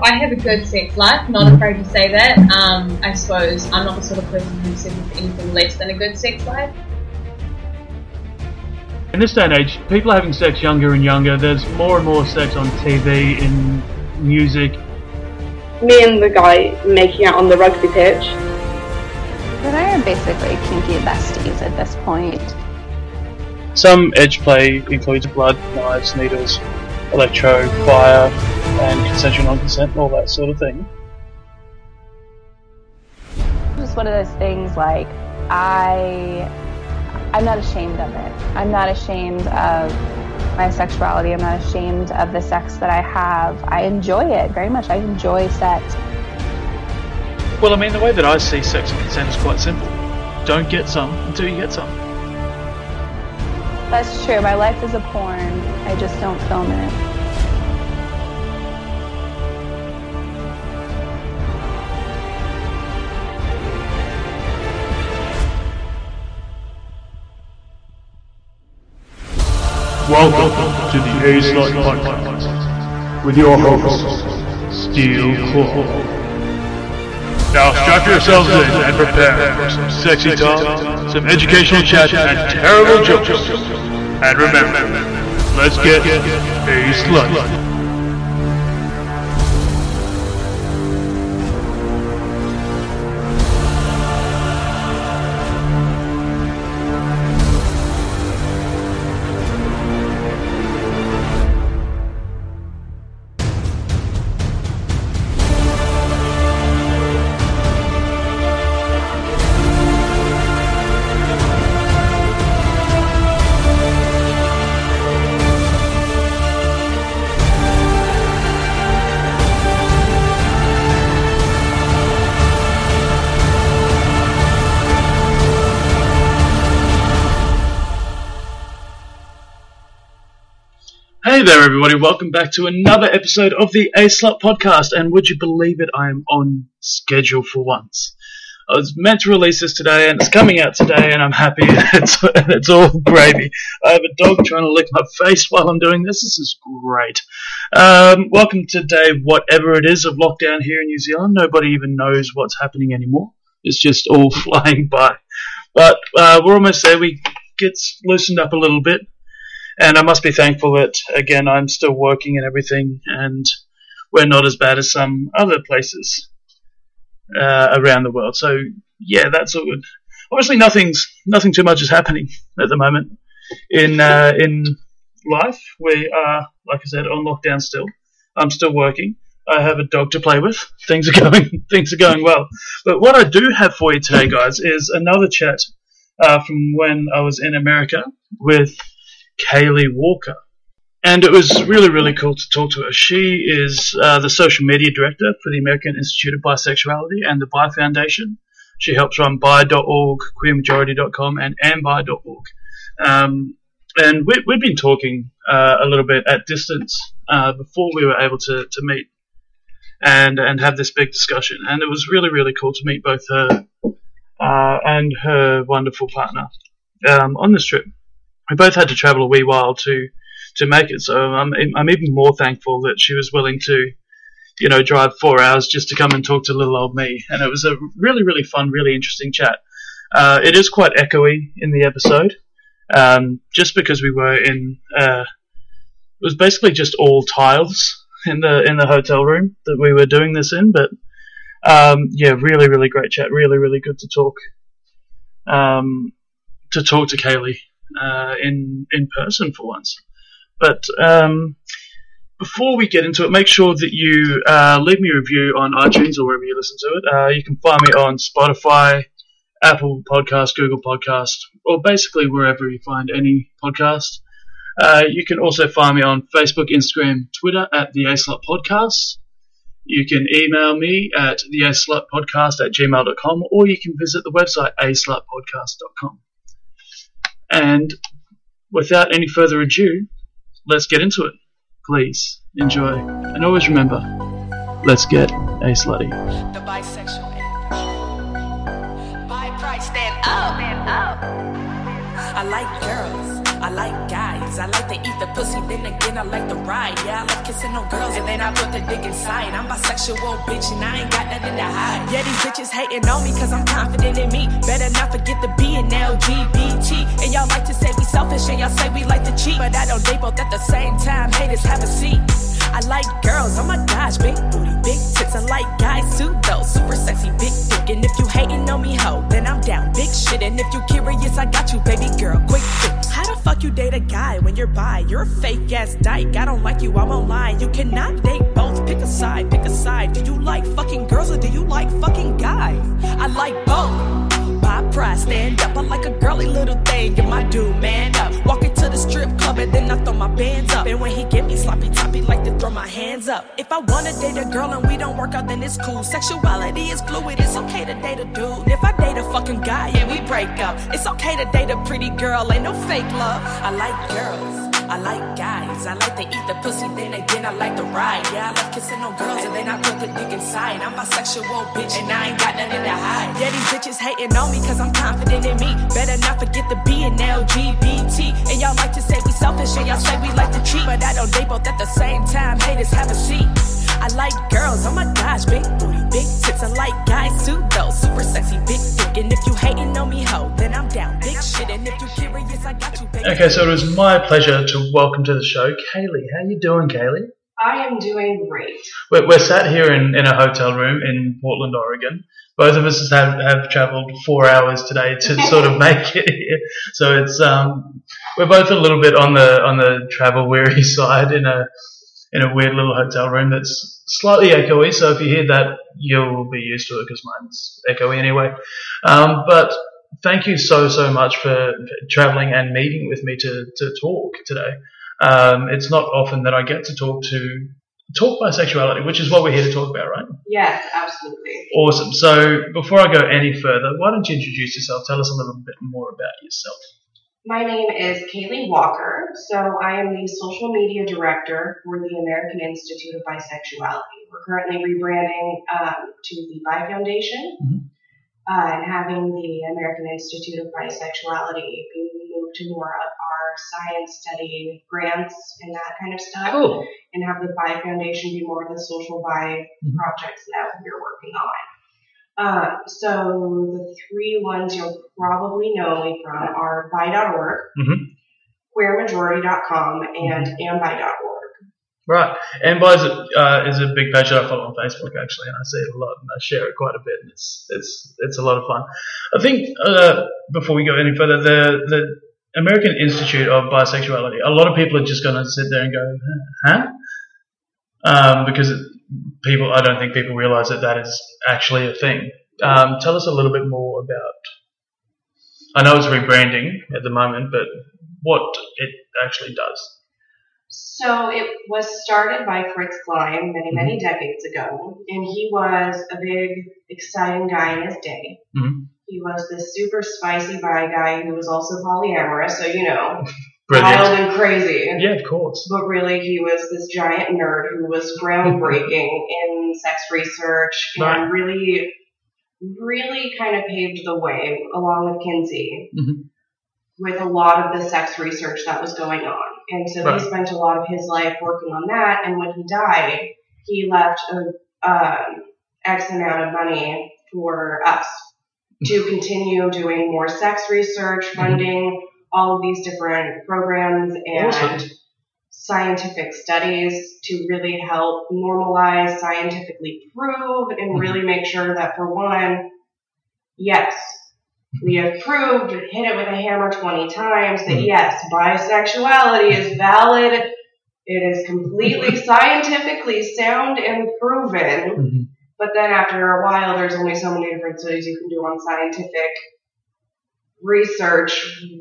I have a good sex life, not afraid to say that. Um, I suppose I'm not the sort of person who settles for anything less than a good sex life. In this day and age, people are having sex younger and younger. There's more and more sex on TV, in music. Me and the guy making out on the rugby pitch. But I are basically kinky besties at this point. Some edge play includes blood, knives, needles, electro, fire, and consensual non-consent, and all that sort of thing. Just one of those things like I I'm not ashamed of it. I'm not ashamed of my sexuality. I'm not ashamed of the sex that I have. I enjoy it very much. I enjoy sex. Well, I mean, the way that I see sex and consent is quite simple. Don't get some until you get some. That's true. My life is a porn. I just don't film it. Welcome to the A Slut Podcast with your host, Steel Claw. Now strap yourselves in and prepare for some sexy talk, some educational chat, and terrible jokes. And remember, let's get A Slut. There, everybody. Welcome back to another episode of the A Slut Podcast. And would you believe it? I am on schedule for once. I was meant to release this today, and it's coming out today, and I'm happy. It's, it's all gravy. I have a dog trying to lick my face while I'm doing this. This is great. Um, welcome to day whatever it is of lockdown here in New Zealand. Nobody even knows what's happening anymore. It's just all flying by. But uh, we're almost there. We get loosened up a little bit and I must be thankful that again I'm still working and everything, and we're not as bad as some other places uh, around the world. So yeah, that's all good. Obviously, nothing's nothing too much is happening at the moment in uh, in life. We are, like I said, on lockdown still. I'm still working. I have a dog to play with. Things are going things are going well. But what I do have for you today, guys, is another chat uh, from when I was in America with Kaylee Walker. And it was really, really cool to talk to her. She is uh, the social media director for the American Institute of Bisexuality and the Bi Foundation. She helps run bi.org, queermajority.com, and ambi.org. Um, and we, we'd been talking uh, a little bit at distance uh, before we were able to, to meet and, and have this big discussion. And it was really, really cool to meet both her uh, and her wonderful partner um, on this trip we both had to travel a wee while to to make it. So I'm I'm even more thankful that she was willing to, you know, drive four hours just to come and talk to little old me. And it was a really really fun, really interesting chat. Uh, it is quite echoey in the episode, um, just because we were in. Uh, it was basically just all tiles in the in the hotel room that we were doing this in, but. Um, yeah, really, really great chat. Really, really good to talk. Um, to talk to Kaylee uh, in in person for once. But um, before we get into it, make sure that you uh, leave me a review on iTunes or wherever you listen to it. Uh, you can find me on Spotify, Apple Podcast, Google Podcast, or basically wherever you find any podcast. Uh, you can also find me on Facebook, Instagram, Twitter at the ASLUT Podcast. You can email me at the Podcast at gmail.com or you can visit the website aslutpodcast.com. And without any further ado, let's get into it. Please enjoy. And always remember, let's get a slutty. The bisexual up. I like girls. I like I like to eat the pussy, then again I like to ride. Yeah, I like kissing on girls, and then I put the dick inside. I'm bisexual, bitch, and I ain't got nothing to hide. Yeah, these bitches hating on me, cause I'm confident in me. Better not forget the B and LGBT. And y'all like to say we selfish, and y'all say we like to cheat. But I don't date both at the same time. Haters have a seat. I like girls, oh my gosh, big booty, big tits. I like guys too, though, super sexy, big dick. And if you hating on me, ho, then I'm down, big shit. And if you curious, I got you, baby girl, quick fix. How the fuck you date a guy when you're bi? You're a fake ass dyke. I don't like you, I won't lie. You cannot date both. Pick a side, pick a side. Do you like fucking girls or do you like fucking guys? I like both. Pride stand up. I'm like a girly little thing. And my dude man up. Walking to the strip club and then I throw my bands up. And when he get me sloppy toppy, like to throw my hands up. If I wanna date a girl and we don't work out, then it's cool. Sexuality is fluid. It's okay to date a dude. If I date a fucking guy and we break up, it's okay to date a pretty girl. Ain't no fake love. I like girls. I like guys. I like to eat the pussy, then again I like to ride. Yeah, I like kissing on girls, and then I put the dick inside. I'm a bisexual, bitch, and I ain't got nothing to hide. Yeah, these bitches hating on me, cause I'm confident in me. Better not forget the B and LGBT. And y'all like to say we selfish, and y'all say we like to cheat. But I don't both at the same time. Haters have a seat. I like girls, oh my gosh, big booty, big tits. I like guys too, though, super sexy, big dick. And if you hating on me, ho, then I'm down, big shit. And if you curious, I got you, baby. Okay, so it was my pleasure to welcome to the show Kaylee. How you doing, Kaylee? I am doing great. We're, we're sat here in, in a hotel room in Portland, Oregon. Both of us have, have travelled four hours today to sort of make it here. So it's um, we're both a little bit on the on the travel weary side in a in a weird little hotel room that's slightly echoey. So if you hear that, you'll be used to it because mine's echoey anyway. Um, but thank you so so much for, traveling and meeting with me to to talk today. Um, it's not often that I get to talk to talk bisexuality, which is what we're here to talk about, right? Yes, absolutely. Awesome. So before I go any further, why don't you introduce yourself? Tell us a little bit more about yourself. My name is Kaylee Walker. So I am the social media director for the American Institute of Bisexuality. We're currently rebranding um, to the Bi Foundation Mhm. uh, and having the American Institute of Bisexuality be moved to more of our science study grants and that kind of stuff. Cool. and have the Bi Foundation be more of the social bi Mhm. projects that we're working on. Um, so the three ones you'll probably know me from are bi.org, Mhm. queermajority.com, and ambi.org. Right. Ambi is, a- uh, is a big page that I follow on Facebook actually, and I see it a lot, and I share it quite a bit, and it's it's it's a lot of fun. I think uh, before we go any further, the the American Institute of Bisexuality, a lot of people are just going to sit there and go, huh? Um, because it, people, I don't think people realize that that is actually a thing. Um, tell us a little bit more about. I know it's rebranding at the moment, but what it actually does. So it was started by Fritz Klein many, many decades ago, and he was a big, exciting guy in his day. Mhm. He was this super spicy bi guy who was also polyamorous, so you know, Brilliant. wild and crazy. Yeah, of course. but really he was this giant nerd who was groundbreaking in sex research Right. and really really kind of paved the way along with kinsey Mhm. with a lot of the sex research that was going on and so Right. he spent a lot of his life working on that and when he died he left a um, x amount of money for us to continue doing more sex research funding all of these different programs and Awesome. scientific studies to really help normalize, scientifically prove, and Mhm. really make sure that for one, yes, we have proved, hit it with a hammer 20 times that Mhm. yes, bisexuality is valid. It is completely scientifically sound and proven. Mhm. But then after a while, there's only so many different studies you can do on scientific research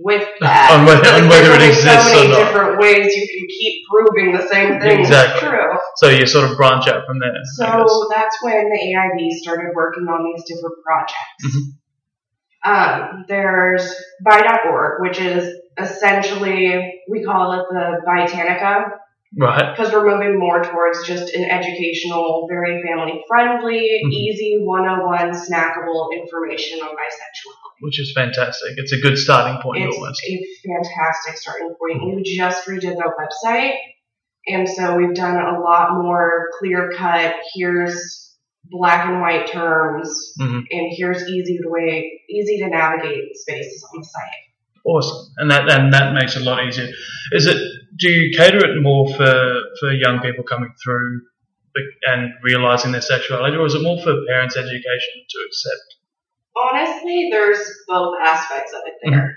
with that. On whether- on whether it exists so or many not. different ways you can keep proving the same thing Exactly. is true. So you sort of branch out from there. So that's when the AIB started working on these different projects. Mhm. Um, there's Bi.org, which is essentially, we call it the Bitanica Right. because we're moving more towards just an educational, very family friendly, Mhm. easy 101 snackable information on bisexuality. Which is fantastic. It's a good starting point It's almost. a fantastic starting point. We just redid the website, and so we've done a lot more clear cut. Here's black and white terms, Mhm. and here's easy to way, easy to navigate spaces on the site. Awesome. And that and that makes it a lot easier. Is it do you cater it more for, for young people coming through and realizing their sexuality or is it more for parents' education to accept? Honestly, there's both aspects of it there. Mm-hmm.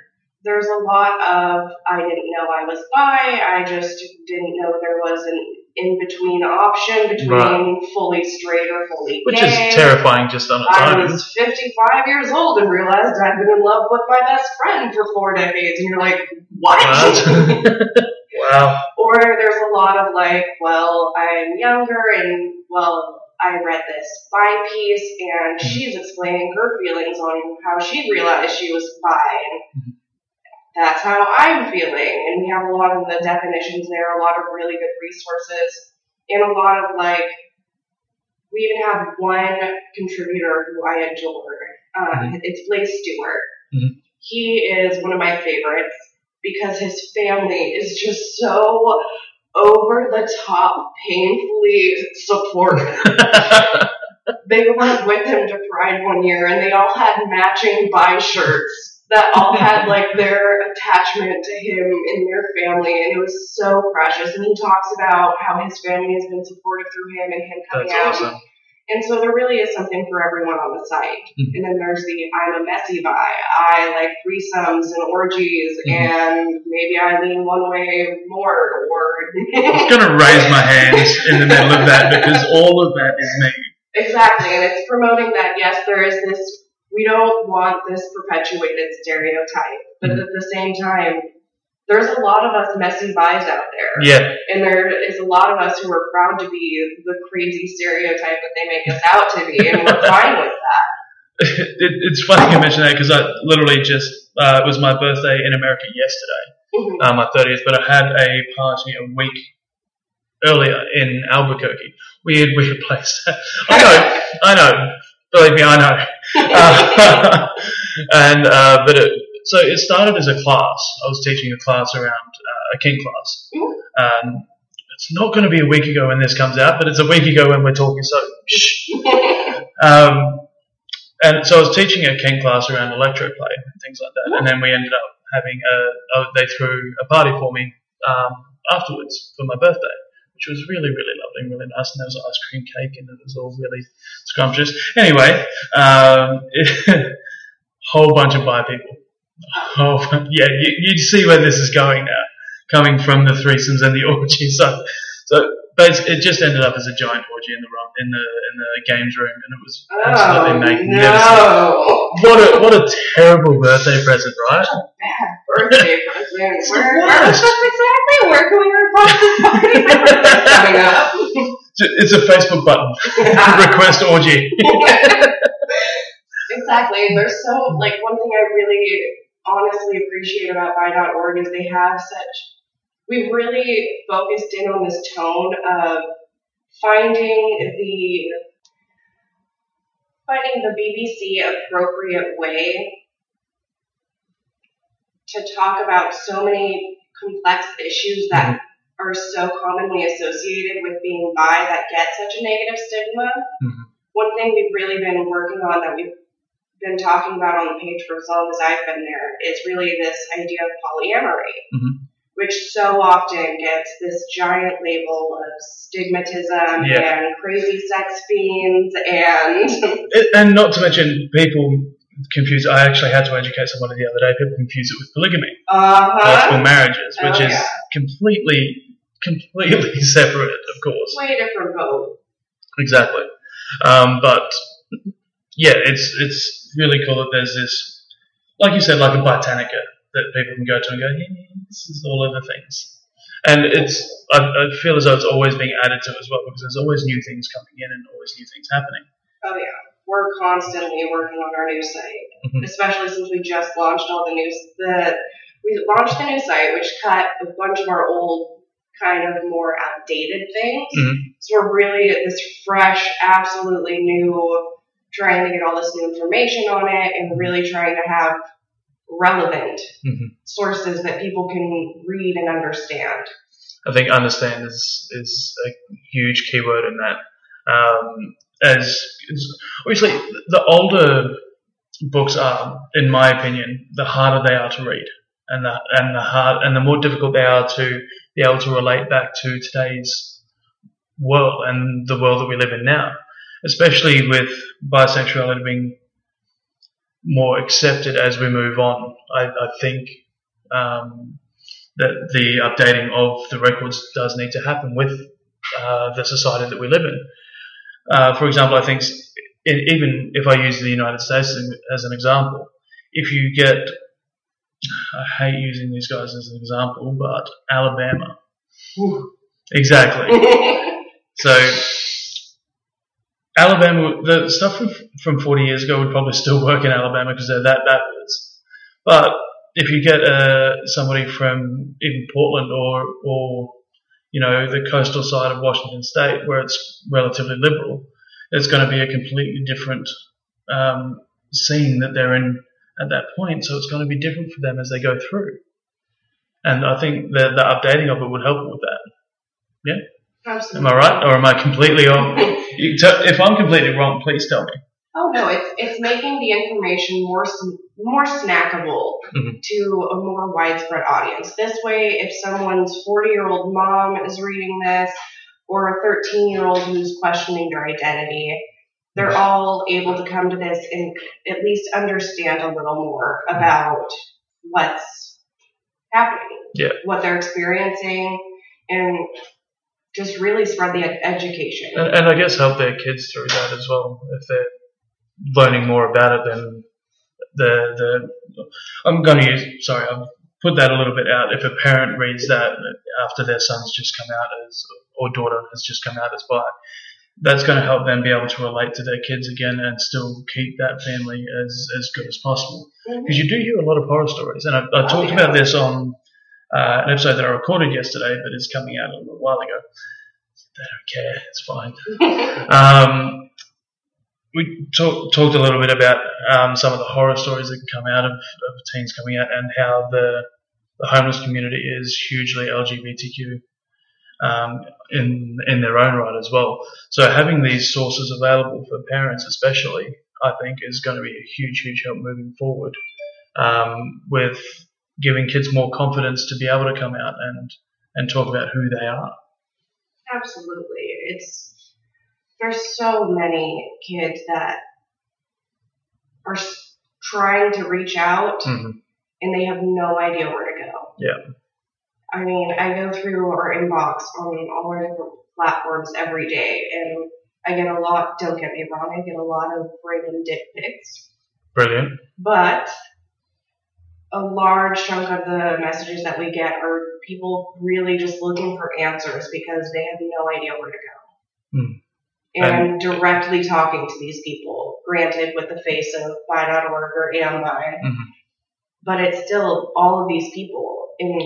There's a lot of I didn't know I was bi. I just didn't know there was an in between option between Right. fully straight or fully Which gay. Which is terrifying just on its own. I was 55 years old and realized I'd been in love with my best friend for four decades, and you're like, what? Wow. or there's a lot of like, well, I'm younger, and well, I read this bi piece, and she's explaining her feelings on how she realized she was bi, and that's how I'm feeling. And we have a lot of the definitions there, a lot of really good resources, and a lot of like, we even have one contributor who I adore. Uh, It's Blaze Stewart. Mhm. He is one of my favorites because his family is just so over the top, painfully supportive. they went with him to Pride one year and they all had matching bi shirts that all had like their attachment to him and their family and it was so precious and he talks about how his family has been supportive through him and him coming That's out awesome. And so there really is something for everyone on the site. Mhm. And then there's the I'm a messy bi. I like threesomes and orgies Mhm. and maybe I lean one way more or I'm gonna raise my hands in the middle of that because all of that is me. Exactly. And it's promoting that yes, there is this we don't want this perpetuated stereotype. But Mhm. at the same time, there's a lot of us messy bis out there. Yeah. And there is a lot of us who are proud to be the crazy stereotype that they make us out to be, and we're fine with that. it, it's funny you mention that because I literally just uh, it was my birthday in America yesterday, Mhm. uh, my thirtieth, but I had a party a week earlier in Albuquerque. Weird, weird place. I know, I know. Believe me, I know. Uh, and uh, but it, so it started as a class. I was teaching a class around uh, a kink class. Um, it's not going to be a week ago when this comes out, but it's a week ago when we're talking. So shh. Um, and so I was teaching a kink class around electro play and things like that, and then we ended up having a, a they threw a party for me um, afterwards for my birthday, which was really really lovely and really nice, and there was ice cream cake and it was all really scrumptious. Anyway, um, whole bunch of bi people. Oh yeah, you, you see where this is going now, coming from the threesomes and the orgies. So, so basically, it just ended up as a giant orgy in the room, in the in the games room, and it was absolutely Oh, magnificent. no. What a what a terrible birthday present, right? Bad birthday present. Where, worst. exactly. Where can we request this party? Coming up. It's a Facebook button. Request orgy. exactly. There's so, like, one thing I really honestly appreciate about Bi.org is they have such, we've really focused in on this tone of finding the, finding the BBC appropriate way to talk about so many complex issues that are so commonly associated with being bi that get such a negative stigma. Mhm. One thing we've really been working on that we've been talking about on the page for as long as I've been there is really this idea of polyamory, Mhm. which so often gets this giant label of stigmatism Yeah. and crazy sex fiends and and not to mention people confuse. I actually had to educate somebody the other day. People confuse it with polygamy, multiple uh-huh. marriages, which Oh, is yeah. completely completely separate, of course. way different boat. Exactly. Um, but yeah, it's it's really cool that there's this, like you said, like a Britannica that people can go to and go, yeah, this is all of the things. And it's I, I feel as though it's always being added to as well because there's always new things coming in and always new things happening. Oh yeah, we're constantly working on our new site, Mhm. especially since we just launched all the news. The we launched the new site, which cut a bunch of our old kind of more outdated things. Mhm. So we're really this fresh, absolutely new, trying to get all this new information on it and really trying to have relevant Mhm. sources that people can read and understand. I think understand is is a huge keyword in that. Um, as, as obviously the older books are, in my opinion, the harder they are to read, and the and the hard and the more difficult they are to be able to relate back to today's world and the world that we live in now, especially with bisexuality being more accepted as we move on. I, I think um, that the updating of the records does need to happen with uh, the society that we live in. Uh, for example, I think e- even if I use the United States as an- as an example, if you get, I hate using these guys as an example, but Alabama. Exactly. So Alabama, the stuff from, from 40 years ago would probably still work in Alabama because they're that backwards. But if you get uh, somebody from even Portland or, or, you know, the coastal side of Washington State where it's relatively liberal, it's going to be a completely different um, scene that they're in at that point. So it's going to be different for them as they go through. And I think the, the updating of it would help with that. Am Absolutely. Am I right? Or am I completely off? You t- if I'm completely wrong, please tell me. Oh no, it's it's making the information more more snackable Mhm. to a more widespread audience. This way, if someone's 40 year old mom is reading this, or a 13 year old who's questioning their identity, they're Mm-hmm. all able to come to this and at least understand a little more about what's happening, Yeah. what they're experiencing, and just really spread the ed- education. And, and I guess help their kids through that as well if they're learning more about it than the the. I'm going to use. Sorry, I've put that a little bit out. If a parent reads that after their son's just come out as or daughter has just come out as bi, that's going to help them be able to relate to their kids again and still keep that family as as good as possible. Mm-hmm. Because you do hear a lot of horror stories, and I, I oh, talked yeah. about this on uh, an episode that I recorded yesterday, but is coming out a little while ago. They don't care; it's fine. Um, we talk, talked a little bit about um, some of the horror stories that come out of, of teens coming out, and how the the homeless community is hugely LGBTQ um, in in their own right as well. So having these sources available for parents, especially, I think, is going to be a huge, huge help moving forward. Um, with giving kids more confidence to be able to come out and and talk about who they are. Absolutely. It's there's so many kids that are trying to reach out Mhm. and they have no idea where to go. Yeah. I mean, I go through our inbox on all our different platforms every day and I get a lot, don't get me wrong, I get a lot of random dick pics, Brilliant. but a large chunk of the messages that we get are people really just looking for answers because they have no idea where to go. Hmm. And directly talking to these people, granted with the face of bi.org or AMBI, Mhm. but it's still all of these people. in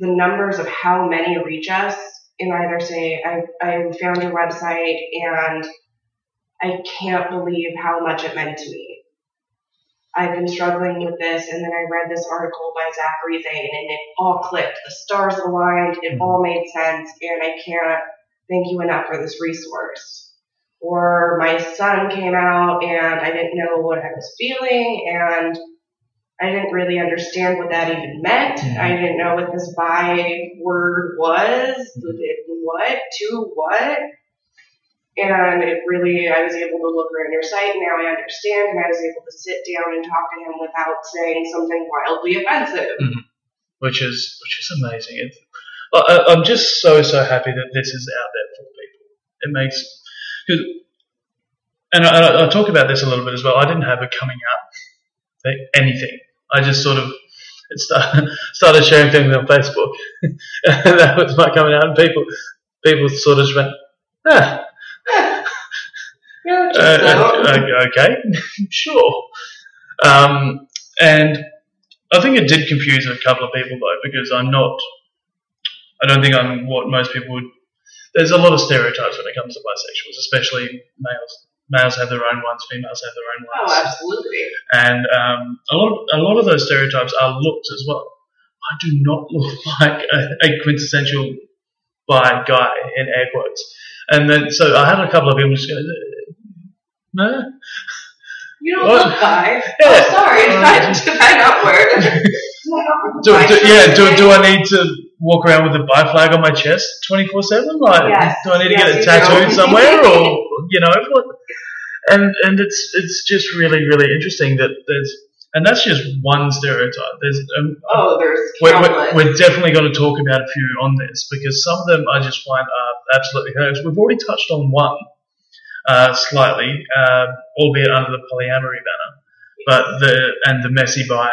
the numbers of how many reach us and either say, I, I found your website and I can't believe how much it meant to me. I've been struggling with this, and then I read this article by Zachary Zane, and it all clicked. The stars aligned, it all made sense, and I can't thank you enough for this resource. Or my son came out, and I didn't know what I was feeling, and I didn't really understand what that even meant. Mhm. I didn't know what this bi word was, what, to what. And it really, I was able to look around your site, and now I understand, and I was able to sit down and talk to him without saying something wildly offensive. which is which is amazing. It's, I, I'm just so so happy that this is out there for people. It makes cause, and I, I talk about this a little bit as well. I didn't have a coming out anything. I just sort of started, started sharing things on Facebook, and that was my coming out. And people people sort of went, ah, Yeah, uh, so. uh, okay, sure. Um, and I think it did confuse a couple of people though, because I'm not I don't think I'm what most people would. There's a lot of stereotypes when it comes to bisexuals, especially males. Males have their own ones, females have their own ones, Oh, absolutely. and um, a lot of a lot of those stereotypes are looks as well. I do not look like a, a quintessential bi guy in air quotes, and then so I had a couple of people just go, no, You don't What? look bi. Yeah. Oh, sorry. Did I, Uh, did I not wear it? Not wear do, do, yeah, do, do I need to walk around with a bi flag on my chest 24 7? Like, Yes. do I need to Yes, get it tattooed somewhere or, you know, what? And, and it's, it's just really, really interesting that there's, and that's just one stereotype. There's, um, Oh, there's we're, we're, we're definitely going to talk about a few on this because some of them I just find are absolutely hilarious. We've already touched on one uh, slightly, um, albeit under the polyamory banner, but the and the messy bi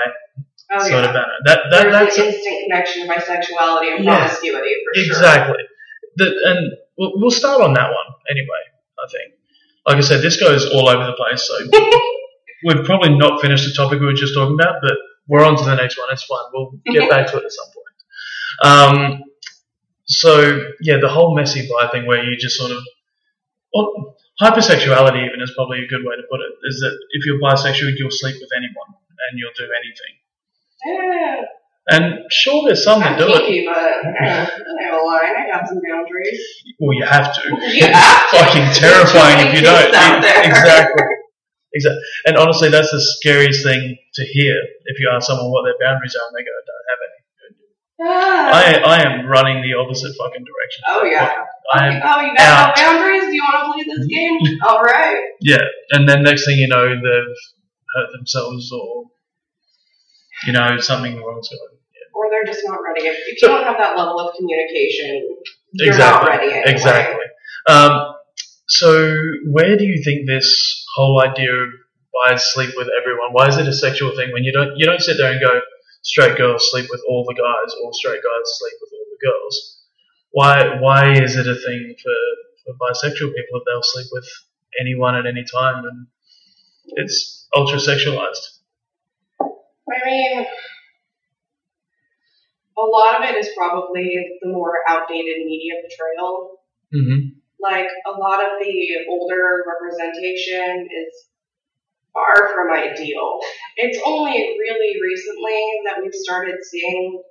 oh, sort yeah. of banner. That that There's that's an instant connection to bisexuality and Yeah. promiscuity for sure. exactly. The, and we'll, we'll start on that one anyway. I think, like I said, this goes all over the place. So we've probably not finished the topic we were just talking about, but we're on to the next one. It's fine. We'll get back to it at some point. Um, so yeah, the whole messy bi thing, where you just sort of, well, hypersexuality even is probably a good way to put it. Is that if you're bisexual, you'll sleep with anyone and you'll do anything. Yeah, And sure, there's some that I'm it. kinky, but I have a line. I got some boundaries. Well, you have to. You have to. fucking terrifying if you don't. too many kids out there. Exactly. Exactly. And honestly, that's the scariest thing to hear if you ask someone what their boundaries are and they go, I don't have any. Ah. I, I am running the opposite fucking direction. oh yeah. I am, oh, you got out. no boundaries? Do you want to play this game? All right. yeah. And then next thing you know, they've hurt themselves or, you know, something wrong's going on. Or they're just not ready. If, if you don't have that level of communication, you're exactly. not ready. Anyway. Exactly. Um, so, where do you think this whole idea of why sleep with everyone? Why is it a sexual thing when you don't you don't sit there and go straight girls sleep with all the guys or straight guys sleep with all the girls? Why why is it a thing for, for bisexual people that they'll sleep with anyone at any time and it's ultra sexualized? I mean, a lot of it is probably the more outdated media portrayal. Mm-hmm. Like a lot of the older representation is far from ideal. It's only really recently that we've started seeing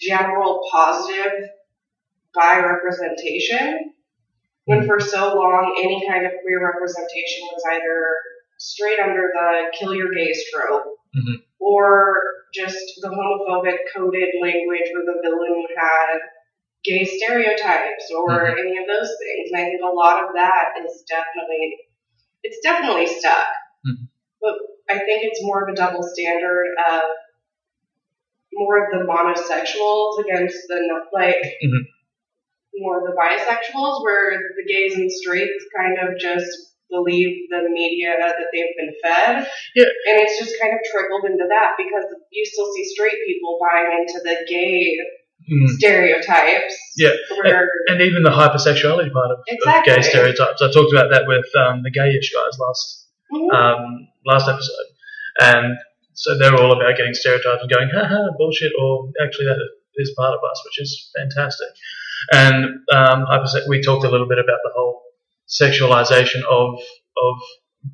general positive bi representation. When for so long any kind of queer representation was either straight under the kill your gays trope Mhm. or just the homophobic coded language where the villain had gay stereotypes or Mhm. any of those things. And I think a lot of that is definitely it's definitely stuck. Mhm. But I think it's more of a double standard of more of the monosexuals against the like Mhm. more of the bisexuals where the gays and straights kind of just believe the media that they've been fed. Yeah. And it's just kind of trickled into that because you still see straight people buying into the gay Mm. stereotypes. Yeah. Where, And even the hypersexuality part of, of gay stereotypes. I talked about that with um, the gayish guys last Mhm. um, last episode, and so they're all about getting stereotypes and going, haha, bullshit, or actually that is part of us, which is fantastic. And um, hyperse- we talked a little bit about the whole sexualization of of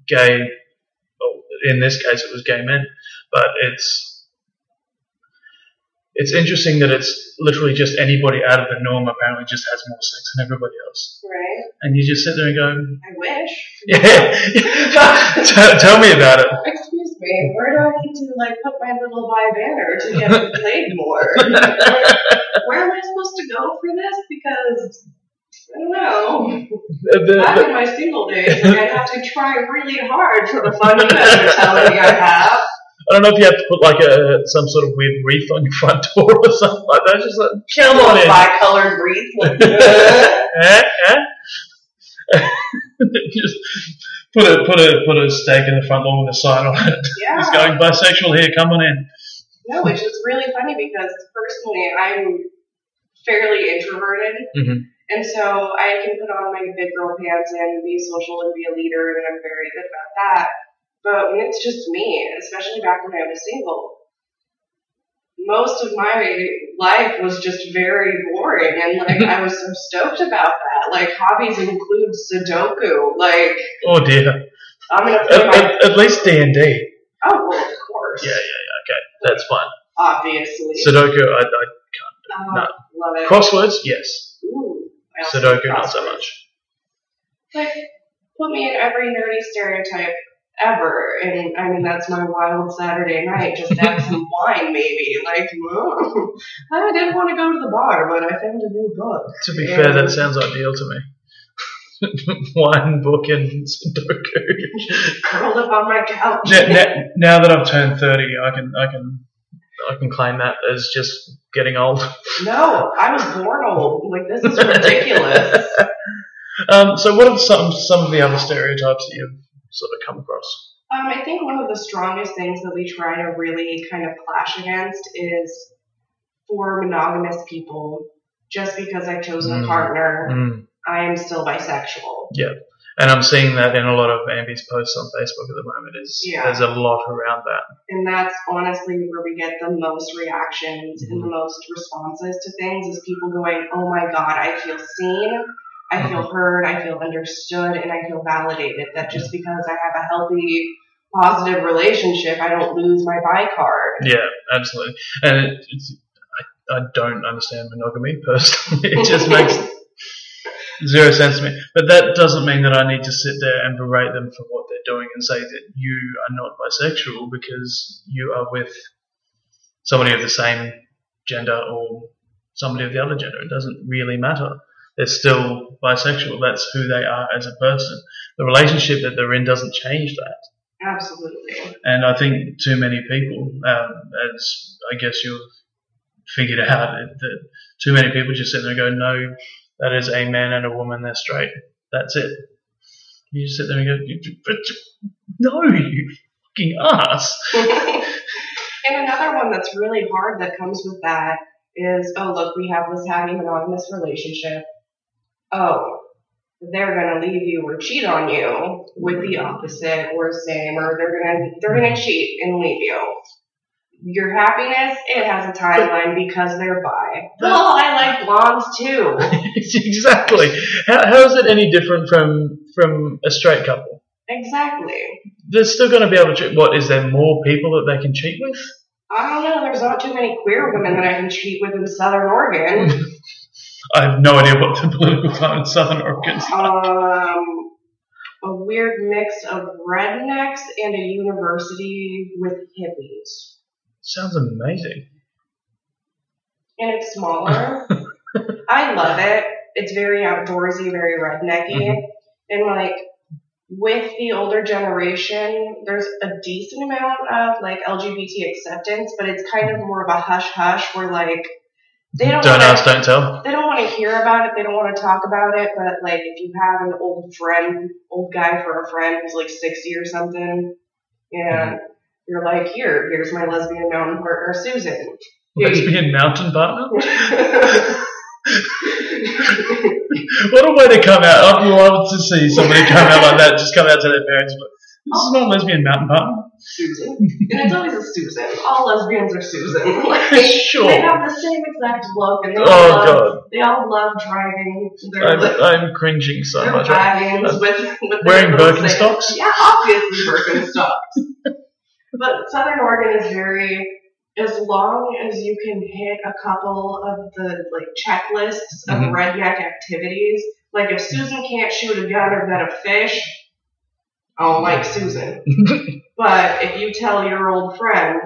gay. Well, in this case, it was gay men, but it's it's interesting that it's literally just anybody out of the norm apparently just has more sex than everybody else, right? and you just sit there and go, I wish. yeah, tell, tell me about it. Excuse me, where do I need to like put my little bi banner to get played more? where am I supposed to go for this? Because I don't know. The- the- Back in my single days, like, I'd have to try really hard for the fun mentality I have. I don't know if you have to put like a some sort of weird wreath on your front door or something like that. Just like, come on in. Bi-colored wreath. Like, Eh, eh? Just put a put a put a stake in the front lawn with a sign on it. yeah. It's going bisexual here. Come on in. No, which is really funny because personally I'm fairly introverted. Mhm. And so I can put on my big girl pants and be social and be a leader and I'm very good about that. But when it's just me, especially back when I was single, most of my life was just very boring and like I was so stoked about that. Like hobbies include Sudoku. Like Oh dear. I'm gonna At, my at, at least D and D. Oh well of course. Yeah, yeah, yeah. Okay, that's fine. Obviously. Sudoku, I, I oh, no. love it. crosswords, yes. Ooh, Sudoku, not so much. Like put me in every nerdy stereotype ever. And I mean that's my wild Saturday night, just have some wine maybe. Like oh, I didn't want to go to the bar, but I found a new book. To be Yeah. fair, that sounds ideal to me. Wine, book, and Sudoku. Curled up on my couch. now, now, now that I've turned thirty, I can, I can, I can claim that as just getting old. No, I was born old. Like this is ridiculous. Um, so, what are some some of the other stereotypes that you've sort of come across? Um, I think one of the strongest things that we try to really kind of clash against is for monogamous people, just because I've chosen a Mm. partner, Mm. I am still bisexual. Yeah. And I'm seeing that in a lot of Ambi's posts on Facebook at the moment. Is Yeah. there's a lot around that. And that's honestly where we get the most reactions and the Mm-hmm. most responses to things is people going, Oh my god, I feel seen, I feel Mm-hmm. heard, I feel understood, and I feel validated. That just because I have a healthy, positive relationship, I don't lose my bi card. Yeah, absolutely. And it, it's, I, I don't understand monogamy personally. It just makes zero sense to me. But that doesn't mean that I need to sit there and berate them for what they're doing and say that you are not bisexual because you are with somebody of the same gender or somebody of the other gender. It doesn't really matter. They're still bisexual. That's who they are as a person. The relationship that they're in doesn't change that. Absolutely. And I think too many people, um, as I guess you've figured out, that too many people just sit there and go, no, that is a man and a woman, they're straight. That's it. You just sit there and go, but no, you fucking ass. and another one that's really hard that comes with that is, oh, look, we have this happy monogamous relationship. Oh, they're gonna leave you or cheat on you with the opposite or same, or they're gonna they're gonna cheat and leave you. Your happiness, it has a timeline because they're bi. Well, oh, I like blondes too. exactly. How, how is it any different from from a straight couple? exactly. They're still going to be able to cheat. What is there more people that they can cheat with? I don't know. There's not too many queer women that I can cheat with in Southern Oregon. I have no idea what the political climate in Southern Oregon is. um, a weird mix of rednecks and a university with hippies. Sounds amazing. And it's smaller. I love it. It's very outdoorsy, very rednecky. Mhm. And like with the older generation, there's a decent amount of like LGBT acceptance, but it's kind of more of a hush hush where like they don't, Don't wanna- ask, don't tell. they don't want to hear about it. They don't want to talk about it. But like, if you have an old friend, old guy for a friend who's like sixty or something, and you're like, here, here's my lesbian mountain partner, Susan. Lesbian mountain partner? what a way to come out. I'd love to see somebody come out like that, just come out to their parents. This is not lesbian mountain partner. Susan, and it's always a Susan. All lesbians are Susan. Like, They have the same exact look, and they all Oh love, god, they all love driving their, I'm, I'm cringing so their much. wagons with, with Wearing their Birkenstocks? Yeah, obviously Birkenstocks. but Southern Oregon is very, as long as you can hit a couple of the like checklists of Mhm. redneck activities. Like if Susan can't shoot a gun or vet a fish, I don't like Susan. But if you tell your old friend,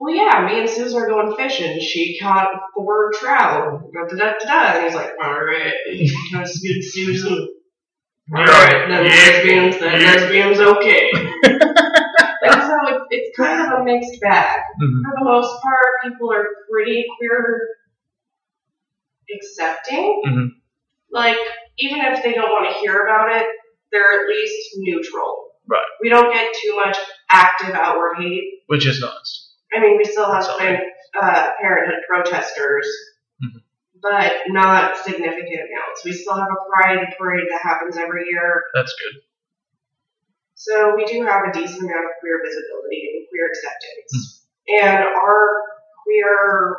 well, yeah, me and Susan are going fishing. She caught four trout. Da, da, da, da. And he's like, all right, that's good, Susan. All right, then lesbians, then Yeah. lesbians, okay. and so it's, it's kind of a mixed bag. Mhm. For the most part, people are pretty queer accepting. Mhm. Like, even if they don't want to hear about it, they're at least neutral. Right. We don't get too much active outward hate. Which is nice. I mean, we still have Planned uh, Parenthood protesters, Mhm. but not significant amounts. We still have a pride parade that happens every year. That's good. So we do have a decent amount of queer visibility and queer acceptance. Hmm. And our queer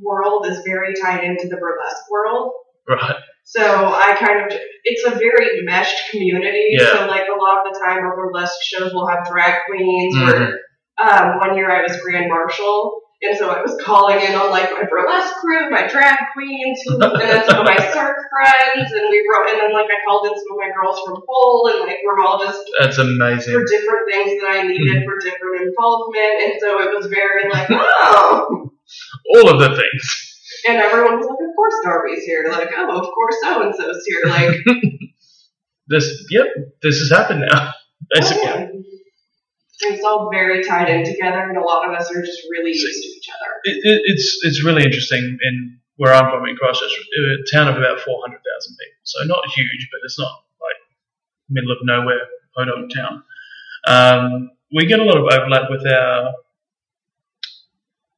world is very tied into the burlesque world. Right. So I kind of, it's a very meshed community. Yeah. So like a lot of the time our burlesque shows will have drag queens Mhm. or um, one year I was grand marshal. And so I was calling in on like my burlesque crew, my drag queens, and then some of my surf friends, and we wrote, and then like I called in some of my girls from pole, and like we're all just That's amazing for different things that I Mm-hmm. needed for different involvement, and so it was very like, oh, All of the things. And everyone was like, of course Darby's here, like, oh, of course so and so's here, like, This, yep, this has happened now. Basically. oh, yeah. It's all very tied in together, and a lot of us are just really used to each other. It, it, it's it's really interesting in where I'm from in Christchurch, a town of about 400,000 people. So not huge, but it's not like middle of nowhere podunk town. Um, we get a lot of overlap with our.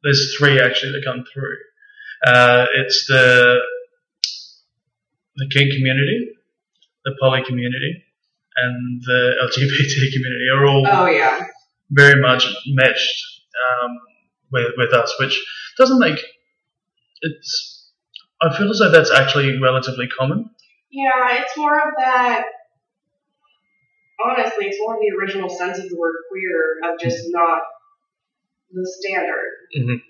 There's three actually that come through. Uh, it's the the kink community, the poly community, and the LGBT community are all Oh yeah, very much meshed um, with with us, which doesn't make it's. I feel as though that's actually relatively common. yeah, it's more of that. Honestly, it's more of the original sense of the word queer of just not the standard. Mhm.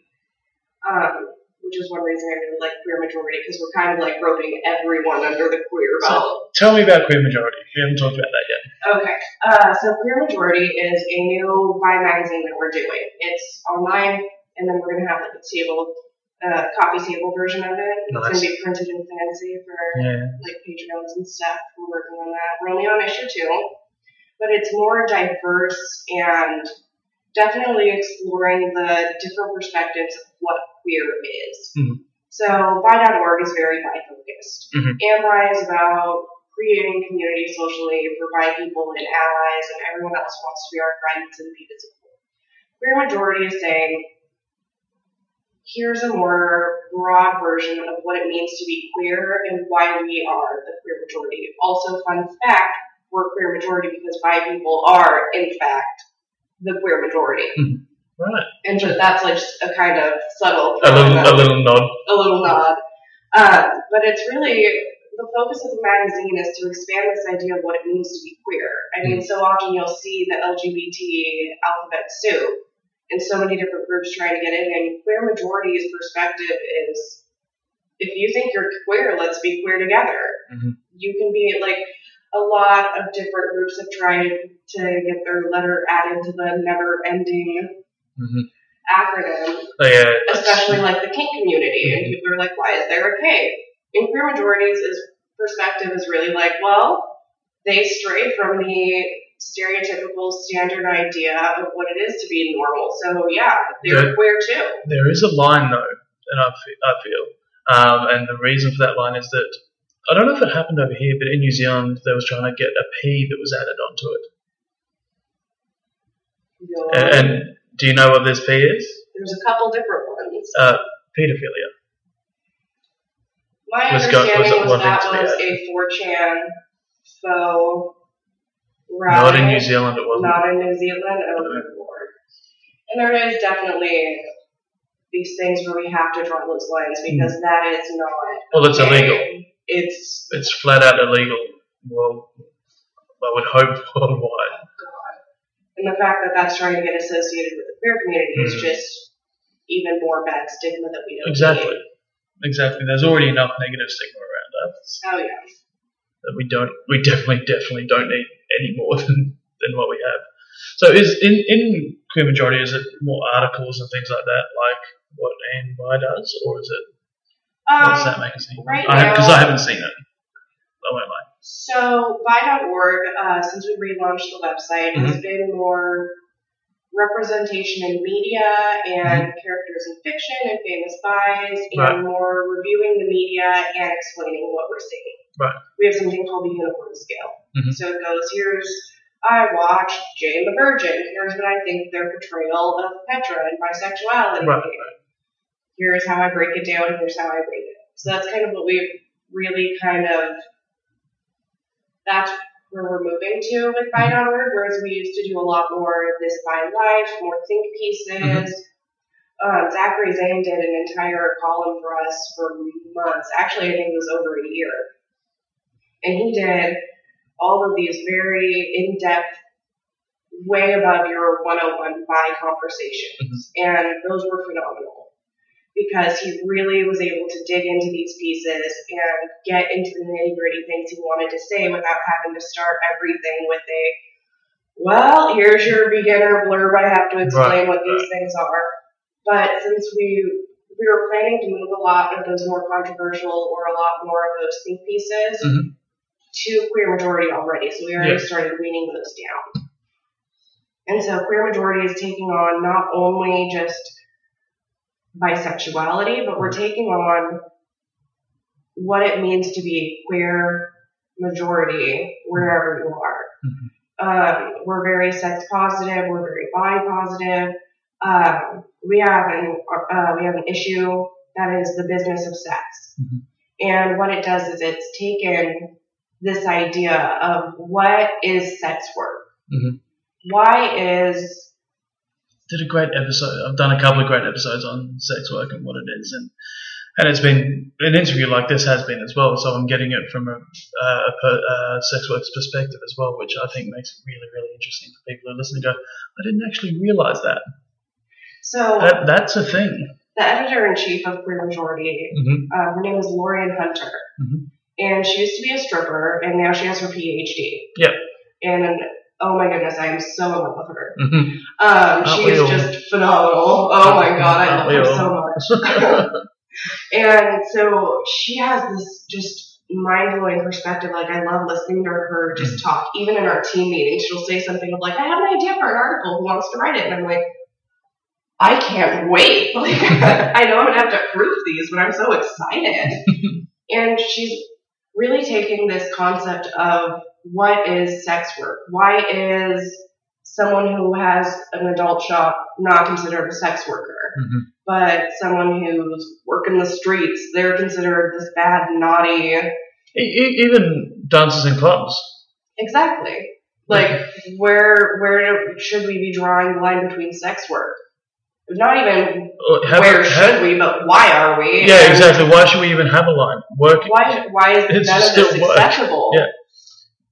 Um, which is one reason I really like queer majority because we're kind of like roping everyone under the queer belt. Tell me about queer majority. We haven't talked about that yet. Okay, uh, so Queer Majority is a new bi magazine that we're doing. It's online, and then we're gonna have like a table, uh, coffee table version of it. It's gonna be printed in fancy for Yeah. like Patreons and stuff. We're working on that. We're only on issue two, but it's more diverse and definitely exploring the different perspectives of what queer is. Mhm. So bi.org is very bi focused. And bi is about creating community socially for bi people and allies and everyone else wants to be our friends and be visible. Queer majority is saying here's a more broad version of what it means to be queer and why we are the queer majority. Also, fun fact, we're queer majority because bi people are, in fact, the queer majority. Right. And so that's like just a kind of subtle, A little a little nod. a little nod. Um, but it's really the focus of the magazine is to expand this idea of what it means to be queer. I mean, so often you'll see the LGBT alphabet soup in so many different groups trying to get in, and queer majority's perspective is if you think you're queer, let's be queer together. Mhm. You can be like a lot of different groups have tried to get their letter added to the never ending Mhm. acronym Oh, yeah. especially like the kink community, and people are like, why is there a K? In queer majorities, is perspective is really like, well, they stray from the stereotypical standard idea of what it is to be normal. So yeah, they're Yeah. queer too. There is a line though, and I fe- I feel, um, and the reason for that line is that I don't know if it happened over here, but in New Zealand they was trying to get a P that was added onto it. Know, And, and do you know what this P is? there's a couple different ones. Uh, pedophilia. My was was understanding it was, that thing to was a 4chan faux Not in. New Zealand, it wasn't. Not in New Zealand. Oh, good lord. And there is definitely these things where we have to draw those lines because that is not. Well, it's okay. illegal. It's It's flat out illegal. Well, I would hope worldwide. And the fact that that's trying to get associated with the queer community is Mhm. just even more bad stigma that we don't Exactly. need. Exactly. There's already enough negative stigma around us Oh yeah. that we don't. We definitely, definitely don't need any more than, than what we have. So, is in in queer majority is it more articles and things like that, like what ANY does, or is it what's that Um, magazine? right Because I, now- haven't seen it. I won't lie. So Bi.org, uh, since we relaunched the website, Mm-hmm. has been more representation in media and characters in fiction and famous bis and Mm-hmm. Right. more reviewing the media and explaining what we're seeing. Right. We have something called the unicorn scale. Mhm. So it goes, here's I watched Jane the Virgin. Here's what I think their portrayal of Petra and bisexuality. Right, Here's how I break it down. Here's how I rate it. So that's kind of what we've really kind of. That's where we're moving to with Bi.org, whereas we used to do a lot more of this bi life, more think pieces, Mhm. um, Zachary Zane did an entire column for us for months. Actually, I think it was over a year. And he did all of these very in-depth, way above your 101 bi conversations. And those were phenomenal because he really was able to dig into these pieces and get into the nitty gritty things he wanted to say without having to start everything with a, well, here's your beginner blurb. I have to explain Right, what these things are. But since we we were planning to move a lot of those more controversial or a lot more of those think pieces Mhm. to queer majority already, so we already Yeah. started weaning those down. And so queer majority is taking on not only just bisexuality, but we're taking on what it means to be queer majority wherever you are. Um, we're very sex positive. We're very body positive. Um, we have an uh, we have an issue that is the business of sex, Mhm. and what it does is it's taken this idea of what is sex work. Mhm. Why is did a great episode. I've done a couple of great episodes on sex work and what it is, and and it's been an interview like this has been as well. So I'm getting it from a, a, a sex worker's perspective as well, which I think makes it really really interesting for people who listen to go. I didn't actually realize that. so That that's a thing. the editor in chief of Queer Majority hmm Uh, her name is Lorian Hunter. Mhm. And she used to be a stripper, and now she has her PhD. Yep. And oh my goodness, I am so in love with her. hmm Um, she is just phenomenal. Oh my god, I love her so much. and so she has this just mind blowing perspective. Like I love listening to her just Mm-hmm. talk. Even in our team meetings, she'll say something of like, "I have an idea for an article. Who wants to write it?" And I'm like. I can't wait. Like, I know I'm gonna have to proof these, but I'm so excited. and she's really taking this concept of what is sex work? Why is someone who has an adult shop not considered a sex worker? Mhm. But someone who's working the streets, they're considered this bad, naughty. Even dances in clubs. Exactly. Like, where where should we be drawing the line between sex work? Not even have- where have- should we, but why are we? Yeah, exactly. Why should we even have a line? Work. Why why is none of still this acceptable? Yeah.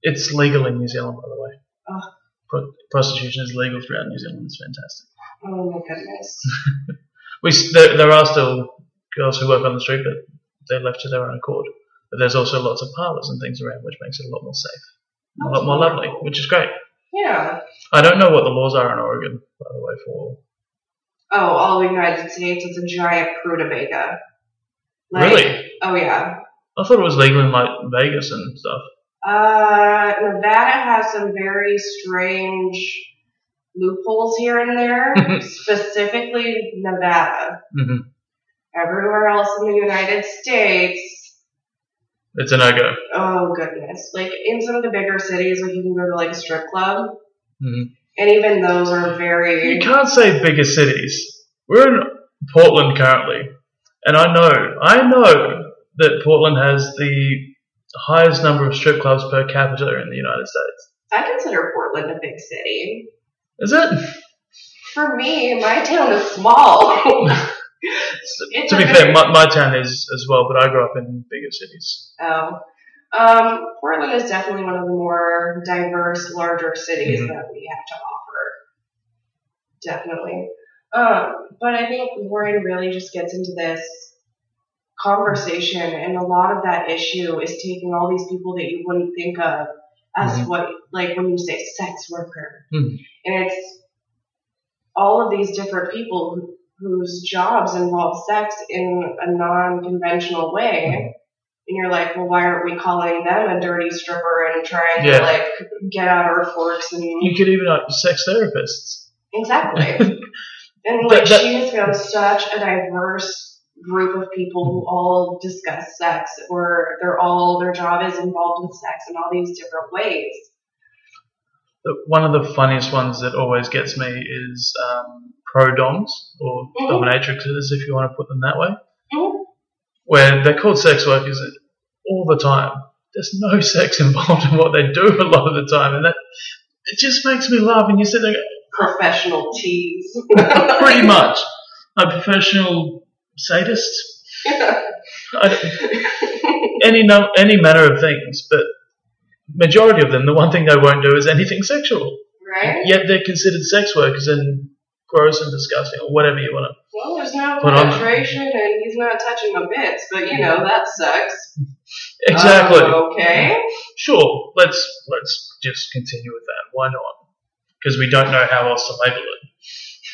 It's legal in New Zealand, by the way. Oh. Pro- prostitution is legal throughout New Zealand. It's fantastic. Oh my goodness. We there, there are still girls who work on the street, but they're left to their own accord. But there's also lots of parlours and things around, which makes it a lot more safe, a lot more lovely, which is great. Yeah. I don't know what the laws are in Oregon, by the way, for Oh, all the United States, it's a giant rutabaga. really. Oh yeah. I thought it was legal in like Vegas and stuff. Uh, Nevada has some very strange loopholes here and there. specifically Nevada. hmm Everywhere else in the United States, It's a no go. oh goodness. Like in some of the bigger cities, like you can go to like a strip club, hmm and even those are very. You can't say bigger cities. We're in Portland currently, and I know, I know that Portland has the highest number of strip clubs per capita in the United States. I consider Portland a big city. Is it? For me, my town is small. To be fair, my, my town is as well, but I grew up in bigger cities. Oh. Um, Portland is definitely one of the more diverse, larger cities Mhm. that we have to offer. Definitely. Um, but I think Lauren really just gets into this conversation, and a lot of that issue is taking all these people that you wouldn't think of as Mhm. what, like when you say sex worker. Mhm. And it's all of these different people who, whose jobs involve sex in a non-conventional way. And you're like, well, why aren't we calling them a dirty stripper and trying Yeah. to like get out our forks and You could even have sex therapists. exactly. and like that- she has found such a diverse group of people who all discuss sex, or they're all their job is involved with sex in all these different ways. One of the funniest ones that always gets me is um, pro doms or Mhm. dominatrixes, if you want to put them that way, Mhm. where they're called sex workers all the time. There's no sex involved in what they do a lot of the time, and that it just makes me laugh. And you sit there, Professional tease. pretty much. a professional sadist. I any num- any manner of things, but majority of them, the one thing they won't do is anything sexual. right? Yet they're considered sex workers and gross and disgusting, or whatever you want to. Well, there's no penetration, and he's not touching the bits, but you know that sucks. Exactly. Oh, okay. Sure. Let's let's just continue with that. Why not? Because we don't know how else to label it.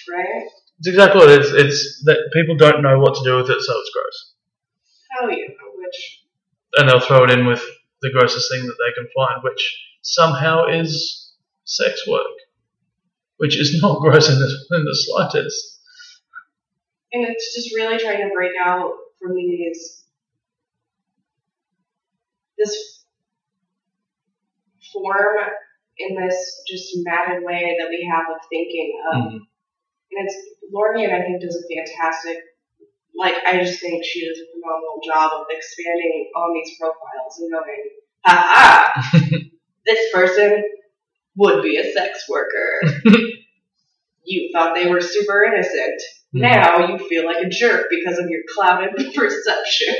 Right? It's exactly what it is. It's that people don't know what to do with it, so it's gross, Hell yeah. Which and they'll throw it in with the grossest thing that they can find, which somehow is sex work, which is not gross in the in the slightest. and it's just really trying to break out from these this form in this just matted way that we have of thinking of Mhm. And it's Lorian I think does a fantastic like I just think she does a phenomenal job of expanding on these profiles and going, ha ha this person would be a sex worker. you thought they were super innocent. Now you feel like a jerk because of your clouded perception.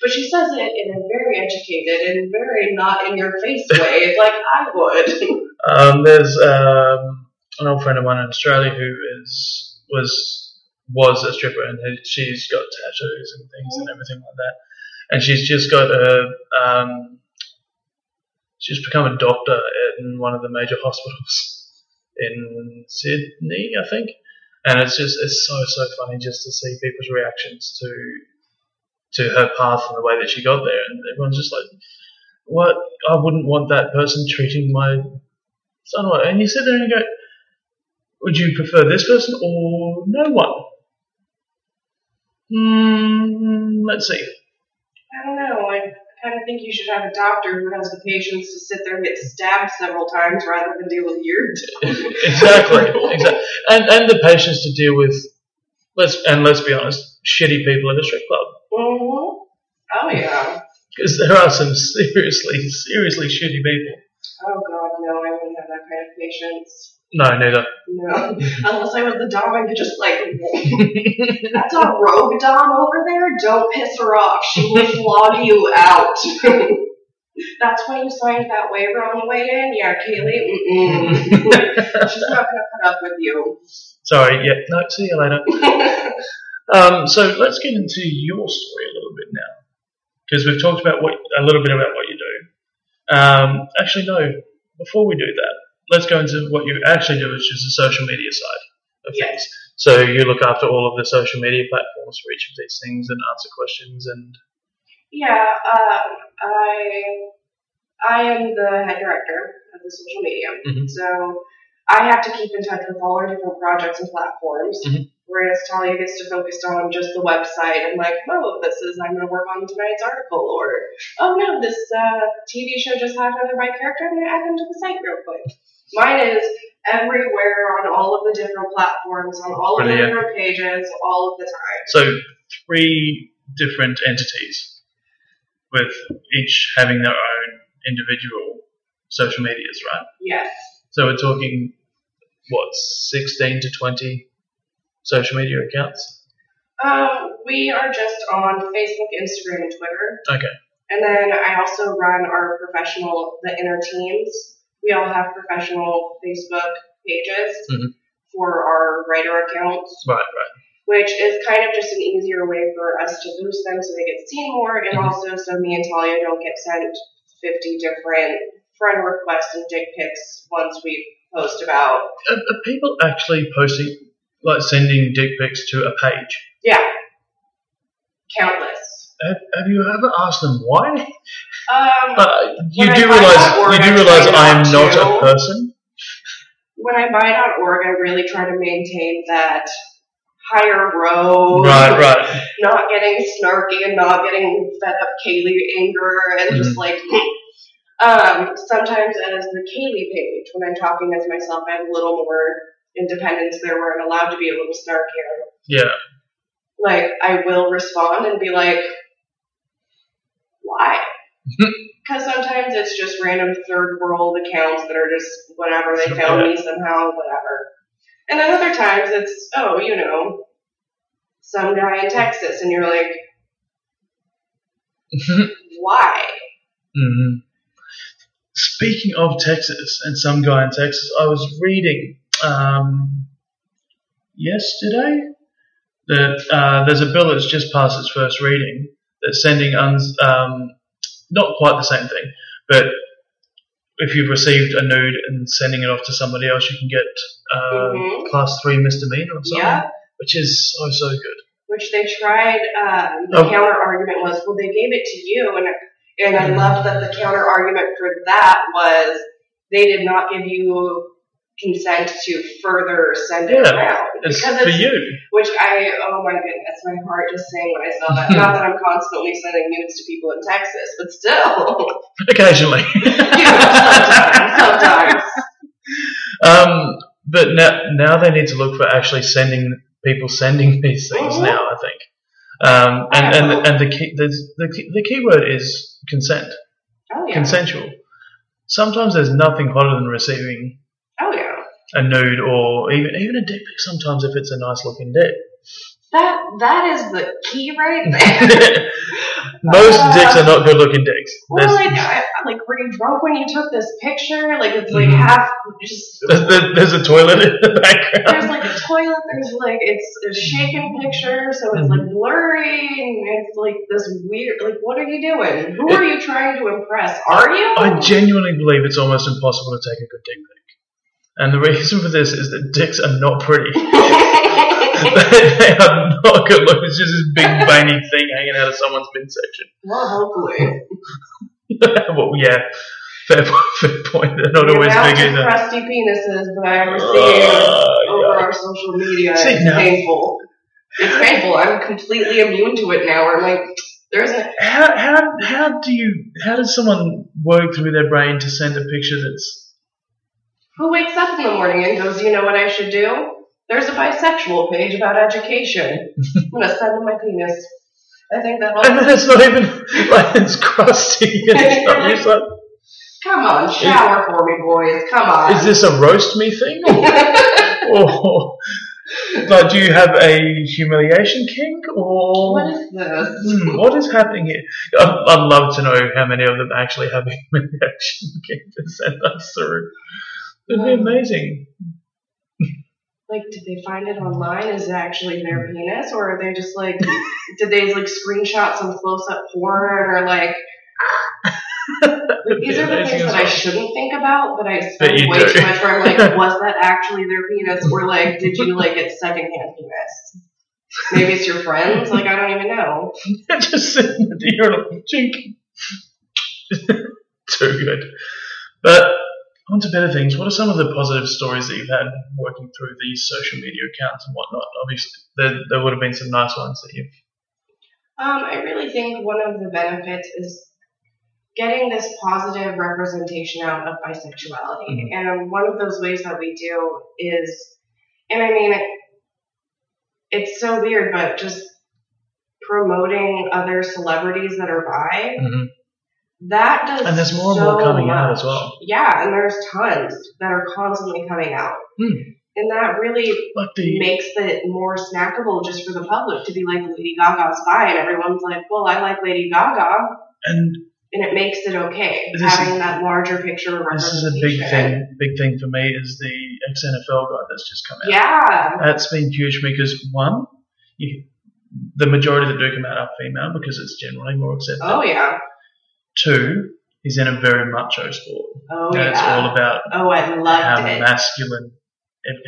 but she says it in a very educated and very not in your face way, like I would. Um, there's um, an old friend of mine in Australia who is was was a stripper and she's got tattoos and things and everything like that. And she's just got a um, she's become a doctor in one of the major hospitals in Sydney, I think. And it's just it's so so funny just to see people's reactions to to her path and the way that she got there, and everyone's just like, "What? I wouldn't want that person treating my son well." And you sit there and you go, "Would you prefer this person or no one?" Hmm. Let's see. I don't know. I kind of think you should have a doctor who has the patience to sit there and get stabbed several times rather than deal with your. exactly, exactly, and and the patience to deal with let's and let's be honest, shitty people at a strip club hmm Oh yeah. because there are some seriously, seriously shitty people. Oh god, no, I wouldn't have that kind of patience. No, neither. No, unless I was the dom, I could just like, that's a rogue dom over there. Don't piss her off. She will flog you out. that's why you signed that waiver on the way in. Yeah, Kaylee. Mm-mm. She's not gonna put up with you. Sorry, yeah, no, see you later. Um, so let's get into your story a little bit now, because we've talked about what a little bit about what you do. Um, actually, no. Before we do that, let's go into what you actually do, which is the social media side of Yes. things. So you look after all of the social media platforms for each of these things and answer questions and yeah, um, I I am the head director of the social media, Mhm. so I have to keep in touch with all our different projects and platforms. Mhm. Whereas Talia gets to focus on just the website and like, oh, this is I'm going to work on tonight's article, or oh no, this uh, TV show just had another bi character. I'm going to add them to the site real quick. Mine is everywhere on all of the different platforms, on all of the different pages, all of the time. so three different entities with each having their own individual social medias, right? Yes. So we're talking what, sixteen to twenty social media accounts? Um, we are just on Facebook, Instagram, and Twitter. Okay. And then I also run our professional, the inner teams. We all have professional Facebook pages Mhm. for our writer accounts, Right, right. which is kind of just an easier way for us to boost them so they get seen more, and Mhm. also so me and Talia don't get sent 50 different friend requests and dick pics once we post about. Are, are people actually posting like sending dick pics to a page? Yeah. Countless. Have, have you ever asked them why? Um, Uh, you When I do realize you do realize I am not a person. when I buy it on .org, I really try to maintain that higher road. Right, right. Not getting snarky and not getting fed up Kaylee anger and Mm-hmm. just like. um, sometimes as the Kaylee page, when I'm talking as myself, I have a little more independence there where I'm allowed to be a little snarkier. Yeah. Like, I will respond and be like, why? Because sometimes it's just random third world accounts that are just whatever they found me somehow, whatever. And then other times it's, oh, you know, some guy in Texas, and you're like, why? hmm Speaking of Texas and some guy in Texas, I was reading um, yesterday that uh, there's a bill that's just passed its first reading that's sending uns- um, not quite the same thing, but if you've received a nude and sending it off to somebody else, you can get uh, Mhm. class three misdemeanor or something, Yeah. which is so so good. Which they tried. Um, the Oh. counter argument was, well, they gave it to you, and and I loved that the counter argument for that was they did not give you consent to further send it Yeah, around It's because for it's you. which I oh my goodness, my heart just sank when I saw that. Not that I'm constantly sending nudes to people in Texas, but still, Occasionally. sometimes, sometimes. Um, but now, now they need to look for actually sending people sending these things Mhm. now. I think, um, and and and the key the, the key- the key word is consent, Oh yeah, consensual. Sometimes there's nothing hotter than receiving. A nude or even even a dick pic. Sometimes if it's a nice looking dick. That that is the key right there. Most Uh, dicks are not good looking dicks. Well, There's, like, I, like, were you drunk when you took this picture? Like, it's like Mhm. half just. there's, there's a toilet in the background. There's like a toilet. There's like it's a shaken picture, so it's like blurry, and it's like this weird. Like, what are you doing? Who are you trying to impress? Are you? I genuinely believe it's almost impossible to take a good dick pic. And the reason for this is that dicks are not pretty. they, they are not good looking. It's just this big veiny thing hanging out of someone's midsection. well, hopefully. well, yeah, fair, fair point. They're not the always amount big of enough. crusty penises that I ever see Uh, over yeah. our social media See, is now- painful. It's painful. I'm completely immune to it now. I'm like, there's an How, how, how do you, how does someone work through their brain to send a picture that's, Who wakes up in the morning and goes, you know what I should do? There's a bisexual page about education. I'm gonna send them my penis. I think that'll. And then it's not even, like, it's crusty and stuff. Like, Come on, shower for me, boys. Come on. is this a roast me thing? or like, do you have a humiliation kink, or what is this? Hmm, what is happening here? I'd, I'd love to know how many of them actually have a humiliation kink to send us through. It'd be Um, amazing. Like, did they find it online? Is it actually their penis, or are they just like, did they like screenshot some close-up porn, or like? Like, these are the things as that I shouldn't think about, but I But spend way do. too much where I'm like, was that actually their penis? Or like, did you like get secondhand penis? Maybe it's your friends? Like, I don't even know. just sitting at the urinal, chink. Too good. But on to better things. What are some of the positive stories that you've had working through these social media accounts and whatnot? Obviously, there, there would have been some nice ones that you've. Um, I really think one of the benefits is getting this positive representation out of bisexuality. And one of those ways that we do is, and I mean, it, it's so weird, but just promoting other celebrities that are bi, Mhm. That does And there's more and so more coming out much. as well. Yeah, and there's tons that are constantly coming out. Hmm. And that really Like the makes it more snackable just for the public to be like Lady Gaga's bi, and everyone's like, well, I like Lady Gaga, and and it makes it okay This is- having that larger picture of this is a big thing. Big thing for me is the ex NFL guy that's just come out. Yeah, That's been huge because one, you, the majority that do come out are female because it's generally more accepted. oh yeah, Two, is in a very macho sport. oh and yeah. it's all about oh, I how loved it. masculine,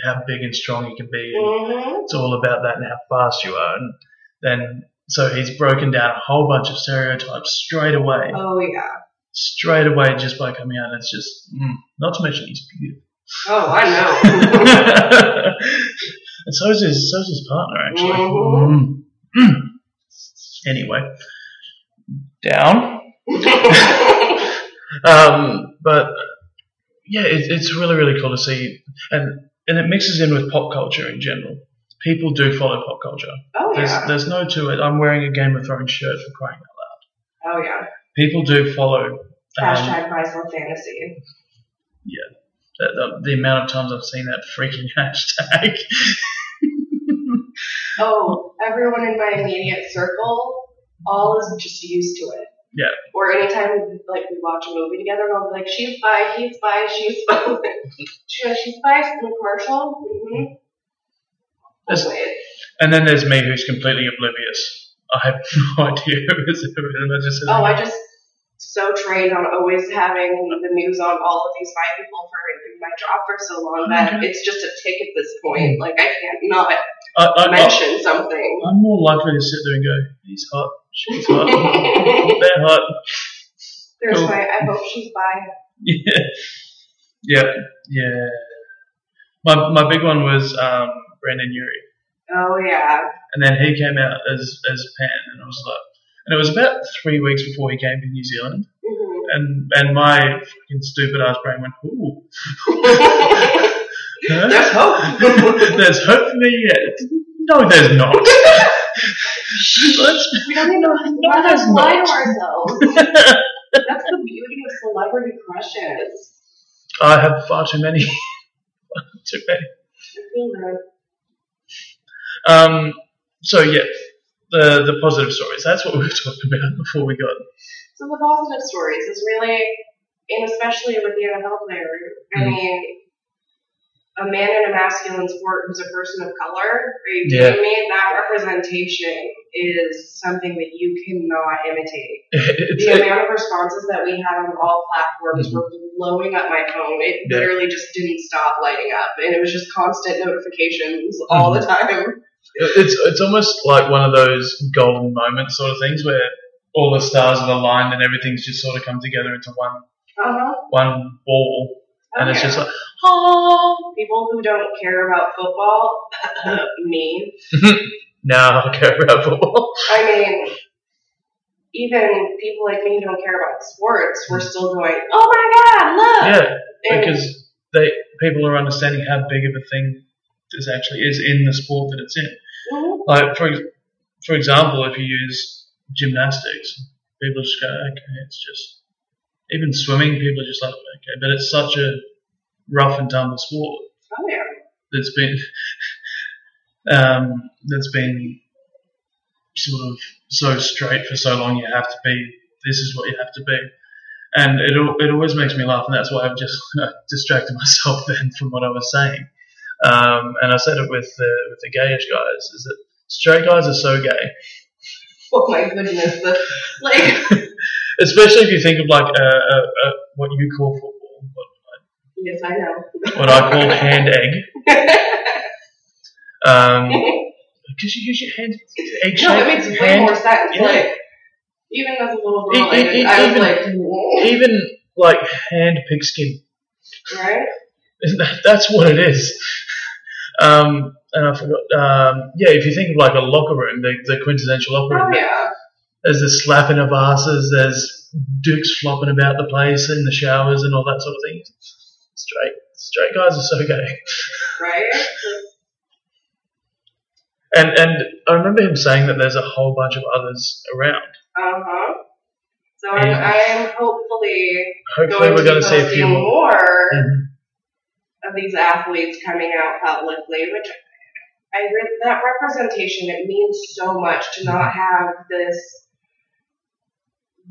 how big and strong you can be. And hmm It's all about that and how fast you are. And then, so he's broken down a whole bunch of stereotypes straight away. Oh yeah. Straight away just by coming out. And it's just, mm, not to mention he's beautiful. Oh, I know. and so is his, so is his partner, actually. Mhm. Mm. Mm. Anyway, down. Um, but yeah, it, it's really, really cool to see, and and it mixes in with pop culture in general. People do follow pop culture. oh There's yeah. there's no to it. I'm wearing a Game of Thrones shirt for crying out loud. Oh yeah. People do follow. Um, Hashtag Bicycle Fantasy. the, the, the amount of times I've seen that freaking hashtag. Oh, everyone in my immediate circle, all is just used to it. Yeah. Or anytime like we watch a movie together, I'll be like, "She's bi, he's bi, she's bi." she goes, "She's bi in the commercial." Mm-hmm. And then there's me who's completely oblivious. I have no idea who is who, and I just Oh, I just so trained on always having the news on all of these bi people for my job for so long that Okay. it's just a tick at this point. Like I can't not I, I, I, mention something. I'm more likely to sit there and go, he's hot, she's hot, they're hot. There's Cool. my. I hope she's bi. Yeah, yeah, yeah. My my big one was um, Brendon Urie, Oh yeah. and then he came out as as Pan, and I was like, and it was about three weeks before he came to New Zealand, Mhm. and and my fucking stupid ass brain went, ooh, huh? There's hope. there's hope for me yet. No, there's not. Let's, we don't know No, there's to lie not. ourselves. That's the beauty of celebrity crushes. I have far too many. too many. I feel. Um, so yeah, the the positive stories. That's what we were talking about before we got. So the positive stories is really, and especially with the NFL player. I Mhm. mean, a man in a masculine sport who's a person of color. Are you Yeah. kidding me? That representation is something that you cannot imitate. The amount of responses that we had on all platforms Mhm. were blowing up my phone. It Yeah. literally just didn't stop lighting up, and it was just constant notifications all Mm-hmm. the time. It's it's almost like one of those golden moments sort of things where all the stars are aligned and everything's just sort of come together into one Uh-huh. one ball, and it's just like oh people who don't care about football, me. no, I don't care about football. I mean, even people like me who don't care about sports, we're still going, oh my god, look! Yeah, And- because they people are understanding how big of a thing this actually is in the sport that it's in. Mhm. Like for for example, if you use gymnastics, people just go, okay, it's just even swimming. People are just like, okay, but it's such a rough and tumble sport Oh yeah. that's been um, that's been sort of so straight for so long. You have to be. This is what you have to be. And it, it always makes me laugh, and that's why I've just distracted myself then from what I was saying. Um, and I said it with the with the gayish guys is that straight guys are so gay, Oh my goodness. The, like, especially if you think of like a, a, a, what you call football, what, yes, I know. what I call hand egg, um, because you use your hand egg no, it makes way hand- more sense. yeah. Like, even as a little girl, E- e- I was even- like, "Whoa," even like hand pigskin. right? That- That's what it is. Um, and I forgot. Um, yeah, if you think of like a locker room, the, the quintessential locker Oh room, yeah. there's the slapping of asses, there's dukes flopping about the place in the showers and all that sort of thing. Straight, straight guys are so gay. Right? And and I remember him saying that there's a whole bunch of others around. Uh huh. So I'm, I am hopefully Hopefully, going we're going to see a few more. more Mhm. Of these athletes coming out publicly, which I re- that representation it means so much to not have this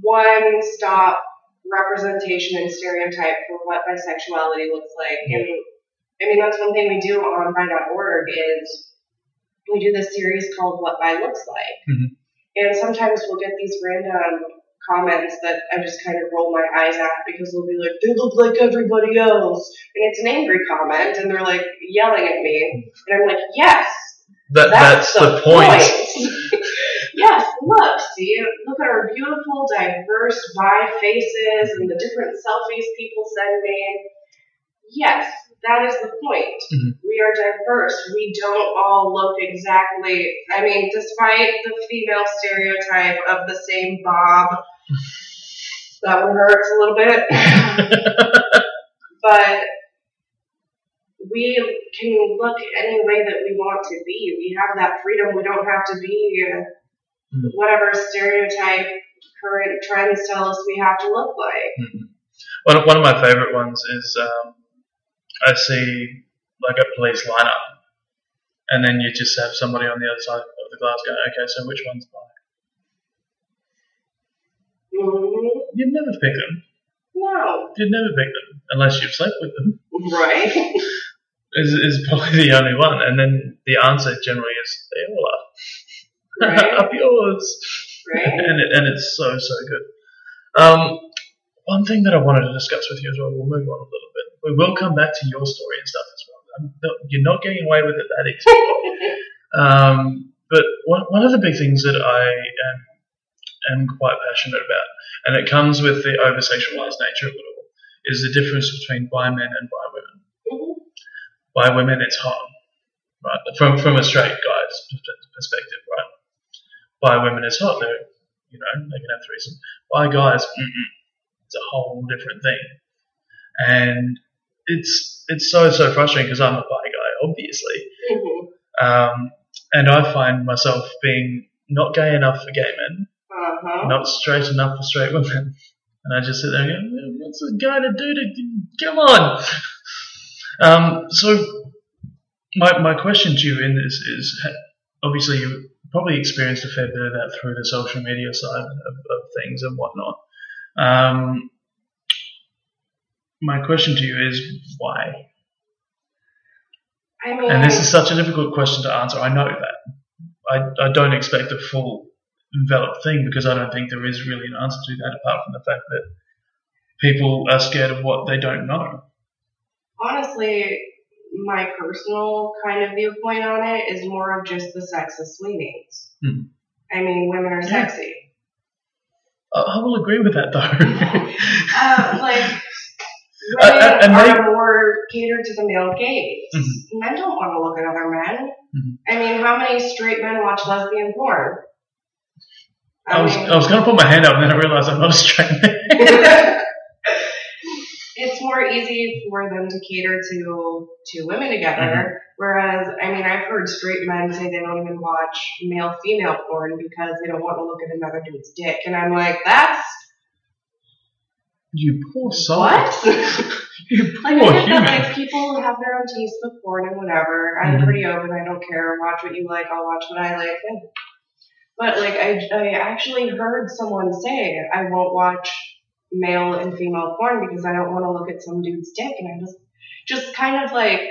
one stop representation and stereotype for what bisexuality looks like. And I mean that's one thing we do on bi.org is we do this series called What Bi Looks Like. Mhm. And sometimes we'll get these random comments that I just kind of roll my eyes at because they'll be like, they look like everybody else. And it's an angry comment and they're like yelling at me. And I'm like, yes, That, that's, that's, the, point. yes, look, see, look at our beautiful, diverse bi faces and the different selfies people send me. Yes, that is the point. Mhm. We are diverse. We don't all look exactly, I mean, despite the female stereotype of the same bob, that one hurts a little bit. but we can look any way that we want to be. We have that freedom. We don't have to be Mhm. whatever stereotype current trends tell us we have to look like. One, one of my favorite ones is um, I see like a police lineup, and then you just have somebody on the other side. of the glass going, okay, so which one's bi? You'd never pick them. No. You'd never pick them unless you've slept with them. Right? Is is probably the only one, and then the answer generally is they all are. Right. Up yours. right? and it, and it's so so good. Um, one thing that I wanted to discuss with you as well. We'll move on a little bit. We will come back to your story and stuff as well. I'm not- you're not getting away with it that easily. um, but one, one of the big things that I am am quite passionate about, and it comes with the over sexualized nature of it all, is the difference between bi men and bi women. Mhm. Bi women, it's hot, right? From from a straight guy's perspective, right? Bi women, it's hot. They're, you know, they can have threesome. Bi guys, mm-mm, it's a whole different thing, and it's it's so so frustrating because I'm a bi guy, obviously, Mhm. um, and I find myself being not gay enough for gay men, Uh-huh. not straight enough for straight women. And I just sit there and go, what's a guy to do to come on? Um, so my, my question to you in this is obviously you probably experienced a fair bit of that through the social media side of, of things and whatnot. Um, my question to you is why? I mean, And this is such a difficult question to answer. I know that. I, I don't expect a full enveloped thing because I don't think there is really an answer to that apart from the fact that people are scared of what they don't know. honestly, my personal kind of viewpoint on it is more of just the sexist leanings. Mhm. I mean, women are Yeah. sexy. I, will agree with that though. Uh, like, women uh, and are they- more catered to the male gaze. Mhm. Men don't want to look at other men. Mhm. I mean, how many straight men watch lesbian porn? I was mean, I was going to put my hand up and then I realised I'm not a straight it's more easy for them to cater to two women together. Mm-hmm. Whereas, I mean, I've heard straight men say they don't even watch male female porn because they don't want to look at another dude's dick. And I'm like, that's you poor soul. what? You poor I human. that, like, people have their own taste with porn and whatever. I'm Mhm. pretty open. I don't care. Watch what you like. I'll watch what I like. But, like, I, I actually heard someone say, I won't watch male and female porn because I don't want to look at some dude's dick. And I just, just kind of like,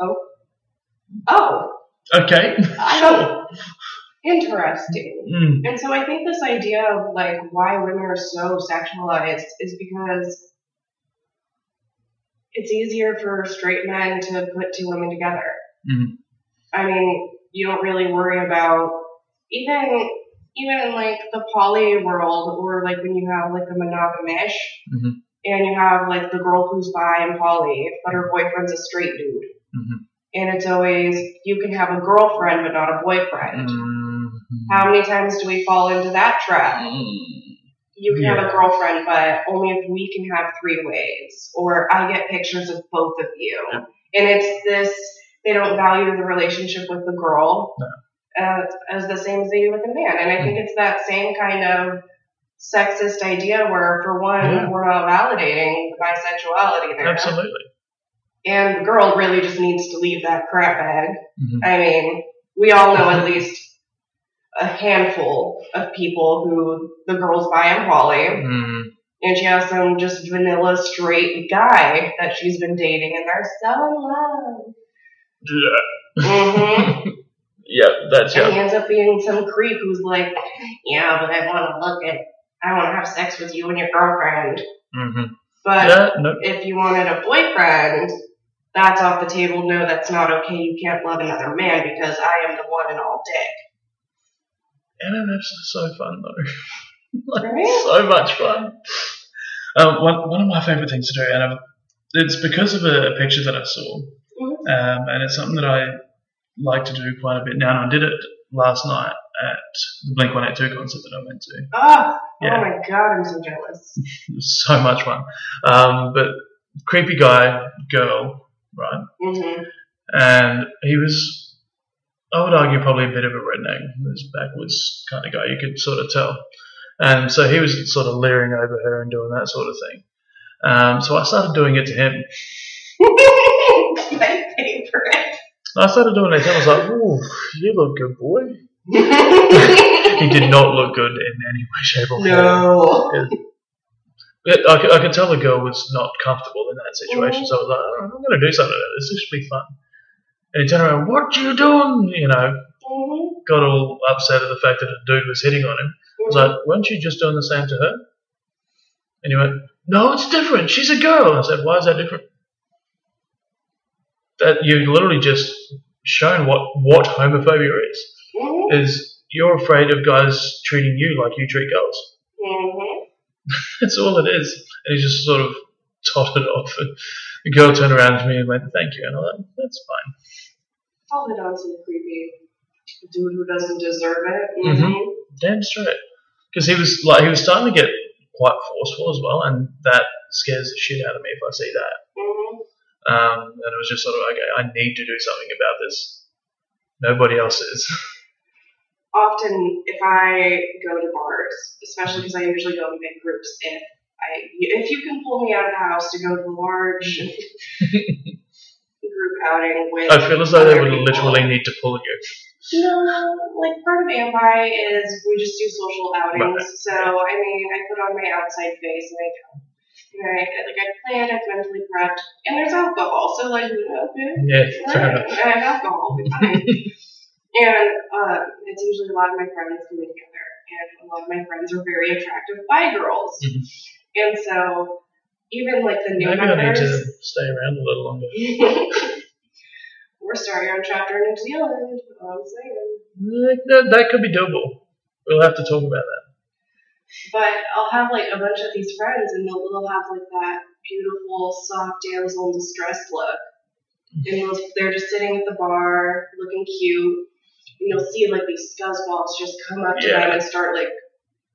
oh, oh, okay. Don't, interesting. Mm, And so I think this idea of like why women are so sexualized is because it's easier for straight men to put two women together. Mhm. I mean, you don't really worry about even even in like the poly world or like when you have like a monogamish Mhm. and you have like the girl who's bi and poly but her boyfriend's a straight dude. Mhm. And it's always you can have a girlfriend but not a boyfriend. Mhm. How many times do we fall into that trap? Mm. You can have a girlfriend, but only if we can have three ways, or I get pictures of both of you. Yeah. And it's this, they don't value the relationship with the girl uh, as the same as they do with the man. And I think it's that same kind of sexist idea where, for one, Yeah. we're not validating the bisexuality there. Absolutely. And the girl really just needs to leave that crap bag. Mhm. I mean, we all know at least a handful of people who the girl's bi and poly, Mm. and she has some just vanilla straight guy that she's been dating, and they're so in love. Yeah. hmm Yeah, that's And he ends up being some creep who's like, yeah, but I want to look at, I want to have sex with you and your girlfriend. Mm-hmm. But Yeah, no, if you wanted a boyfriend, that's off the table. No, that's not okay. You can't love another man because I am the one and all dick. MMFs are so fun though. like, Right? so much fun. Um, one, one of my favourite things to do, and I've, it's because of a, a picture that I saw. Um, and it's something that I like to do quite a bit now, and I did it last night at the Blink 182 concert that I went to. Oh, Yeah. oh my god, I'm so jealous. So much fun. Um, but creepy guy, girl, right? hmm and he was, I would argue, probably a bit of a redneck, this backwards kind of guy. You could sort of tell, and so he was sort of leering over her and doing that sort of thing. Um, so I started doing it to him. my favorite. pay for it. I started doing that, and I was like, "Ooh, you look good, boy." He did not look good in any way, shape, or form. no. I, could, I could tell the girl was not comfortable in that situation, so I was like, "Oh, I'm going to do something about this. This should be fun. And he turned around, what you doing? You know, Mhm. got all upset at the fact that a dude was hitting on him. I was like, weren't you just doing the same to her? And he went, no, it's different. She's a girl. I said, why is that different? That you literally just shown what, what homophobia is. Mhm. Is you're afraid of guys treating you like you treat girls. Mhm. That's all it is. And he just sort of tottered off. And the girl turned around to me and went, thank you. And I went, that's fine. Hit on some creepy dude who doesn't deserve it. Mhm. Mhm. Damn straight. Because he was like he was starting to get quite forceful as well, and that scares the shit out of me if I see that. Mhm. Um, and it was just sort of okay, I need to do something about this. Nobody else is. Often, if I go to bars, especially because I usually go in big groups, if I if you can pull me out of the house to go to a large group outing with, I feel as though they would people. literally need to pull you. No, like part of Ambi is we just do social outings. So I mean, I put on my outside face and I go. And I like I plan, I've mentally prepped, and there's alcohol. So like, okay, Yeah, fair enough. I have alcohol. And uh, it's usually a lot of my friends coming together, and a lot of my friends are very attractive bi girls. Mhm. And so, even like the new Maybe I need to stay around a little longer. we're starting our chapter in New Zealand. I'm saying. That, that could be doable. We'll have to talk about that. But I'll have like a bunch of these friends, and they'll, they'll have like that beautiful, soft damsel in distress look. And they'll, they're just sitting at the bar, looking cute. And you'll see like these scuzzballs just come up to Yeah. them and start like,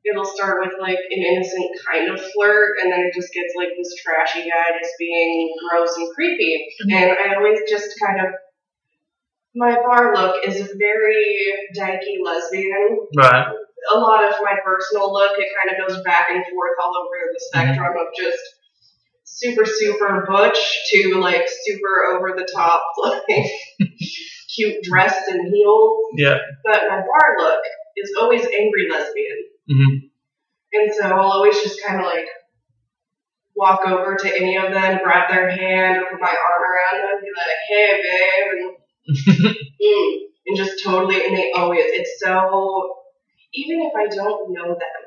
it'll start with like an innocent kind of flirt, and then it just gets like this trashy guy just being gross and creepy. Mm-hmm. And I always just kind of, my bar look is very dykey lesbian Right. A lot of my personal look, it kind of goes back and forth all over the spectrum of just super, super butch to like super over the top, like cute dress and heels. Yeah. But my bar look is always angry lesbian. hmm And so I'll always just kind of like walk over to any of them, grab their hand, or put my arm around them, and be like, hey, babe, and mm, and just totally, and they always, it's so, even if I don't know them,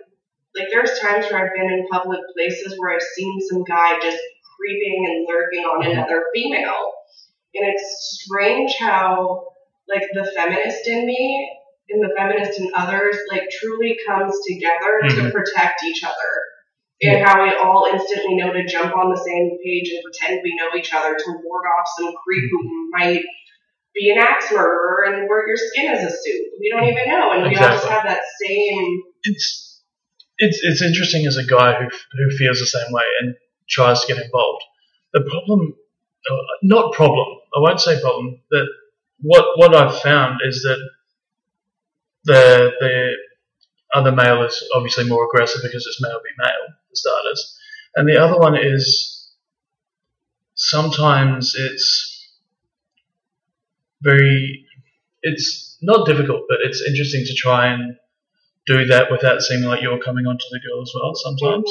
like there's times where I've been in public places where I've seen some guy just creeping and lurking on another female, and it's strange how, like, the feminist in me and the feminist in others, like, truly comes together to Mhm. protect each other. And how we all instantly know to jump on the same page and pretend we know each other to ward off some creep who might be an axe murderer and wear your skin as a suit. We don't even know, and we all just have that same. It's it's it's interesting as a guy who who feels the same way and tries to get involved. The problem, uh, not problem. I won't say problem. That what what I've found is that the the other male is obviously more aggressive because it's male be male for starters, and the other one is sometimes it's very it's not difficult, but it's interesting to try and do that without seeming like you're coming onto the girl as well sometimes.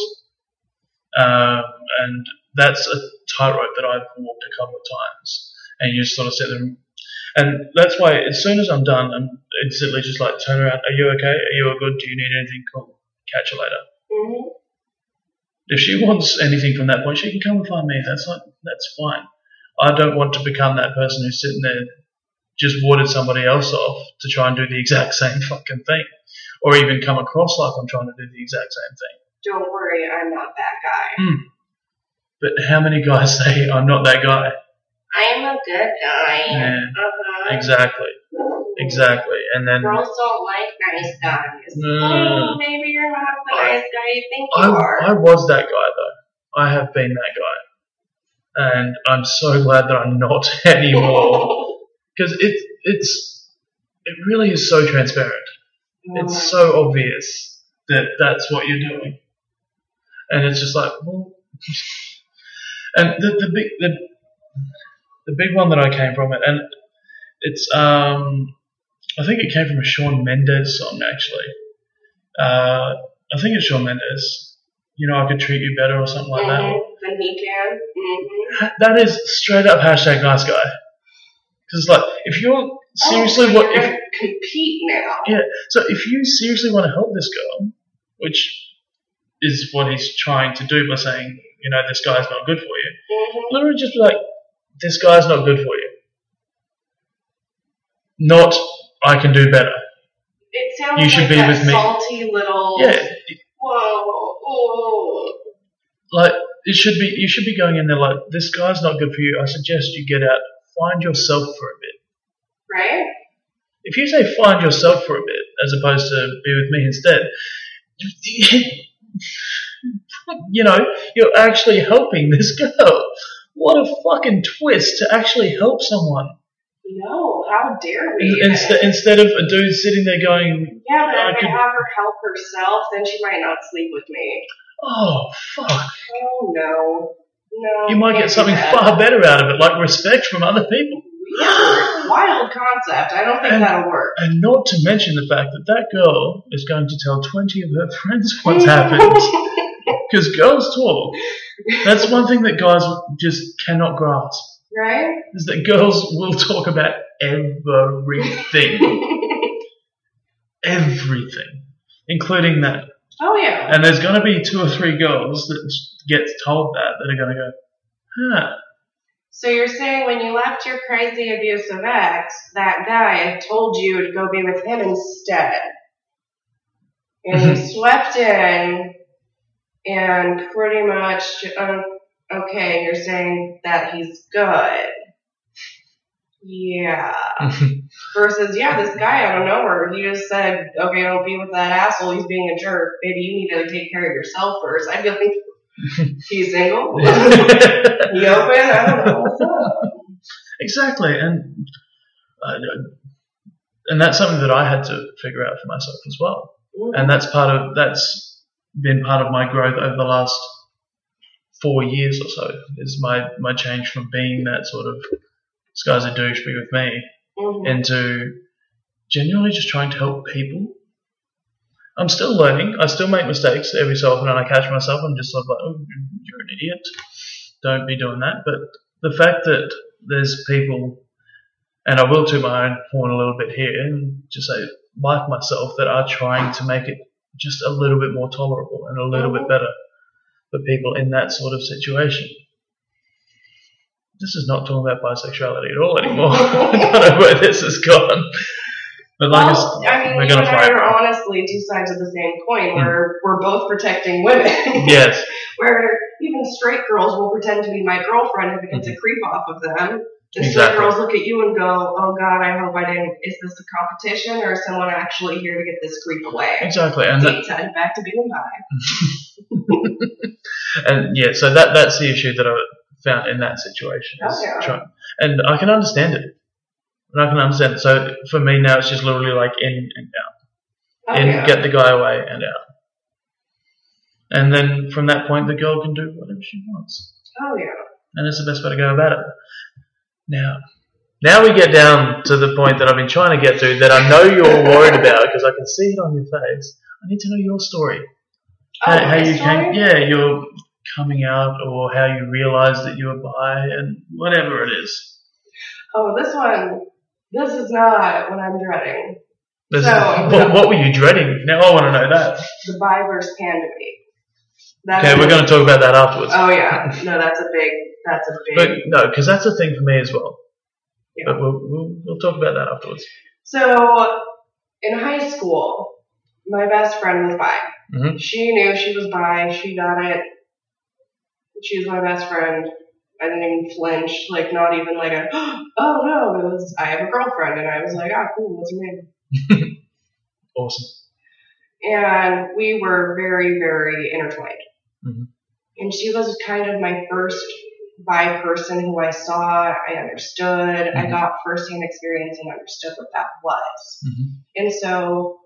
Um, and that's a tightrope that I've walked a couple of times. And you sort of sit there, and- that's why as soon as I'm done, I'm instantly just like turn around. Are you okay? Are you all good? Do you need anything? Cool. Catch you later. Mhm. If she wants anything from that point, she can come and find me. That's not. That's fine. I don't want to become that person who's sitting there just warded somebody else off to try and do the exact same fucking thing, or even come across like I'm trying to do the exact same thing. Don't worry, I'm not that guy. But how many guys say I'm not that guy? I am a good guy. Yeah. Uh-huh. Exactly. Exactly. And then Girls don't like nice guys. No. Oh, maybe you're not the nice guy you think I, you are. I was that guy though. I have been that guy, and I'm so glad that I'm not anymore. Because it it's it really is so transparent. It's so obvious that that's what you're doing, and it's just like, well, and the the big the the big one that I came from it, and it's um, I think it came from a Shawn Mendes song actually. Uh, I think it's Shawn Mendes. You know, I could treat you better or something like that. Mhm. Then he can. hmm That is straight up hashtag nice guy. Because like, if you're seriously oh, what if compete now? yeah, so if you seriously want to help this girl, which is what he's trying to do by saying, you know, this guy's not good for you, hmm literally just be like, this guy's not good for you. Not, I can do better. It sounds You should like be with me. salty little. Yeah, Whoa. Oh. like it should be. You should be going in there like, this guy's not good for you. I suggest you get out, find yourself for a bit. Right? If you say find yourself for a bit, as opposed to be with me instead, you know, you're actually helping this girl. What a fucking twist to actually help someone. No, how dare we? In- Instead, instead of a dude sitting there going, yeah, but I if I have her help herself, then she might not sleep with me. oh, fuck. Oh no. No. You might get something far better out of it, like respect from other people. Weird. Wild concept. I don't think And- that'll work. And not to mention the fact that that girl is going to tell 20 of her friends what's happened. Because girls talk. That's one thing that guys just cannot grasp. right? Is that girls will talk about everything. everything. Including that. Oh yeah. And there's going to be two or three girls that gets told that that are going to go, huh. So you're saying when you left your crazy abusive ex, that guy told you to go be with him instead. And Mm-hmm. you swept in and pretty much, um, okay, you're saying that he's good. Yeah. Versus, yeah, this guy out of nowhere, he just said, okay, don't be with that asshole, he's being a jerk. Maybe you need to take care of yourself first. I feel like he's single. he open? I don't know. What's up? Exactly, and uh, and that's something that I had to figure out for myself as well. And that's part of that's been part of my growth over the last four years or so. Is my my change from being that sort of this guy's a douche, be with me, Mhm. into genuinely just trying to help people. I'm still learning. I still make mistakes every so often, and I catch myself. I'm just sort of like, oh, you're an idiot. Don't be doing that. But the fact that there's people, and I will toot my own horn a little bit here, and just say, like myself, that are trying to make it just a little bit more tolerable and a little bit better for people in that sort of situation. This is not talking about bisexuality at all anymore. I don't know where this has gone. But like, well, I mean, we're you and I are honestly two sides of the same coin. Hmm. Where we're both protecting women. Yes, where even straight girls will pretend to be my girlfriend if it gets a hmm. creep off of them. And straight girls look at you and go, "Oh God, I hope I didn't. Is this a competition or is someone actually here to get this creep away?" exactly. And that, back to being bi. and yeah, so that that's the issue that I found in that situation. Okay. trying- and I can understand it. And I can understand it. So for me now, it's just literally like in and out. Oh, in, get the guy away, and out. And then from that point, the girl can do whatever she wants. oh yeah. and it's the best way to go about it. Now, now we get down to the point that I've been trying to get to that I know you're worried about because I can see it on your face. I need to know your story. Oh, how, how you story? came, yeah, your coming out, or how you realized that you were bi, and whatever it is. Oh, this one. This is not what I'm dreading. This- So- what, what were you dreading? Now I want to know that. The bi versus pan debate. Okay, we're going to talk about that afterwards. Oh yeah. No, that's a big. That's a big. But no, because that's a thing for me as well. Yeah. But we'll, we'll, we'll talk about that afterwards. So, in high school, my best friend was bi. Mhm. She knew she was bi. She got it. She was my best friend. I didn't even flinch. Like, not even like a, oh no, it was, I have a girlfriend. And I was like, ah, cool, what's her name? Awesome. And we were very, very intertwined. Mhm. And she was kind of my first bi person who I saw, I understood, I Mhm. got firsthand experience and understood what that was. Mhm. And so,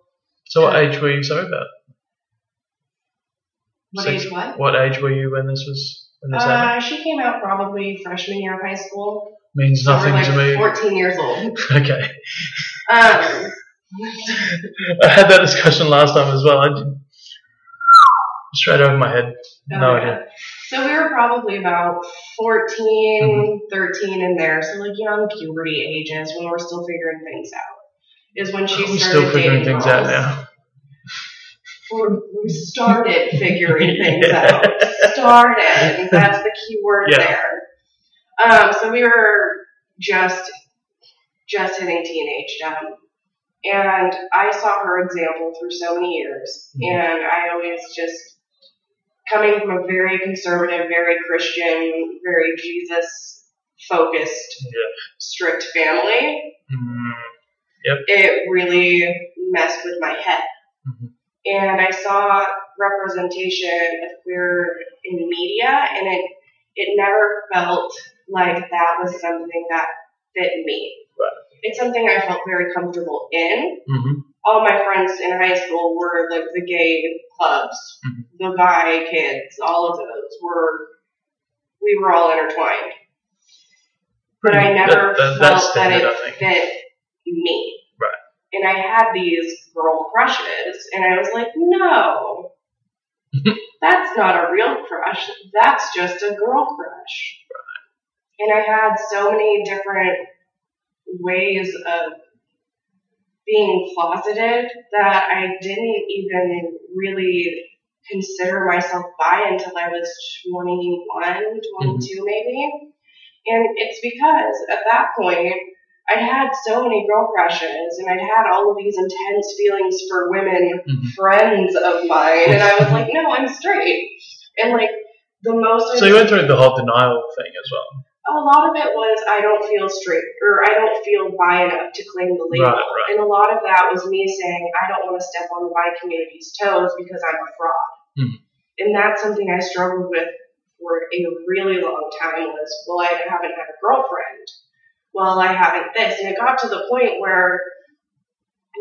So what age were you sorry about? what Six- age what? What age were you when this was when this happened? Uh, she came out probably freshman year of high school. Means nothing like to me. 14 years old. Okay. Um, I had that discussion last time as well. I did, straight over my head. No idea. So we were probably about 14, 13 in there, so like young puberty ages when we're still figuring things out. Is when she started still figuring things girls. out now. We're- We started figuring things out. Started. That's the key word Yeah. there. Um, so we were just just hitting teenagedom. And I saw her example through so many years. Mhm. And I always just coming from a very conservative, very Christian, very Jesus focused, Yeah. strict family, Mm, it really messed with my head. Mhm. And I saw representation of queer in media, and it it never felt like that was something that fit me. Right. It's something I felt very comfortable in. mhm. All my friends in high school were like the gay clubs, Mhm. the bi kids, all of those were we were all intertwined. But I never that- that- felt that it fit me. And I had these girl crushes, and I was like, no, that's not a real crush. That's just a girl crush. And I had so many different ways of being closeted that I didn't even really consider myself bi until I was 21, 22 mm-hmm. maybe. And it's because at that point, I'd had so many girl crushes and I'd had all of these intense feelings for women Mhm. friends of mine. And I was like, no, I'm straight. And like the most. So you went through the whole denial thing as well. a lot of it was I don't feel straight or I don't feel bi enough to claim the label. Right, right. And a lot of that was me saying I don't want to step on the bi community's toes because I'm a fraud. Mhm. And that's something I struggled with for a really long time was, well, I haven't had a girlfriend. Well, I haven't this. And it got to the point where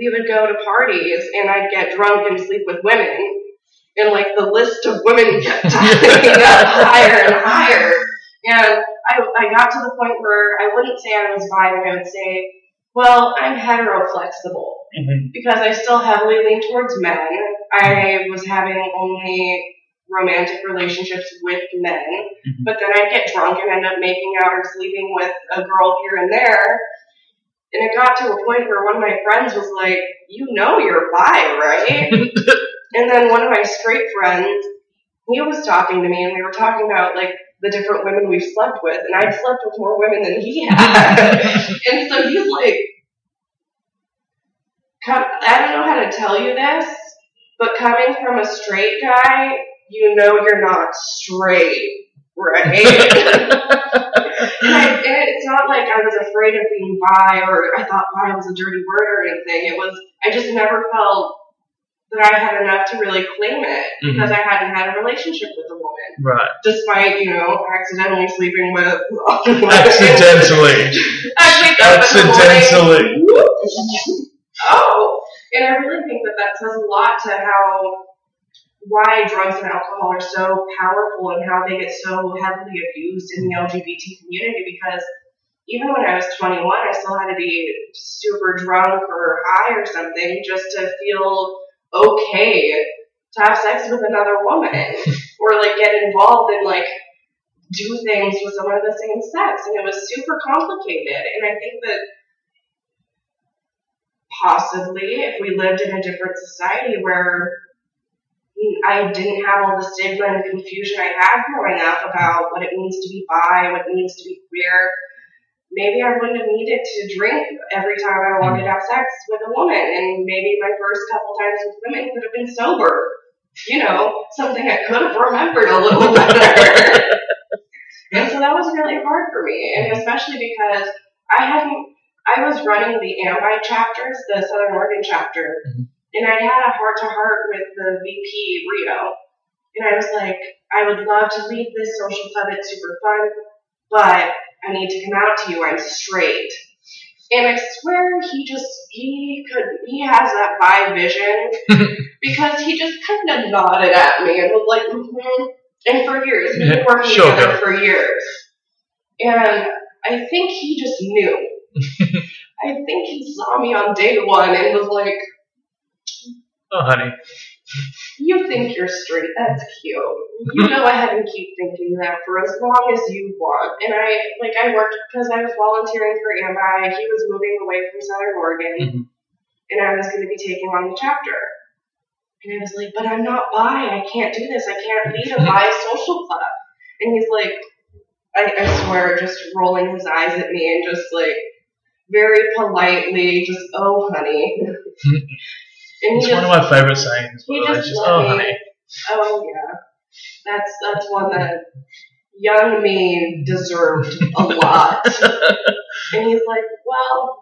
we would go to parties and I'd get drunk and sleep with women. And like the list of women kept up higher and higher. And I, I got to the point where I wouldn't say I was bi, but I would say, well, I'm hetero flexible Mm-hmm. because I still heavily lean towards men. I was having only romantic relationships with men, Mhm. but then I'd get drunk and end up making out or sleeping with a girl here and there. And it got to a point where one of my friends was like, You know you're bi, right? and then one of my straight friends, he was talking to me and we were talking about like the different women we've slept with, and I'd slept with more women than he had. and so he's like, I don't know how to tell you this, but coming from a straight guy, you know you're not straight, right? And, I, it's not like I was afraid of being bi or I thought bi was a dirty word or anything. It was, I just never felt that I had enough to really claim it mm-hmm. because I hadn't had a relationship with a woman. Right. Despite, you know, accidentally sleeping with. Accidentally. I wake up in the Accidentally. oh, and I really think that that says a lot to how why drugs and alcohol are so powerful and how they get so heavily abused in the LGBT community because even when I was 21, I still had to be super drunk or high or something just to feel okay to have sex with another woman or like get involved in like do things with someone of the same sex. And it was super complicated. And I think that possibly if we lived in a different society where I didn't have all the stigma and confusion I had growing up about what it means to be bi, what it means to be queer, maybe I wouldn't have needed to drink every time I wanted to have sex with a woman. And maybe my first couple times with women could have been sober. You know, something I could have remembered a little better. and so that was really hard for me. And especially because I hadn't, I was running the AMBI chapters, the Southern Oregon chapter, Mhm. And I had a heart to heart with the VP, Rio. And I was like, I would love to lead this social club, it's super fun, but I need to come out to you, I'm straight. And I swear he just, he could, he has that bi vision because he just kind of nodded at me and was like, mm-hmm. And for years, we've been working Sure, together for years. And I think he just knew. I think he saw me on day one and was like, Oh, honey. You think you're straight. That's cute. You go ahead and keep thinking that for as long as you want. And I, like, I worked because I was volunteering for AMBI. He was moving away from Southern Oregon, Mhm. and I was going to be taking on the chapter. And I was like, but I'm not bi. I can't do this. I can't lead a bi social club. And he's like, I, I swear, just rolling his eyes at me and just like very politely, just, oh, honey. and It's just, one of my favorite sayings. he by the way, just just, oh, honey. Oh yeah, that's that's one that young me deserved a lot. and he's like, well,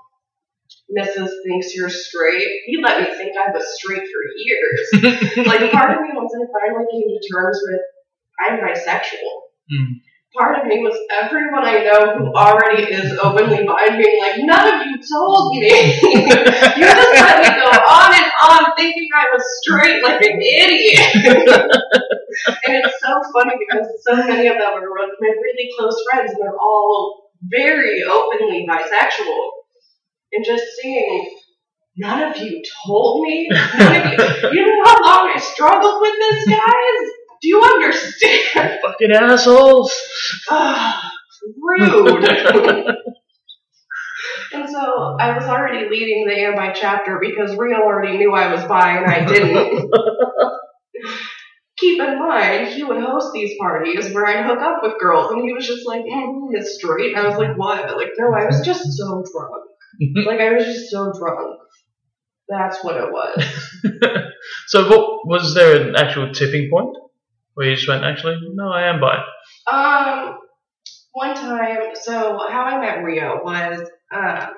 Mrs. thinks you're straight. He let me think I was straight for years. like part of me, once I finally came to terms with I'm bisexual. Mm. Part of me was everyone I know who already is openly bi being like, none of you told me. you just let me go on and on thinking I was straight like an idiot. and it's so funny because so many of them are my really close friends and they're all very openly bisexual. And just seeing none of you told me. None of you, you know how long I struggled with this, guys? Do you understand? Fucking assholes. Ah, rude. and so I was already leading the Ambi chapter because Rio already knew I was bi and I didn't. Keep in mind, he would host these parties where I'd hook up with girls, and he was just like, mm, "It's straight." I was like, "What?" Like, no, I was just so drunk. like, I was just so drunk. That's what it was. so, what was there an actual tipping point where you just went, actually, no, I am bi? Um, one time, so how I met Rio was, um,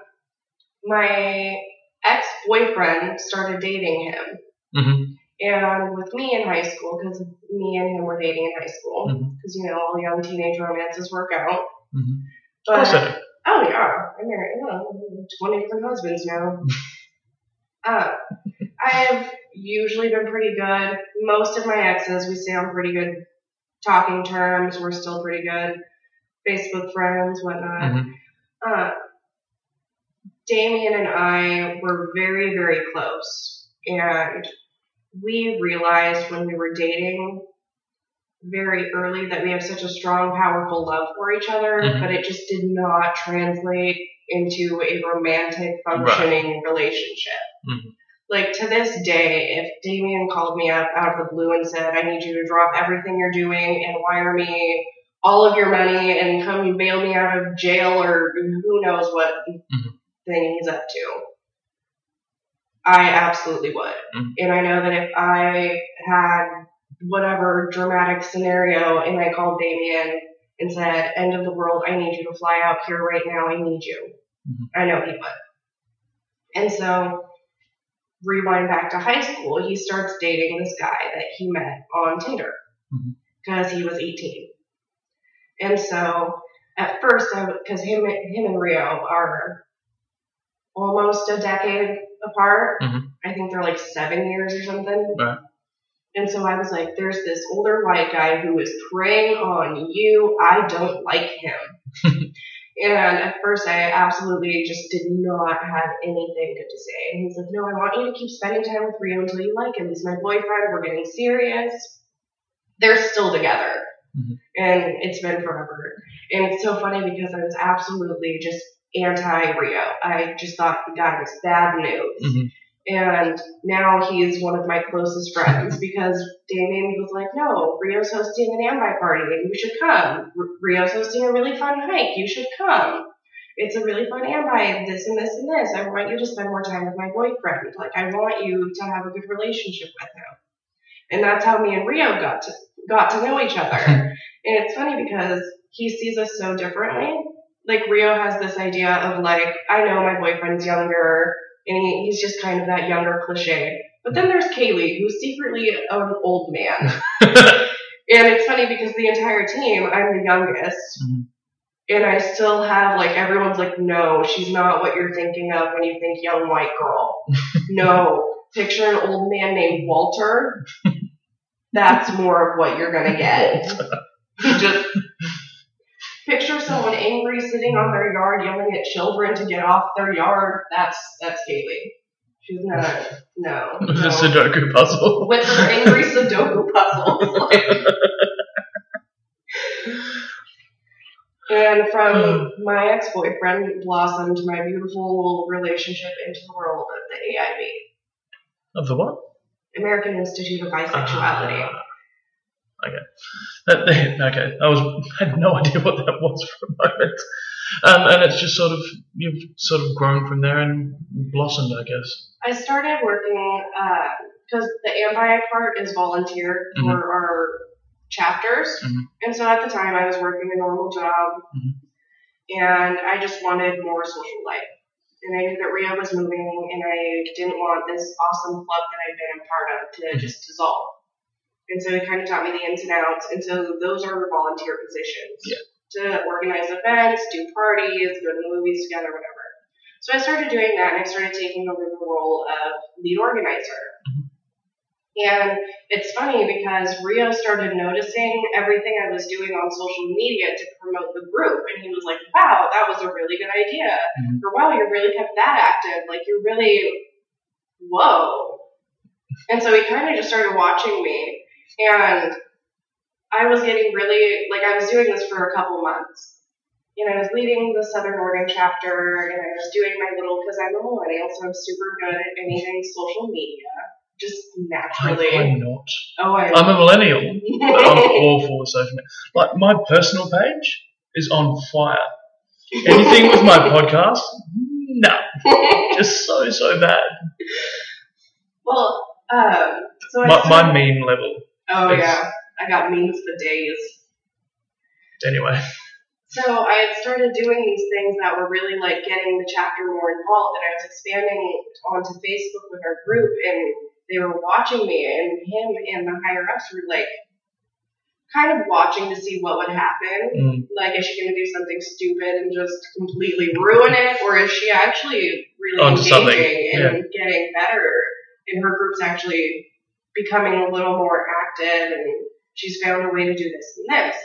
my ex boyfriend started dating him. Mm-hmm. And with me in high school, because me and him were dating in high school, because you know all young teenage romances work out. Mm-hmm. But oh yeah, I'm married. You know, twenty different husbands now. uh, I have usually been pretty good. Most of my exes, we stay on pretty good talking terms. We're still pretty good. Facebook friends, whatnot. Mhm. Uh, Damien and I were very, very close. And we realized when we were dating very early that we have such a strong, powerful love for each other, Mhm. but it just did not translate into a romantic, functioning relationship. Mhm. Like to this day, if Damien called me up out of the blue and said, I need you to drop everything you're doing and wire me all of your money and come bail me out of jail or who knows what thing he's up to. I absolutely would. Mhm. And I know that if I had whatever dramatic scenario and I called Damien and said, end of the world, I need you to fly out here right now, I need you. Mhm. I know he would. And so, rewind back to high school, he starts dating this guy that he met on Tinder because he was 18. And so, at first, because him him and Rio are almost a decade apart. Mhm. I think they're like seven years or something. Right. And so I was like, there's this older white guy who is preying on you. I don't like him. and at first, I absolutely just did not have anything good to say. And he's like, no, I want you to keep spending time with Rio until you like him. He's my boyfriend. We're getting serious. They're still together. Mhm. And it's been forever. And it's so funny because I was absolutely just anti Rio. I just thought the guy was bad news. Mhm. And now he's one of my closest friends because Damien was like, no, Rio's hosting an ambi party and you should come. R- Rio's hosting a really fun hike. You should come. It's a really fun ambi, this and this and this. I want you to spend more time with my boyfriend. Like, I want you to have a good relationship with him. And that's how me and Rio got to, got to know each other. and it's funny because he sees us so differently. Like, Rio has this idea of like, I know my boyfriend's younger and he, he's just kind of that younger cliche. But then there's Kaylee, who's secretly an old man. and it's funny because the entire team, I'm the youngest. Mhm. And I still have like everyone's like, no, she's not what you're thinking of when you think young white girl. no, picture an old man named Walter. That's more of what you're gonna get. Just picture someone angry, sitting on their yard, yelling at children to get off their yard. That's that's Kaylee. She's not. No. the no. Sudoku puzzle. With her angry Sudoku puzzles. Like, and from my ex-boyfriend blossomed my beautiful relationship into the world of the AIB, Of the what? American Institute of Bisexuality. Ah, okay. That, okay. I was had no idea what that was for a moment. Um, and it's just sort of you've sort of grown from there and blossomed, I guess. I started working because the AMBI part is volunteer Mhm. for our chapters, Mhm. and so at the time I was working a normal job, Mhm. and I just wanted more social life. And I knew that Rio was moving, and I didn't want this awesome club that I'd been a part of to Mhm. just dissolve. And so it kind of taught me the ins and outs, and so those are volunteer positions. Yeah. To organize events, do parties, go to the movies together, whatever. So I started doing that, and I started taking over the role of lead organizer. And it's funny because Rio started noticing everything I was doing on social media to promote the group, and he was like, "Wow, that was a really good idea," Mhm. or "Wow, you really kept that active. Like you're really, whoa." And so he kind of just started watching me, and I was getting really like I was doing this for a couple months. And I was leading the Southern Oregon chapter, and I was doing my little because I'm a millennial, so I'm super good at anything social media, just naturally. I, am not. oh, I I'm a millennial, but I'm awful with social media. Like my personal page is on fire. Anything with my podcast, no, just so so bad. well, um, so I My, my meme level. Oh is- yeah, I got memes for days. Anyway, So I had started doing these things that were really like getting the chapter more involved, and I was expanding onto Facebook with our group, and they were watching me, and him and the higher ups were like, kind of watching to see what would happen. mm, Like, is she going to do something stupid and just completely ruin it, or is she actually really Onto engaging something, and getting better? And her group's actually becoming a little more active, and she's found a way to do this and this.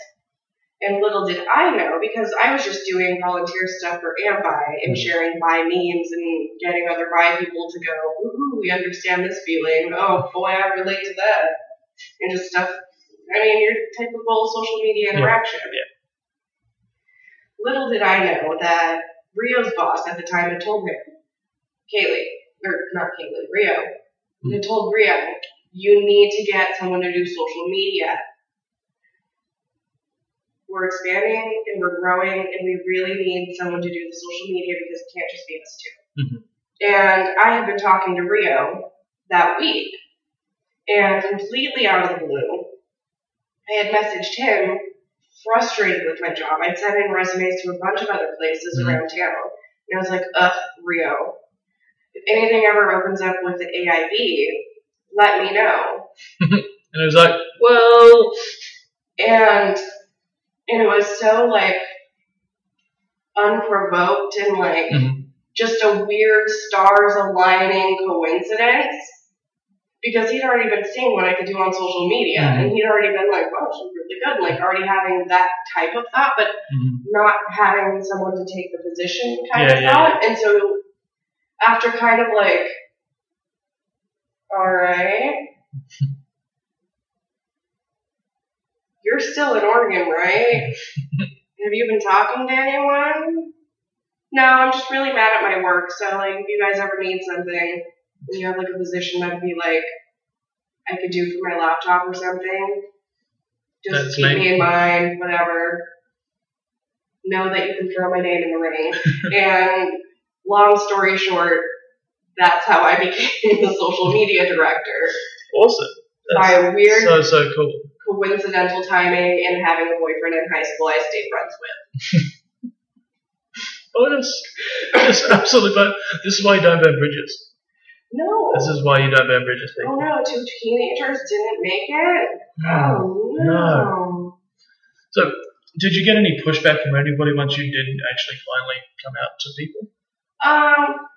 And little did I know, because I was just doing volunteer stuff for AMBI and hmm. sharing bi memes and getting other bi people to go, woohoo, we understand this feeling. Oh boy, I relate to that. And just stuff. I mean, your typical social media interaction. yeah. Little did I know that Rio's boss at the time had told him, Kaylee, or not Kaylee, Rio, had hmm. told Rio, you need to get someone to do social media we're expanding and we're growing and we really need someone to do the social media because it can't just be us 2 Mhm. And I had been talking to Rio that week and completely out of the blue, I had messaged him frustrated with my job. I'd sent in resumes to a bunch of other places Mhm. around town. And I was like, ugh, Rio, if anything ever opens up with the AIB, let me know. and it was like, well, and and it was so like unprovoked and like Mhm. just a weird stars aligning coincidence because he'd already been seeing what I could do on social media Mhm. and he'd already been like, wow, she's really good, like already having that type of thought, but mhm. not having someone to take the position kind Yeah, of yeah, thought. And so after kind of like, all right, you're still in Oregon, right? Have you been talking to anyone? No, I'm just really mad at my work. So like, if you guys ever need something, and you have like a position that'd be like, I could do for my laptop or something. Just That's keep me. me in mind, whatever. Know that you can throw my name in the ring. and long story short, that's how I became the social media director awesome. by That's a weird so so cool. coincidental timing and having a boyfriend in high school I stayed friends with. Bonus, just absolutely. But this is why you don't burn bridges. No. This is why you don't burn bridges, Oh no, two teenagers didn't make it? Oh no. So, did you get any pushback from anybody once you did actually finally come out to people? Um,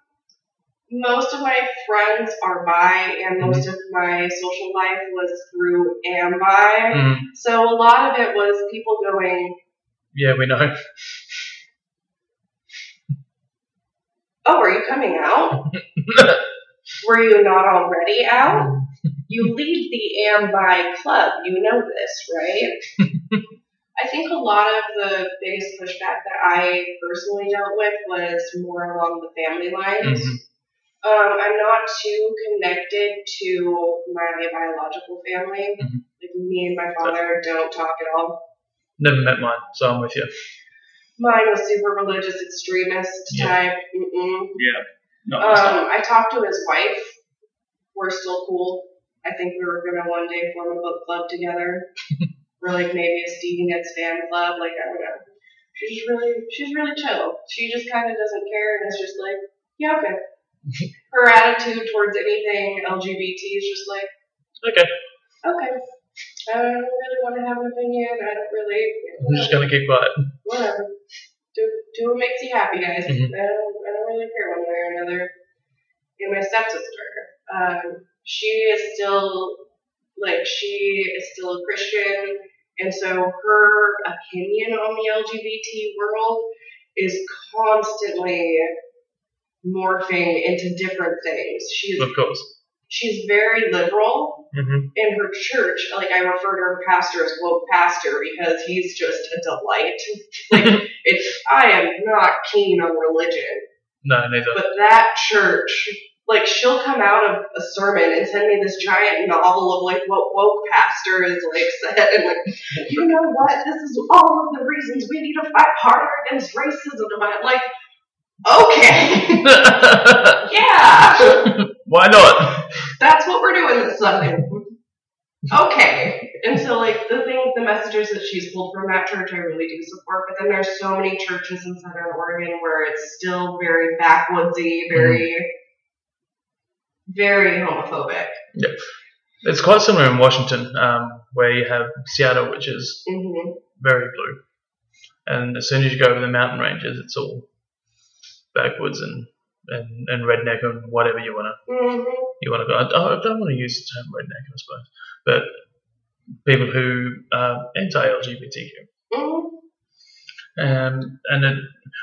most of my friends are bi, and most of my social life was through Ambi. Mm. So a lot of it was people going, Yeah, we know. Oh, are you coming out? Were you not already out? You lead the Ambi Club. You know this, right? I think a lot of the biggest pushback that I personally dealt with was more along the family lines. Mhm. Um, I'm not too connected to my biological family. Mhm. Like me and my father don't talk at all. Never met mine, so I'm with you. Mine was super religious extremist Yeah. type. Mm-mm. Yeah. Not. Um, I talked to his wife. We're still cool. I think we were gonna one day form a book club together, or like maybe a Stevie Nicks fan club. Like I don't know. She's really, she's really chill. She just kind of doesn't care and is just like, yeah, okay. Her attitude towards anything LGBT is just like, Okay. okay. I don't really want to have an opinion. I don't really. I'm just gonna keep quiet. whatever. Do do what makes you happy, guys. Mhm. I don't I don't really care one way or another. And my stepsister, um, she is still like she is still a Christian, and so her opinion on the LGBT world is constantly morphing into different things. She's Of course. she's very liberal, hmm in her church, like I refer to her pastor as woke pastor because he's just a delight. Like it's I am not keen on religion, No, neither. but that church, like she'll come out of a sermon and send me this giant novel of like what woke pastor is like said and like you know what this is all of the reasons we need to fight harder against racism. And I'm like, okay, yeah. Why not? that's what we're doing this Sunday. Okay. And so, like, the things, the messages that she's pulled from that church, I really do support. But then there's so many churches in Southern Oregon where it's still very backwoodsy, very, very homophobic. Yep. It's quite similar in Washington, um, where you have Seattle, which is hmm very blue, and as soon as you go over the mountain ranges, it's all backwoods and and, and redneck and whatever you wanna hmm you wanna go. I, I don't want to use the term redneck, I suppose, but people who are anti-LGBTQ. hmm Um, and it,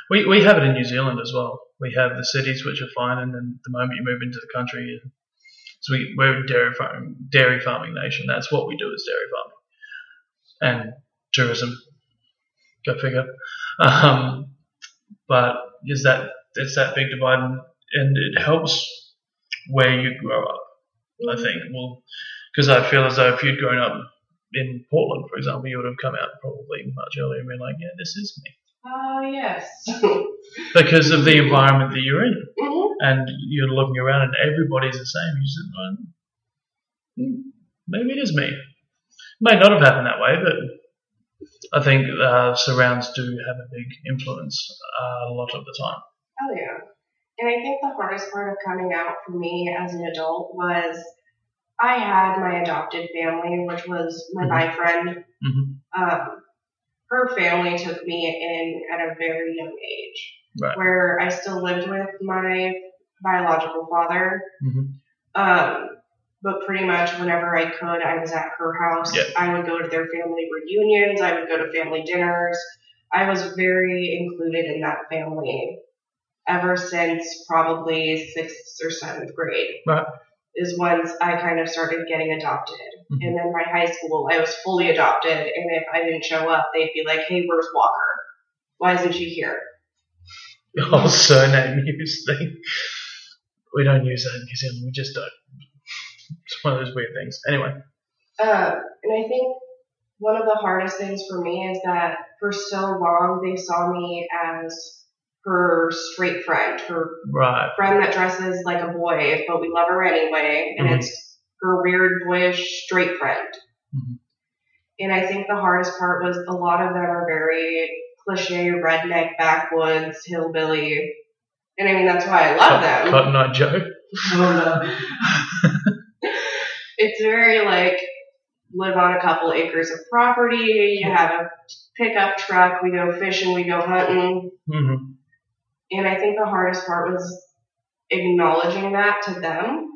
we, we have it in New Zealand as well. We have the cities which are fine, and then the moment you move into the country, so we, we're a dairy farming dairy farming nation. That's what we do is dairy farming and tourism. Go figure. Um, but is that it's that big divide, and, it helps where you grow up. I think well, because I feel as though if you'd grown up in Portland, for example, you would have come out probably much earlier and been like, yeah, this is me Oh, yes. because of the environment that you're in, hmm and you're looking around and everybody's the same. You well, hmm, maybe it is me. May not have happened that way, but I think uh, surrounds do have a big influence uh, a lot of the time. Oh, yeah. And I think the hardest part of coming out for me as an adult was I had my adopted family, which was my Mhm. boyfriend. Mhm. Um, her family took me in at a very young age, Right. where I still lived with my biological father. Mhm. Um, but pretty much whenever I could, I was at her house. Yeah. I would go to their family reunions. I would go to family dinners. I was very included in that family ever since probably sixth or seventh grade. Right. Is once I kind of started getting adopted. Mhm. And then my high school, I was fully adopted. And if I didn't show up, they'd be like, hey, where's Walker? Why isn't she here? The whole surname use thing. We don't use that in New Zealand. We just don't. It's one of those weird things. Anyway. Um, and I think one of the hardest things for me is that for so long they saw me as her straight friend, her Right. friend that dresses like a boy, but we love her anyway, and Mhm. it's her weird boyish straight friend. Mhm. And I think the hardest part was a lot of them are very cliche, redneck, backwoods, hillbilly. And I mean, that's why I love them. Cotton Eye Joe. It's very like live on a couple acres of property, you have a pickup truck, we go fishing, we go hunting. hmm And I think the hardest part was acknowledging that to them,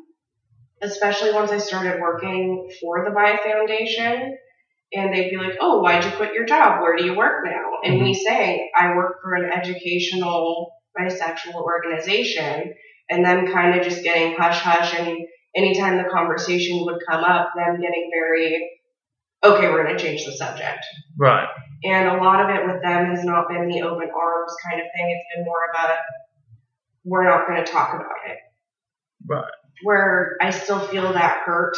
especially once I started working for the Bi Foundation. And they'd be like, oh, why'd you quit your job? Where do you work now? And me saying, I work for an educational bisexual organization and them kind of just getting hush hush and anytime the conversation would come up, them getting very, okay, we're going to change the subject. Right. And a lot of it with them has not been the open arms kind of thing. It's been more of a, we're not going to talk about it. Right. Where I still feel that hurt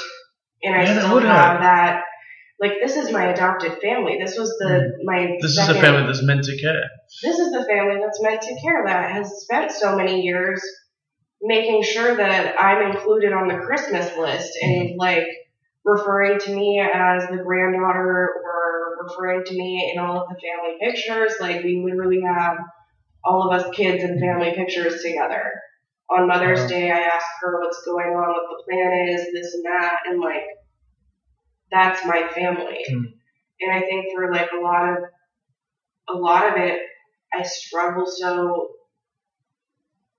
and I Yeah, still have that, like, this is my adopted family. This was the, my Mm. This is the family that's meant to care. this is the family that's meant to care that has spent so many years making sure that I'm included on the Christmas list and like referring to me as the granddaughter or referring to me in all of the family pictures. Like we literally have all of us kids in family pictures together. On Mother's. Day, I ask her what's going on, what the plan is, this and that, and like that's my family. Mm. And I think for like a lot of a lot of it, I struggle so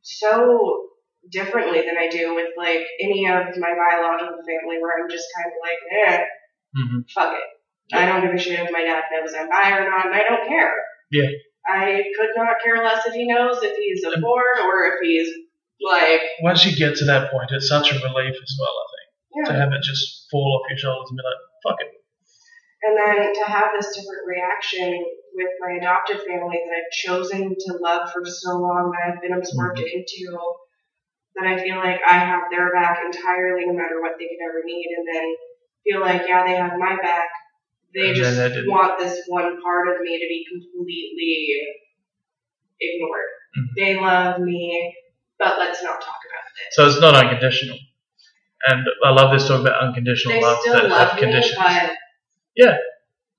so differently than I do with like any of my biological family, where I'm just kind of like, eh, hmm fuck it. I don't give a shit if my dad knows I'm bi or not, and I don't care. Yeah. I could not care less if he knows if he's a board or if he's like, Once you get to that point, it's such a relief as well, I think, yeah. to have it just fall off your shoulders and be like, fuck it. And then to have this different reaction with my adopted family that I've chosen to love for so long, that I've been absorbed into, that I feel like I have their back entirely no matter what they could ever need, and then feel like, yeah, they have my back. They And just want this one part of me to be completely ignored. Mhm. They love me, but let's not talk about it. So it's not unconditional. And I love this talk about unconditional They love that love have me, conditions. but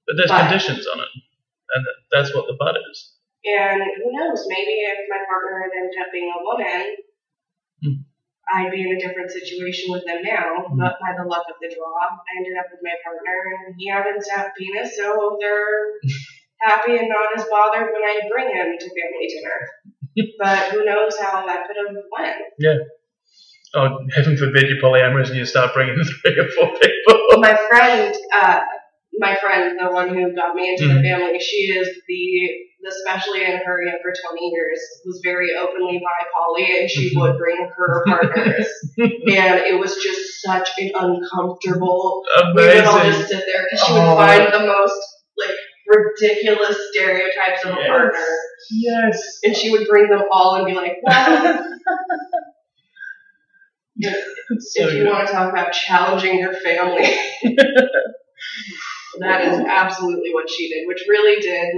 But there's but- conditions on it. And that's what the but is. And who knows, maybe if my partner ended up being a woman, Hmm. I'd be in a different situation with them now. Hmm. But by the luck of the draw, I ended up with my partner, and he happens to have a penis, so they're happy and not as bothered when I bring him to family dinner. but who knows how that could have went. Yeah. Oh, heaven forbid you're polyamorous and you start bringing three or four people. My friend, uh, my friend, the one who got me into Mhm. the family, she is the, especially in her younger 20 years, was very openly bi poly, and she would bring her partners. and it was just such an uncomfortable. We would all just sit there because she would Oh. find the most like ridiculous stereotypes of a Yes. partner, Yes. and she would bring them all and be like, "Well." It's so if you good. want to talk about challenging your family, that is absolutely what she did, which really did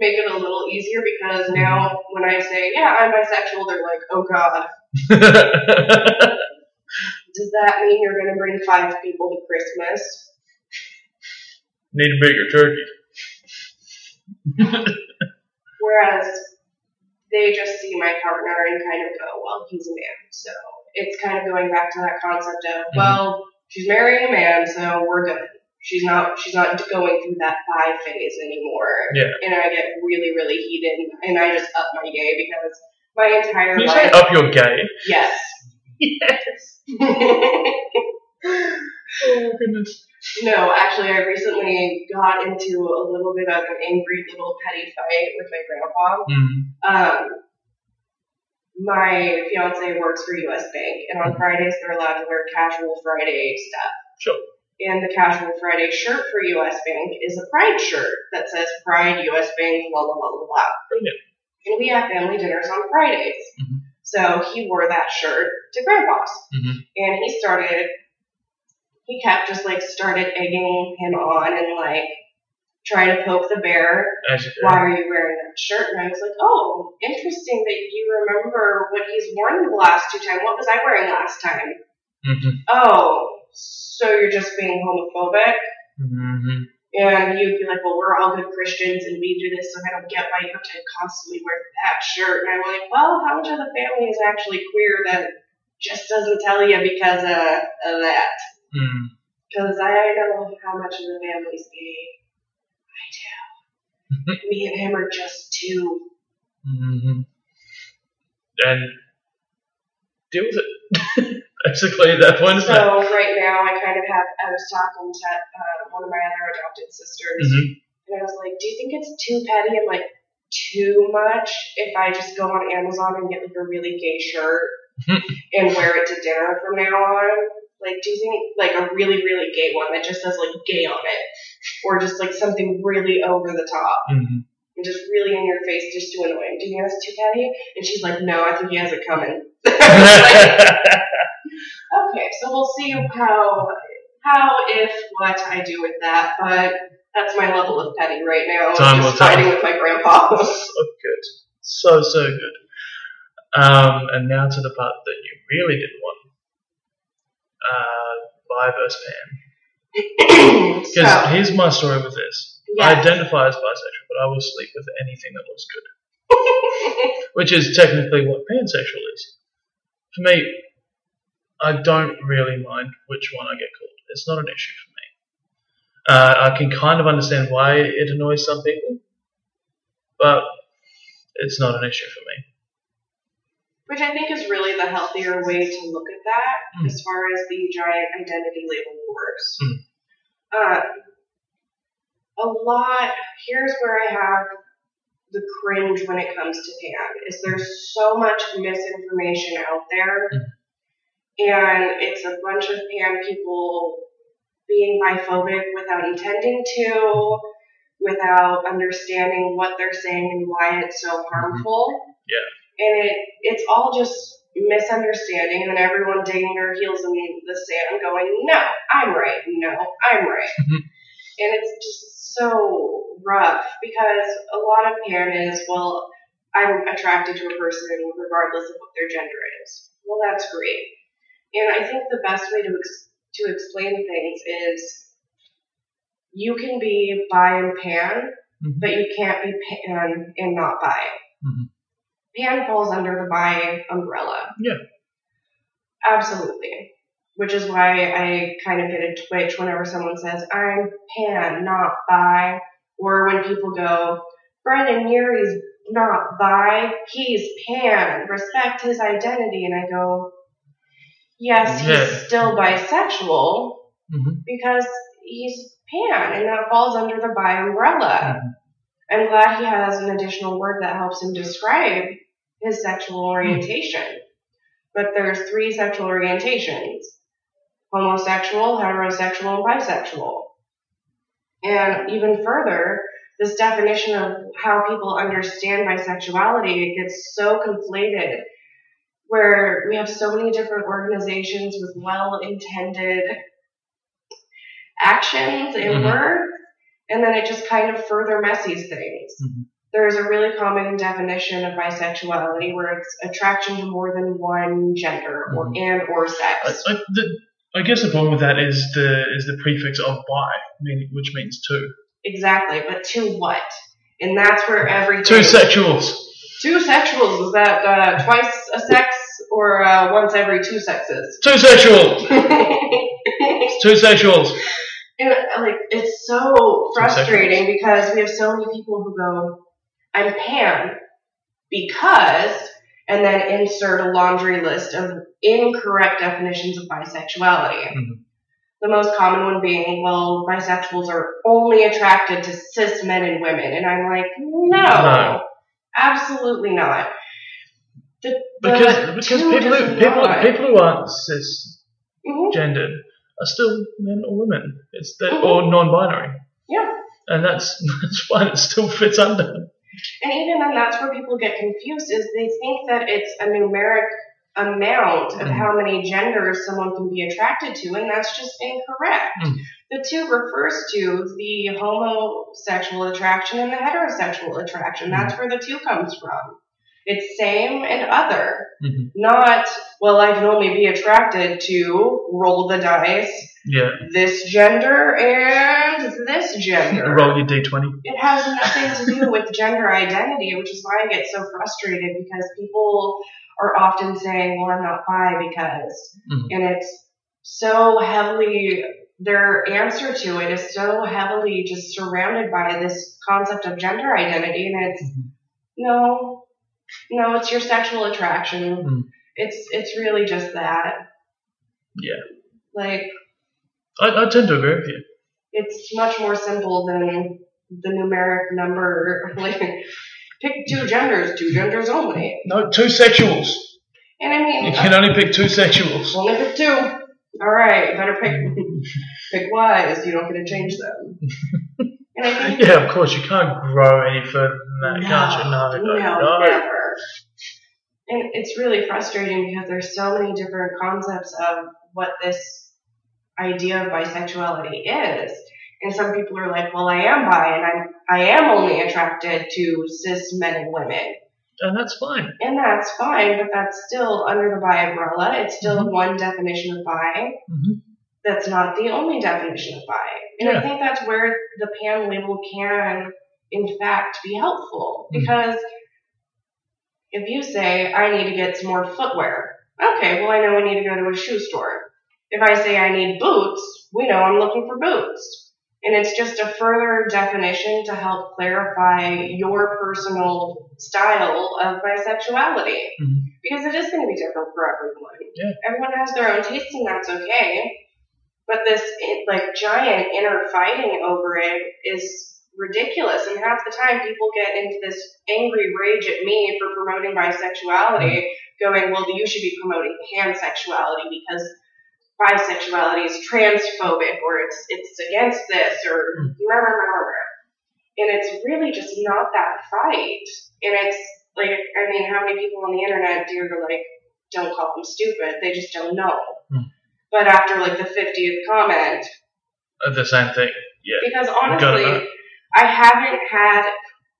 make it a little easier because now when I say, yeah, I'm bisexual, they're like, oh god, does that mean you're going to bring five people to Christmas? Need a bigger turkey. Whereas they just see my partner and kind of go, well, he's a man. So it's kind of going back to that concept of, Mhm. well, she's marrying a man, so we're good. She's not she's not going through that bi phase anymore. Yeah. And I get really, really heated and I just up my gay because my entire Can you say life up your gay? Yes. Yes. Oh goodness. no, actually I recently got into a little bit of an angry little petty fight with my grandpa. Mm. Um, my fiance works for U.S. Bank, and on Fridays they're allowed to wear casual Friday stuff. Sure. And the casual Friday shirt for U.S. Bank is a Pride shirt that says Pride U.S. Bank, blah blah blah blah blah. Brilliant. And we have family dinners on Fridays. Mhm. So he wore that shirt to Grandpa's, Mhm. and he started. He kept just like started egging him on and like trying to poke the bear As you do. why are you wearing that shirt? And I was like, oh, interesting that you remember what he's worn the last two times. What was I wearing last time? Mhm. Oh, so you're just being homophobic? Mhm. And you'd be like, well, we're all good Christians and we do this, so I don't get why you have to constantly wear that shirt. And I'm like, well, how much of the family is actually queer that just doesn't tell you because of, of that? Mm. Because I know how much of the family's gay. I do. Me and him are just two. Mhm. And deal with it. Basically, at that point, it? So right now, I kind of have. I was talking to uh, one of my other adopted sisters, Mhm. and I was like, "Do you think it's too petty?" I'm like, too much if I just go on Amazon and get like a really gay shirt and wear it to dinner from now on. Like, do you think like a really, really gay one that just says like gay on it? Or just like something really over the top Mhm. And just really in your face just too annoying. Do you think that's too petty? And she's like, no, I think he has it coming. okay, so we'll see how, how, if, what I do with that, but that's my level of petty right now. Time will just fighting with my grandpa. so good. So, so good. Um, and now to the part that you really didn't want. Uh, Bi versus Pan. Because so, here's my story with this. I identify as bisexual, but I will sleep with anything that looks good. Which is technically what pansexual is. For me, I don't really mind which one I get called. It's not an issue for me. Uh, I can kind of understand why it annoys some people, but it's not an issue for me. Which I think is really the healthier way to look at that Mm. as far as the giant identity label wars. Mm. Uh, a lot, here's where I have the cringe when it comes to Pan, is there's so much misinformation out there, and it's a bunch of Pan people being biphobic without intending to, without understanding what they're saying and why it's so harmful. yeah And it it's all just misunderstanding and then everyone digging their heels in the sand going, No, I'm right, no, I'm right. And it's just so rough because a lot of pan is, well, I'm attracted to a person regardless of what their gender is. Well, that's great. And I think the best way to ex- to explain things is you can be bi and pan, Mhm. but you can't be pan and not bi. Mhm. Pan falls under the bi umbrella. Yeah. Absolutely. Which is why I kind of get a twitch whenever someone says, I'm pan, not bi. Or when people go, Brendon Urie's not bi, he's pan, respect his identity. And I go, yes, he's Yeah. still bisexual Mhm. because he's pan and that falls under the bi umbrella. Mhm. I'm glad he has an additional word that helps him describe his sexual orientation. But there's three sexual orientations. Homosexual, heterosexual, and bisexual. And even further, this definition of how people understand bisexuality it gets so conflated where we have so many different organizations with well-intended actions and Mhm. words, and then it just kind of further messes things. Mhm. There's a really common definition of bisexuality where it's attraction to more than one gender or and or sex. The, I guess the problem with that is the is the prefix of bi, meaning, which means two. Exactly, but to what? And that's where everything. Two sexuals. Two sexuals. Is that uh, twice a sex or uh, once every two sexes? Two sexuals. Two sexuals. And like it's so frustrating because we have so many people who go, "I'm pan because," and then insert a laundry list of incorrect definitions of bisexuality. Mhm. The most common one being, "Well, bisexuals are only attracted to cis men and women," and I'm like, "No, No. absolutely not." The, the Because because people who, people not. people who aren't cisgendered Mhm. are still men or women. It's the, Mhm. or non-binary, Yeah. and that's that's fine. It still fits under. And even then, that's where people get confused is they think that it's a numeric amount of Mhm. how many genders someone can be attracted to, and that's just incorrect. Mhm. The two refers to the homosexual attraction and the heterosexual attraction. That's where the two comes from. It's same and other, Mhm. not, well, I can only be attracted to roll the dice, Yeah, this gender and this gender roll your d20. it has nothing to do with gender identity, which is why I get so frustrated because people are often saying, well, I'm not bi because, Mhm. and it's so heavily, their answer to it is so heavily just surrounded by this concept of gender identity, and it's, Mhm. no, no, it's your sexual attraction. Mhm. It's, it's really just that. Yeah. Like, I, I tend to agree with you. it's much more simple than the numeric number. Like, pick two genders, two genders only. No, two sexuals. And I mean, You can only pick two sexuals. only pick two. All right, better pick pick wise. You don't get to change them. And I think Yeah, of course, you can't grow any further than that, can't you? No, no, no, no. never. And it's really frustrating because there's so many different concepts of what this idea of bisexuality is. And some people are like, well, I am bi and I'm, I am only attracted to cis men and women. And that's fine. And that's fine, but that's still under the bi umbrella. It's still Mhm. one definition of bi. Mhm. That's not the only definition of bi. And Yeah. I think that's where the pan label can, in fact, be helpful. Mhm. Because if you say, I need to get some more footwear, okay, well, I know we need to go to a shoe store. If I say I need boots, we know I'm looking for boots. And it's just a further definition to help clarify your personal style of bisexuality. Mhm. Because it is going to be different for everyone. Yeah. Everyone has their own taste, and that's okay. But this like giant inner fighting over it is ridiculous. And half the time, people get into this angry rage at me for promoting bisexuality, mm-hmm. going, "Well, you should be promoting pansexuality because bisexuality is transphobic, or it's it's against this, or blah, blah, blah, blah, blah." And it's really just not that fight. And it's like, I mean, how many people on the internet to like, don't call them stupid? They just don't know. But after like the 50th comment, Uh, The same thing. Yeah. because honestly. I haven't had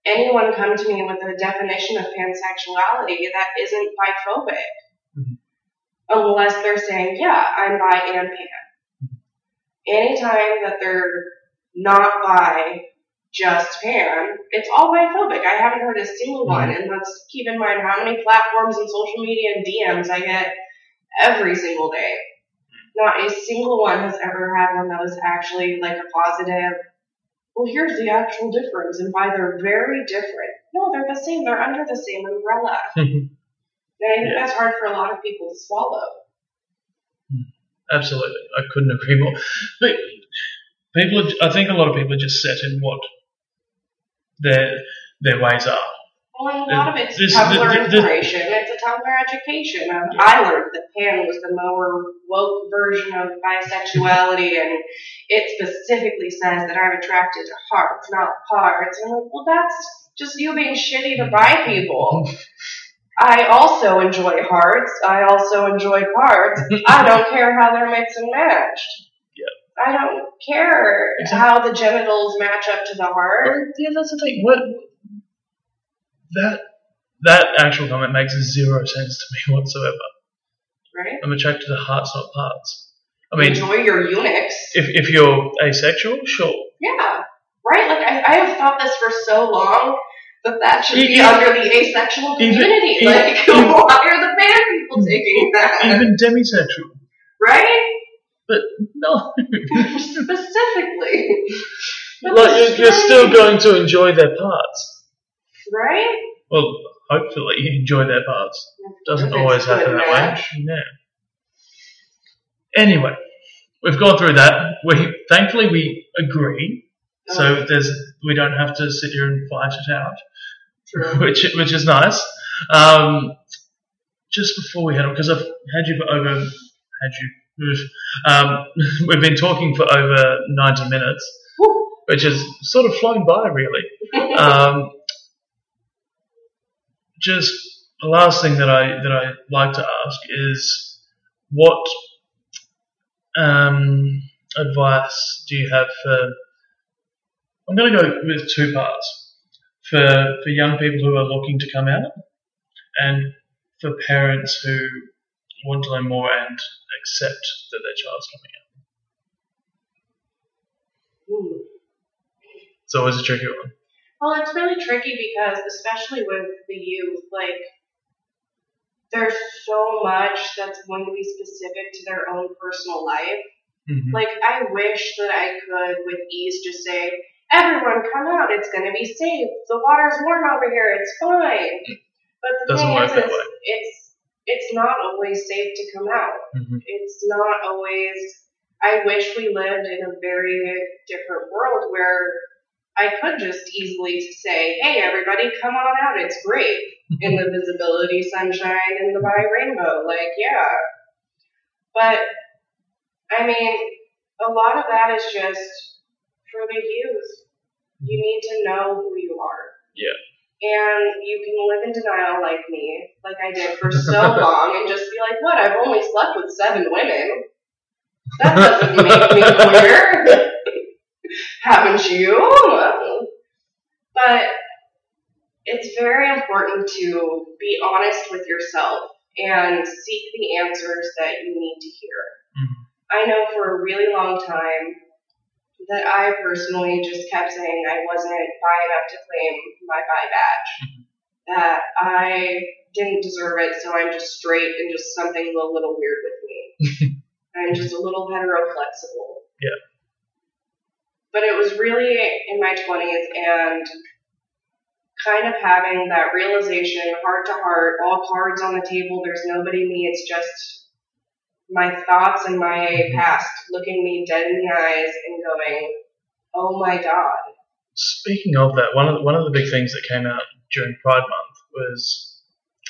anyone come to me with a definition of pansexuality that isn't biphobic. Mhm. Unless they're saying, yeah, I'm bi and pan. Anytime that they're not bi, just pan, it's all biphobic. I haven't heard a single one. And let's keep in mind how many platforms and social media and DMs I get every single day. Not a single one has ever had one that was actually like a positive. Well, here's the actual difference and why they're very different. No, they're the same. They're under the same umbrella. Mm-hmm. And I think Yeah. that's hard for a lot of people to swallow. Hmm. Absolutely. I couldn't agree more. But people, are, I think a lot of people are just set in what their their ways are. Well, and a lot of it's This- Tumblr the- the- information. It's a Tumblr education. Um, I learned that pan was the more woke version of bisexuality, and it specifically says that I'm attracted to hearts, not parts. And I'm like, well, that's just you being shitty to bi people. I also enjoy hearts. I also enjoy parts. I don't care how they're mixed and matched. Yep. I don't care how the genitals match up to the heart. Well, yeah, that's the thing. What that that actual comment makes zero sense to me whatsoever. Right? I'm attracted to hearts, not parts. I mean, enjoy your eunuchs. if if you're asexual, sure. Yeah, right. Like I, I have thought this for so long that that should be under the asexual community. even- like, even- why are the band people taking that? Even demisexual. right? But no. Specifically. But like you're, you're still going to enjoy their parts. Right? Well, hopefully you enjoy their parts. Doesn't always happen that way. Yeah. Anyway, we've gone through that. We thankfully we agree, so there's we don't have to sit here and fight it out, True. which which is nice. Um, just before we head on, because I've had you for over had you. Um, we've been talking for over 90 minutes, Woo. which has sort of flown by, really. Um, just the last thing that I that I like to ask is what um, advice do you have for? I'm going to go with two parts for for young people who are looking to come out, and for parents who want to learn more and accept that their child's coming out. Hmm. It's always a tricky one. Well, it's really tricky because, especially with the youth, like, there's so much that's going to be specific to their own personal life. Mhm. Like, I wish that I could, with ease, just say, everyone come out, it's going to be safe, the water's warm over here, it's fine. But the Doesn't thing is, that is way. it's, it's not always safe to come out. Mhm. It's not always, I wish we lived in a very different world where I could just easily say, hey, everybody, come on out. It's great. In the visibility, sunshine, and the bi rainbow. Like, yeah. But, I mean, a lot of that is just for the youth. You need to know who you are. Yeah. And you can live in denial like me, like I did for so long, and just be like, what? I've only slept with seven women. That doesn't make me queer. Haven't you? But it's very important to be honest with yourself and seek the answers that you need to hear. Mhm. I know for a really long time that I personally just kept saying I wasn't bi enough to claim my bi badge. That I didn't deserve it, so I'm just straight and just something's a little weird with me. I'm just a little hetero flexible. Yeah. But it was really in my 20s and kind of having that realization, heart to heart, all cards on the table, there's nobody me, it's just my thoughts and my past looking me dead in the eyes and going, oh my god. Speaking of that, one of the, one of the big things that came out during Pride Month was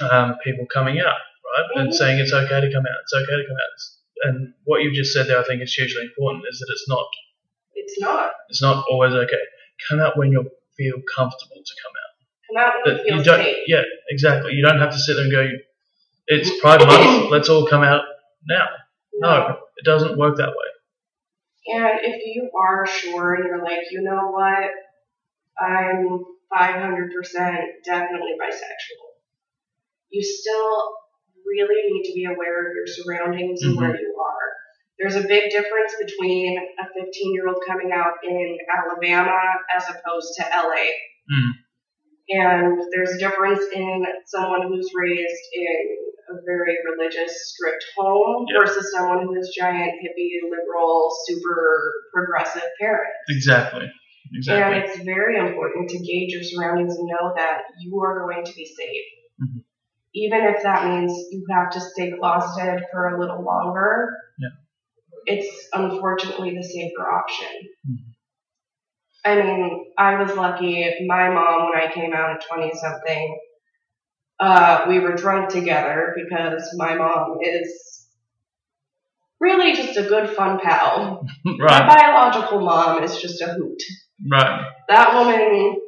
um, people coming out, right, and Mhm. saying it's okay to come out. It's okay to come out. And what you've just said there, I think, is hugely important. Is that it's not It's not. it's not always okay. Come out when you feel comfortable to come out. Come out when you feel safe. Yeah, exactly. You don't have to sit there and go. It's Pride Month. let's all come out now. No, it doesn't work that way. And if you are sure and you're like, you know what, I'm 500% definitely bisexual, you still really need to be aware of your surroundings and where mm-hmm. you are. There's a big difference between a 15 year old coming out in Alabama as opposed to LA. Mm. And there's a difference in someone who's raised in a very religious, strict home Yeah. versus someone who is giant, hippie, liberal, super progressive parent. Exactly. Exactly. And it's very important to gauge your surroundings and know that you are going to be safe. Mhm. Even if that means you have to stay closeted for a little longer. It's unfortunately the safer option. Mhm. I mean, I was lucky. My mom, when I came out at 20 something, uh, we were drunk together because my mom is really just a good fun pal. My biological mom is just a hoot. Right. That woman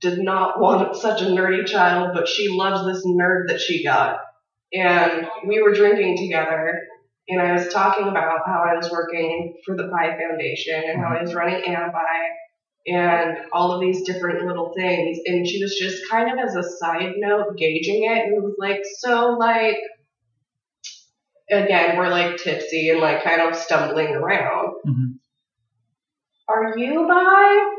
did not want such a nerdy child, but she loves this nerd that she got. And we were drinking together, and I was talking about how I was working for the Bi Foundation and how I was running Ambi and all of these different little things. And she was just kind of as a side note gauging it and was like, so like, again, we're like tipsy and like kind of stumbling around Mhm. are you bi?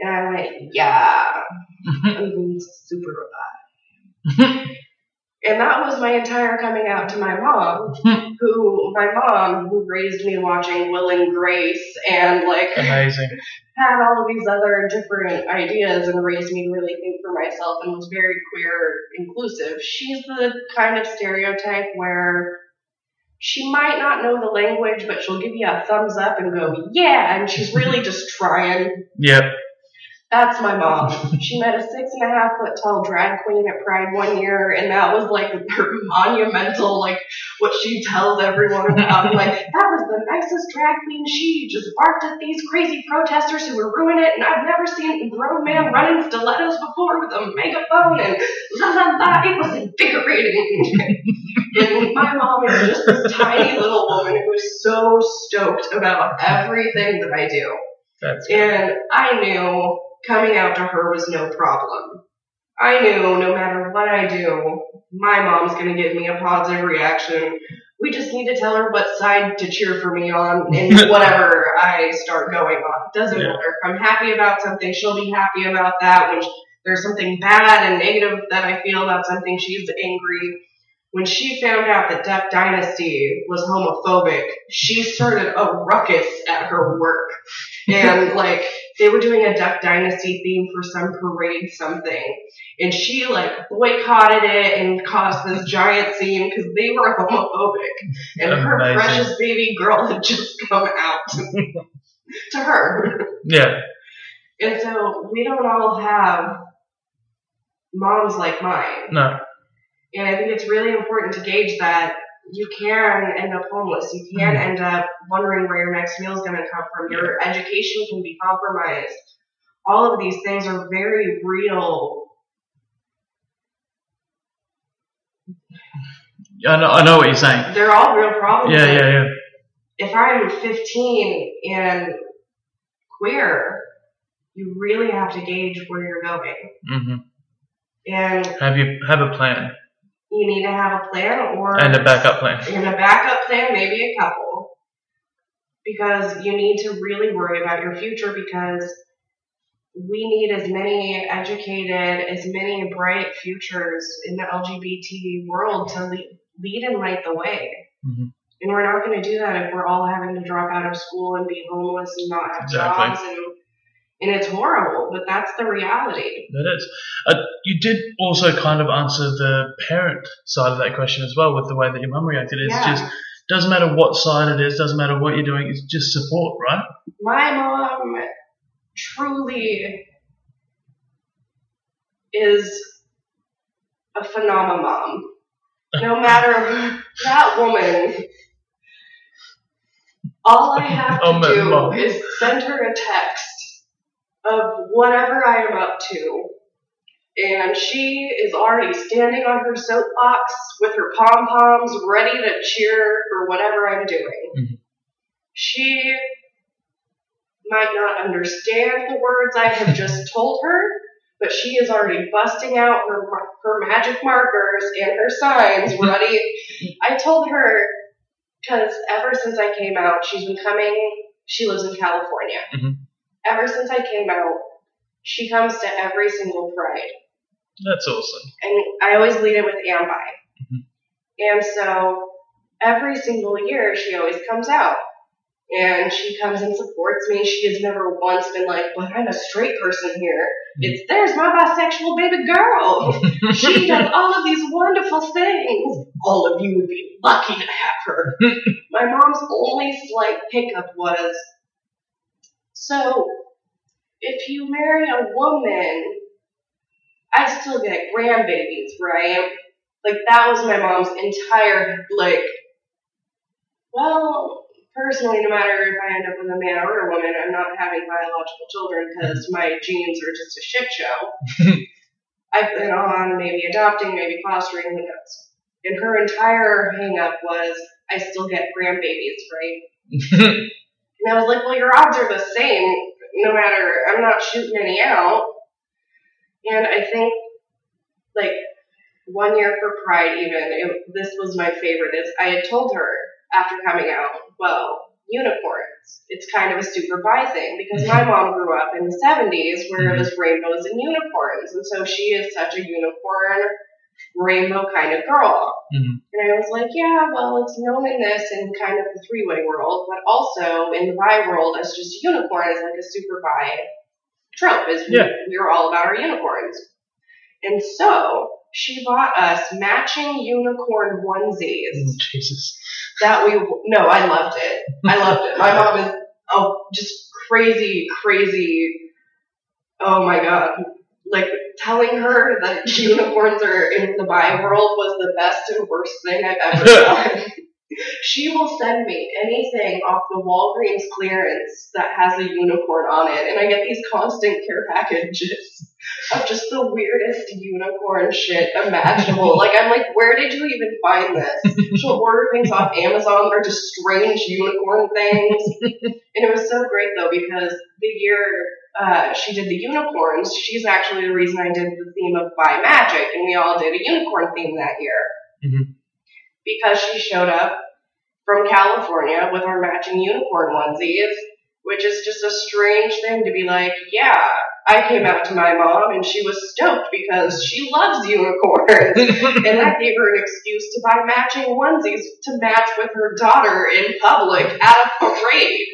And I went, yeah, I'm super bi. And that was my entire coming out to my mom, hmm. who, my mom, who raised me watching Will and Grace and like Amazing. had all of these other different ideas and raised me to really think for myself and was very queer inclusive. She's the kind of stereotype where she might not know the language, but she'll give you a thumbs up and go, yeah, and she's really just trying. Yep. That's my mom. She met a six and a half foot tall drag queen at Pride one year, and that was like her monumental, like what she tells everyone about. Like, that was the nicest drag queen. She just barked at these crazy protesters who were ruining it, and I've never seen a grown man run in stilettos before with a megaphone, and la la la. It was invigorating. and my mom is just this tiny little woman who is so stoked about everything that I do. That's And I knew coming out to her was no problem. I knew no matter what I do, my mom's to give me a positive reaction. We just need to tell her what side to cheer for me on and whatever I start going on. Doesn't Yeah. matter. If I'm happy about something, she'll be happy about that. When there's something bad and negative that I feel about something, she's angry. When she found out that Duck Dynasty was homophobic, she started a ruckus at her work. And like, they were doing a Duck Dynasty theme for some parade something. And she like boycotted it and caused this giant scene because they were homophobic. And her Amazing. precious baby girl had just come out to her. yeah. And so we don't all have moms like mine. No. And I think it's really important to gauge that you can end up homeless. You can end up wondering where your next meal is going to come from. Your education can be compromised. All of these things are very real. I know, I know what you're saying. They're all real problems. Yeah, yeah, yeah. If I'm 15 and queer, you really have to gauge where you're going. hmm And Have you have a plan you need to have a plan or and a backup plan? and a backup plan, maybe a couple, because you need to really worry about your future because we need as many educated, as many bright futures in the LGBT world to lead, lead and light the way. Mhm. And we're not going to do that if we're all having to drop out of school and be homeless and not have Exactly. jobs and and it's horrible, but that's the reality. That is. Uh, you did also kind of answer the parent side of that question as well with the way that your mum reacted. It's Yeah. just doesn't matter what side it is, doesn't matter what you're doing, it's just support, right? my mom truly is a phenomenon. No matter that woman, all I have to Oh, do mom. is send her a text of whatever I am up to. And she is already standing on her soapbox with her pom poms ready to cheer for whatever I'm doing. Mhm. She might not understand the words I have just told her, but she is already busting out her, her magic markers and her signs ready. I told her, because ever since I came out, she's been coming, she lives in California. Mhm. Ever since I came out, she comes to every single pride. That's awesome. And I always lead it with by. Mhm. And so every single year she always comes out. And she comes and supports me. She has never once been like, but I'm a straight person here. It's there's my bisexual baby girl. she does all of these wonderful things. All of you would be lucky to have her. my mom's only slight hiccup was so if you marry a woman, I still get grandbabies, right? Like that was my mom's entire like. Well, personally, no matter if I end up with a man or a woman, I'm not having biological children because my genes are just a shit show. I've been on maybe adopting, maybe fostering, who knows. And her entire hang up was, I still get grandbabies, right? And I was like, well, your odds are the same, no matter, I'm not shooting any out. And I think, like, one year for Pride, even, it, this was my favorite, is I had told her after coming out, well, unicorns. It's kind of a super bi thing because my mom grew up in the 70s where it mm-hmm. was rainbows and unicorns. And so she is such a unicorn, rainbow kind of girl. Mhm. And I was like, yeah, well, it's known in this in kind of the three way world, but also in the bi world as just unicorn is like a super bi trope, is we, Yeah. we're all about our unicorns. And so she bought us matching unicorn onesies Oh, Jesus. that we no, I loved it. I loved it. My mom is oh just crazy, crazy. Oh my god! Like telling her that unicorns are in the bi world was the best and worst thing I've ever done. she will send me anything off the Walgreens clearance that has a unicorn on it, and I get these constant care packages of just the weirdest unicorn shit imaginable. like I'm like, where did you even find this? She'll order things off Amazon. They're just strange unicorn things. and it was so great though because the year uh, she did the unicorns, she's actually the reason I did the theme of Bi Magic, and we all did a unicorn theme that year. Mhm. Because she showed up from California with our matching unicorn onesies, which is just a strange thing to be like, yeah, I came out to my mom and she was stoked because she loves unicorns. and that gave her an excuse to buy matching onesies to match with her daughter in public at a parade.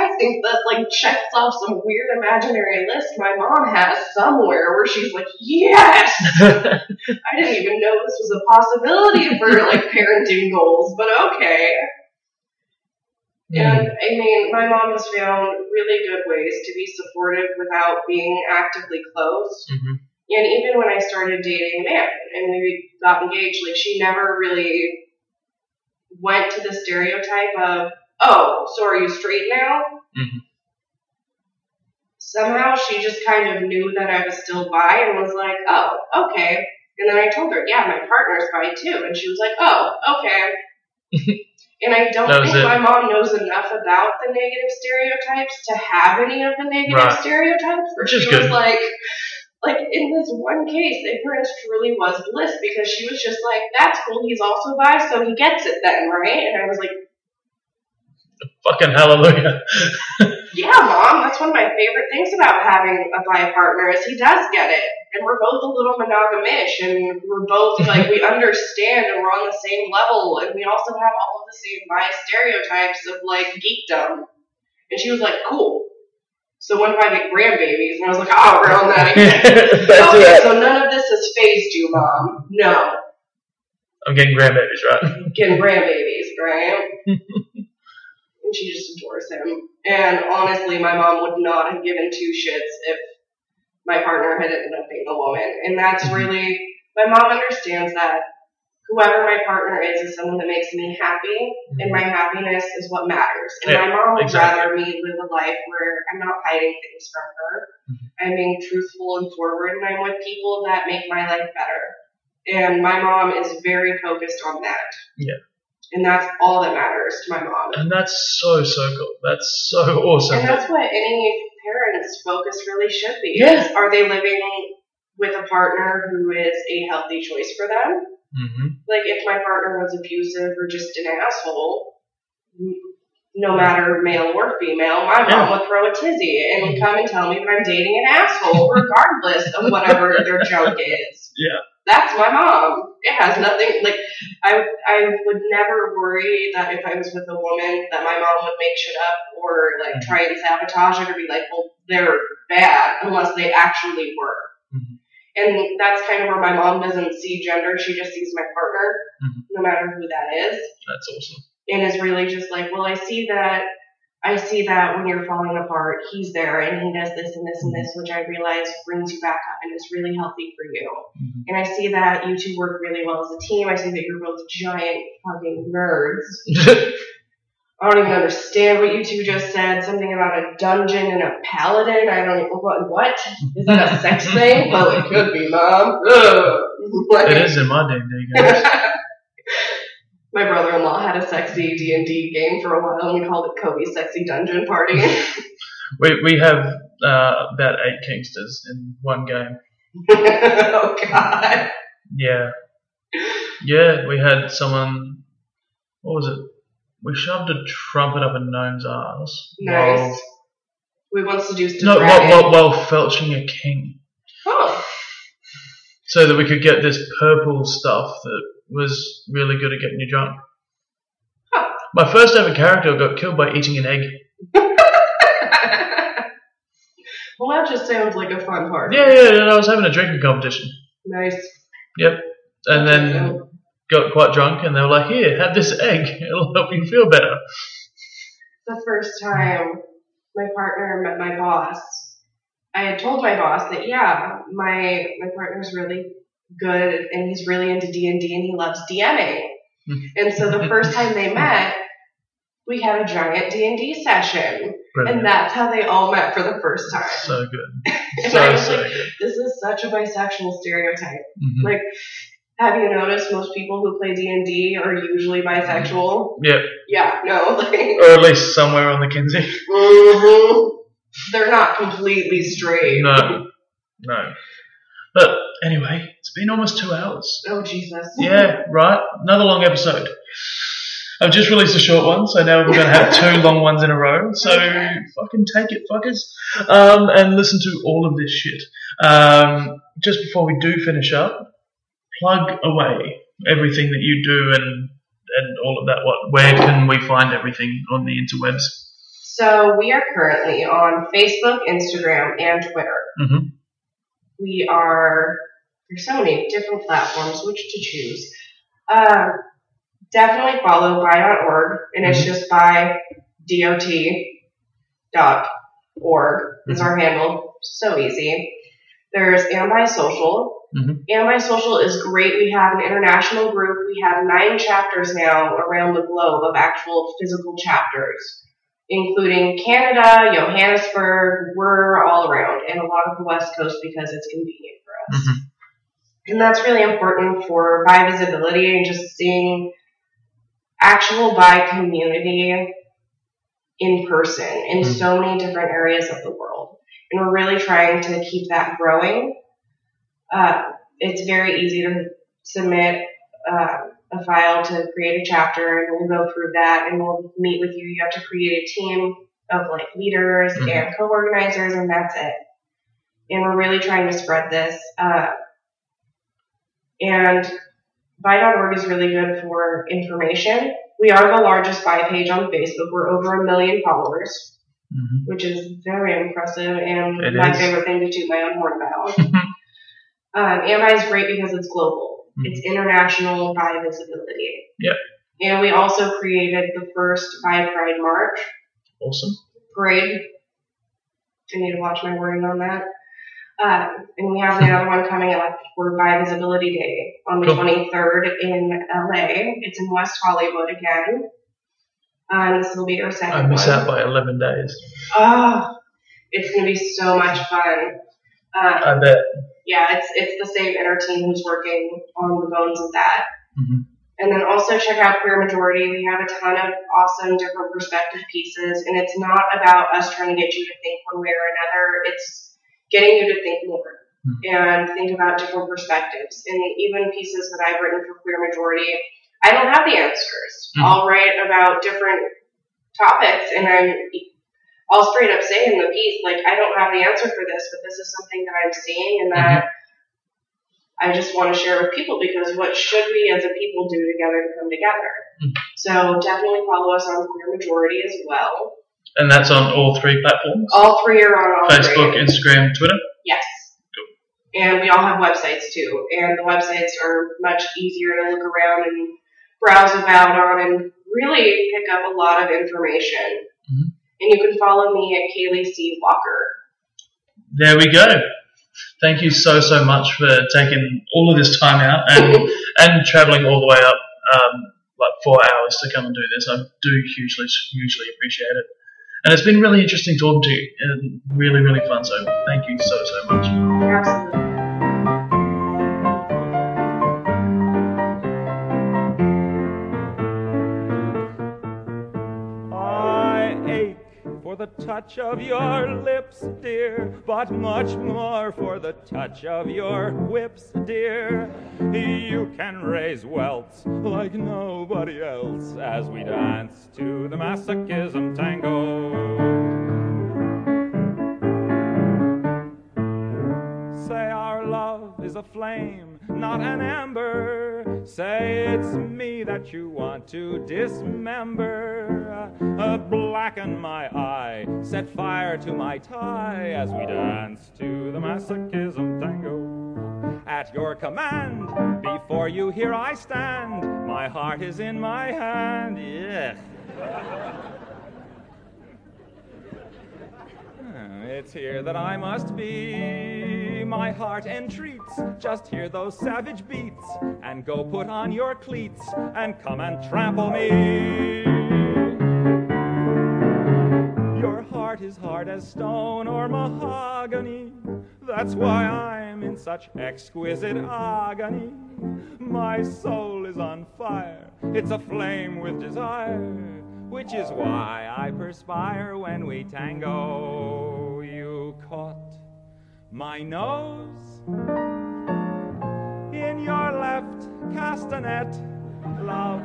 I think that like checks off some weird imaginary list my mom has somewhere where she's like, yes, I didn't even know this was a possibility for like parenting goals, but okay. And I mean, my mom has found really good ways to be supportive without being actively close. hmm And even when I started dating a man and we got engaged, like she never really went to the stereotype of, oh, so are you straight now? Mhm. Somehow she just kind of knew that I was still bi and was like, oh, okay. And then I told her, yeah, my partner's bi too. And she was like, oh, okay. and I don't think it. my mom knows enough about the negative stereotypes to have any of the negative Right. stereotypes. Which is she good. was like, like in this one case, ignorance truly was bliss because she was just like, "That's cool. He's also bi, so he gets it then, right?" And I was like, Fucking hallelujah. "Yeah, mom. That's one of my favorite things about having a bi partner is he does get it, and we're both a little monogamish, and we're both like we understand, and we're on the same level, and we also have all of the same bi stereotypes of like geekdom." And she was like, "Cool." So when do I get grandbabies? And I was like, "Oh, we're on that again." Okay, it. so none of this has phased you, mom. No. I'm getting grandbabies, right? getting grandbabies, right? and she just adores him. And honestly, my mom would not have given two shits if my partner had ended up being a woman. And that's Mhm. really, my mom understands that whoever my partner is is someone that makes me happy, and my happiness is what matters. And Yeah, my mom would exactly. rather me live a life where I'm not hiding things from her. Mhm. I'm being truthful and forward, and I'm with people that make my life better. And my mom is very focused on that. Yeah. And that's all that matters to my mom. And that's so, so cool. That's so awesome. And that's what any parent's focus really should be. Yeah. Is are they living with a partner who is a healthy choice for them? hmm Like if my partner was abusive or just an asshole, no matter male or female, my mom Yeah. would throw a tizzy and would come and tell me that I'm dating an asshole, regardless of whatever their joke is. Yeah. That's my mom. It has nothing like I I would never worry that if I was with a woman that my mom would make shit up or like Mhm. try and sabotage it or be like, well, they're bad unless they actually were. Mhm. And that's kind of where my mom doesn't see gender. She just sees my partner, Mhm. no matter who that is, That's awesome. and is really just like, well, I see that. I see that when you're falling apart, he's there and he does this and this and this, which I realize brings you back up and is really healthy for you. Mhm. And I see that you two work really well as a team. I see that you're both giant fucking nerds. I don't even understand what you two just said. Something about a dungeon and a paladin. I don't even, what, what? Is that a sex thing? Well, it could be, mom. Ugh. it is in my D&D games. My brother-in-law had a sexy D&D game for a while and we called it Kobe Sexy Dungeon Party. We, we have uh, about eight kinksters in one game. oh god. Yeah. Yeah, we had someone, what was it? We shoved a trumpet up a gnome's ass. Nice. We once seduced a While, no, while, while, while felching a king. Oh. So that we could get this purple stuff that was really good at getting you drunk. Huh. My first ever character got killed by eating an egg. well, that just sounds like a fun party. Yeah, yeah, and I was having a drinking competition. Nice. Yep. And then got quite drunk, and they were like, "Here, have this egg. It'll help you feel better." the first time my partner met my boss, I had told my boss that yeah, my my partner's really good and he's really into D and D and he loves DMing. And so the first time they met, we had a giant D and D session, Brilliant. and that's how they all met for the first time. so good. And So I was so like, good. this is such a bisexual stereotype. Mhm. Like, have you noticed most people who play D and D are usually bisexual? Yeah, Yeah, no, or at least somewhere on the Kinsey. hmm They're not completely straight. No, no. But anyway, it's been almost two hours. Oh Jesus. Yeah, right. Another long episode. I've just released a short one, so now we're going to have two long ones in a row. So fucking take it, fuckers, um, and listen to all of this shit. Um, just before we do finish up, plug away everything that you do and and all of that. What? Where can we find everything on the interwebs? So we are currently on Facebook, Instagram, and Twitter. Mhm. We are there's so many different platforms which to choose. Um, definitely follow bi.org, and it's just bi dot.org is our handle. So easy. There's Ambi Social. Mhm. Ambi Social is great. We have an international group. We have nine chapters now around the globe of actual physical chapters, including Canada, Johannesburg. We're all around, and a lot of the West Coast because it's convenient for us. Mhm. And that's really important for bi visibility and just seeing actual bi community in person in Mhm. so many different areas of the world. And we're really trying to keep that growing. Uh, it's very easy to submit uh, a file to create a chapter, and we'll go through that and we'll meet with you. You have to create a team of like leaders Mhm. and co-organizers, and that's it. And we're really trying to spread this. Uh, and Bi.org is really good for information. We are the largest bi page on Facebook. We're over a million followers, Mhm. which is very impressive and It my is. favorite thing to toot my own horn about. um, AMBI is great because it's global. Mhm. It's international bi visibility. Yep. And we also created the first Bi Pride March Awesome. parade. I need to watch my wording on that. Um, and we have another one coming up for Bi Visibility Day on the Cool. 23rd in LA. It's in West Hollywood again. Um, this will be our second I miss one. out by 11 days. Oh, it's gonna be so much fun. Um, I bet. yeah, it's it's the same inner team who's working on the bones of that. Mhm. And then also check out Queer Majority. We have a ton of awesome different perspective pieces, and it's not about us trying to get you to think one way or another. It's getting you to think more and think about different perspectives. And even pieces that I've written for Queer Majority, I don't have the answers. Mhm. I'll write about different topics, and I'm I'll straight up say in the piece, like, I don't have the answer for this, but this is something that I'm seeing and that I just want to share with people because what should we as a people do together to come together? Mhm. So definitely follow us on Queer Majority as well. And that's on all three platforms All three are on all Facebook, three. Instagram, Twitter. Yes. And we all have websites too, and the websites are much easier to look around and browse about on and really pick up a lot of information. Mhm. And you can follow me at Kaylee C. Walker. There we go. Thank you so so much for taking all of this time out and and traveling all the way up um, like four hours to come and do this. I do hugely hugely appreciate it, and it's been really interesting talking to you and really really fun. So thank you so so much. Absolutely. The touch of your lips, dear, but much more for the touch of your whips, dear. You can raise welts like nobody else as we dance to the masochism tango. Say our love is a flame, not an ember. Say it's me that you want to dismember. Uh, blacken my eye, set fire to my tie as we dance to the masochism tango. At your command, before you here I stand. My heart is in my hand. Yeah. It's here that I must be. My heart entreats. Just hear those savage beats and go put on your cleats and come and trample me. Your heart is hard as stone or mahogany. That's why I'm in such exquisite agony. My soul is on fire. It's aflame with desire, which is why I perspire when we tango. You caught my nose in your left castanet, love.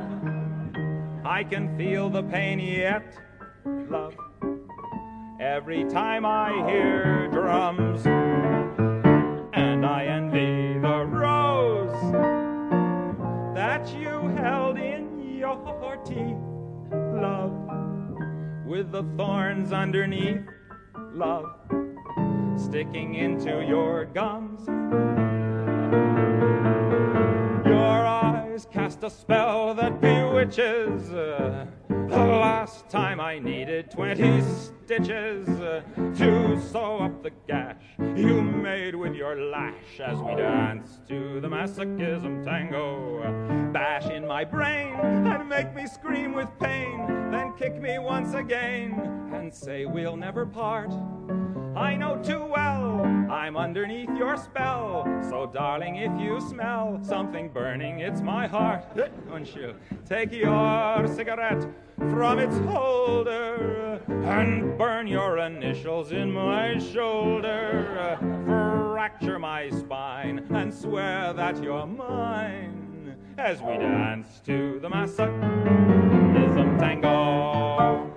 I can feel the pain yet, love. Every time I hear drums, and I envy the rose that you held in your teeth, love, with the thorns underneath, love, sticking into your gums. Your eyes cast a spell that bewitches. uh, Last time I needed 20 stitches uh, to sew up the gash you made with your lash as we danced to the masochism tango. Bash in my brain and make me scream with pain, then kick me once again and say we'll never part. I know too well I'm underneath your spell. So, darling, if you smell something burning, it's my heart. You take your cigarette from its holder and burn your initials in my shoulder? Fracture my spine and swear that you're mine as we dance to the masochism tango.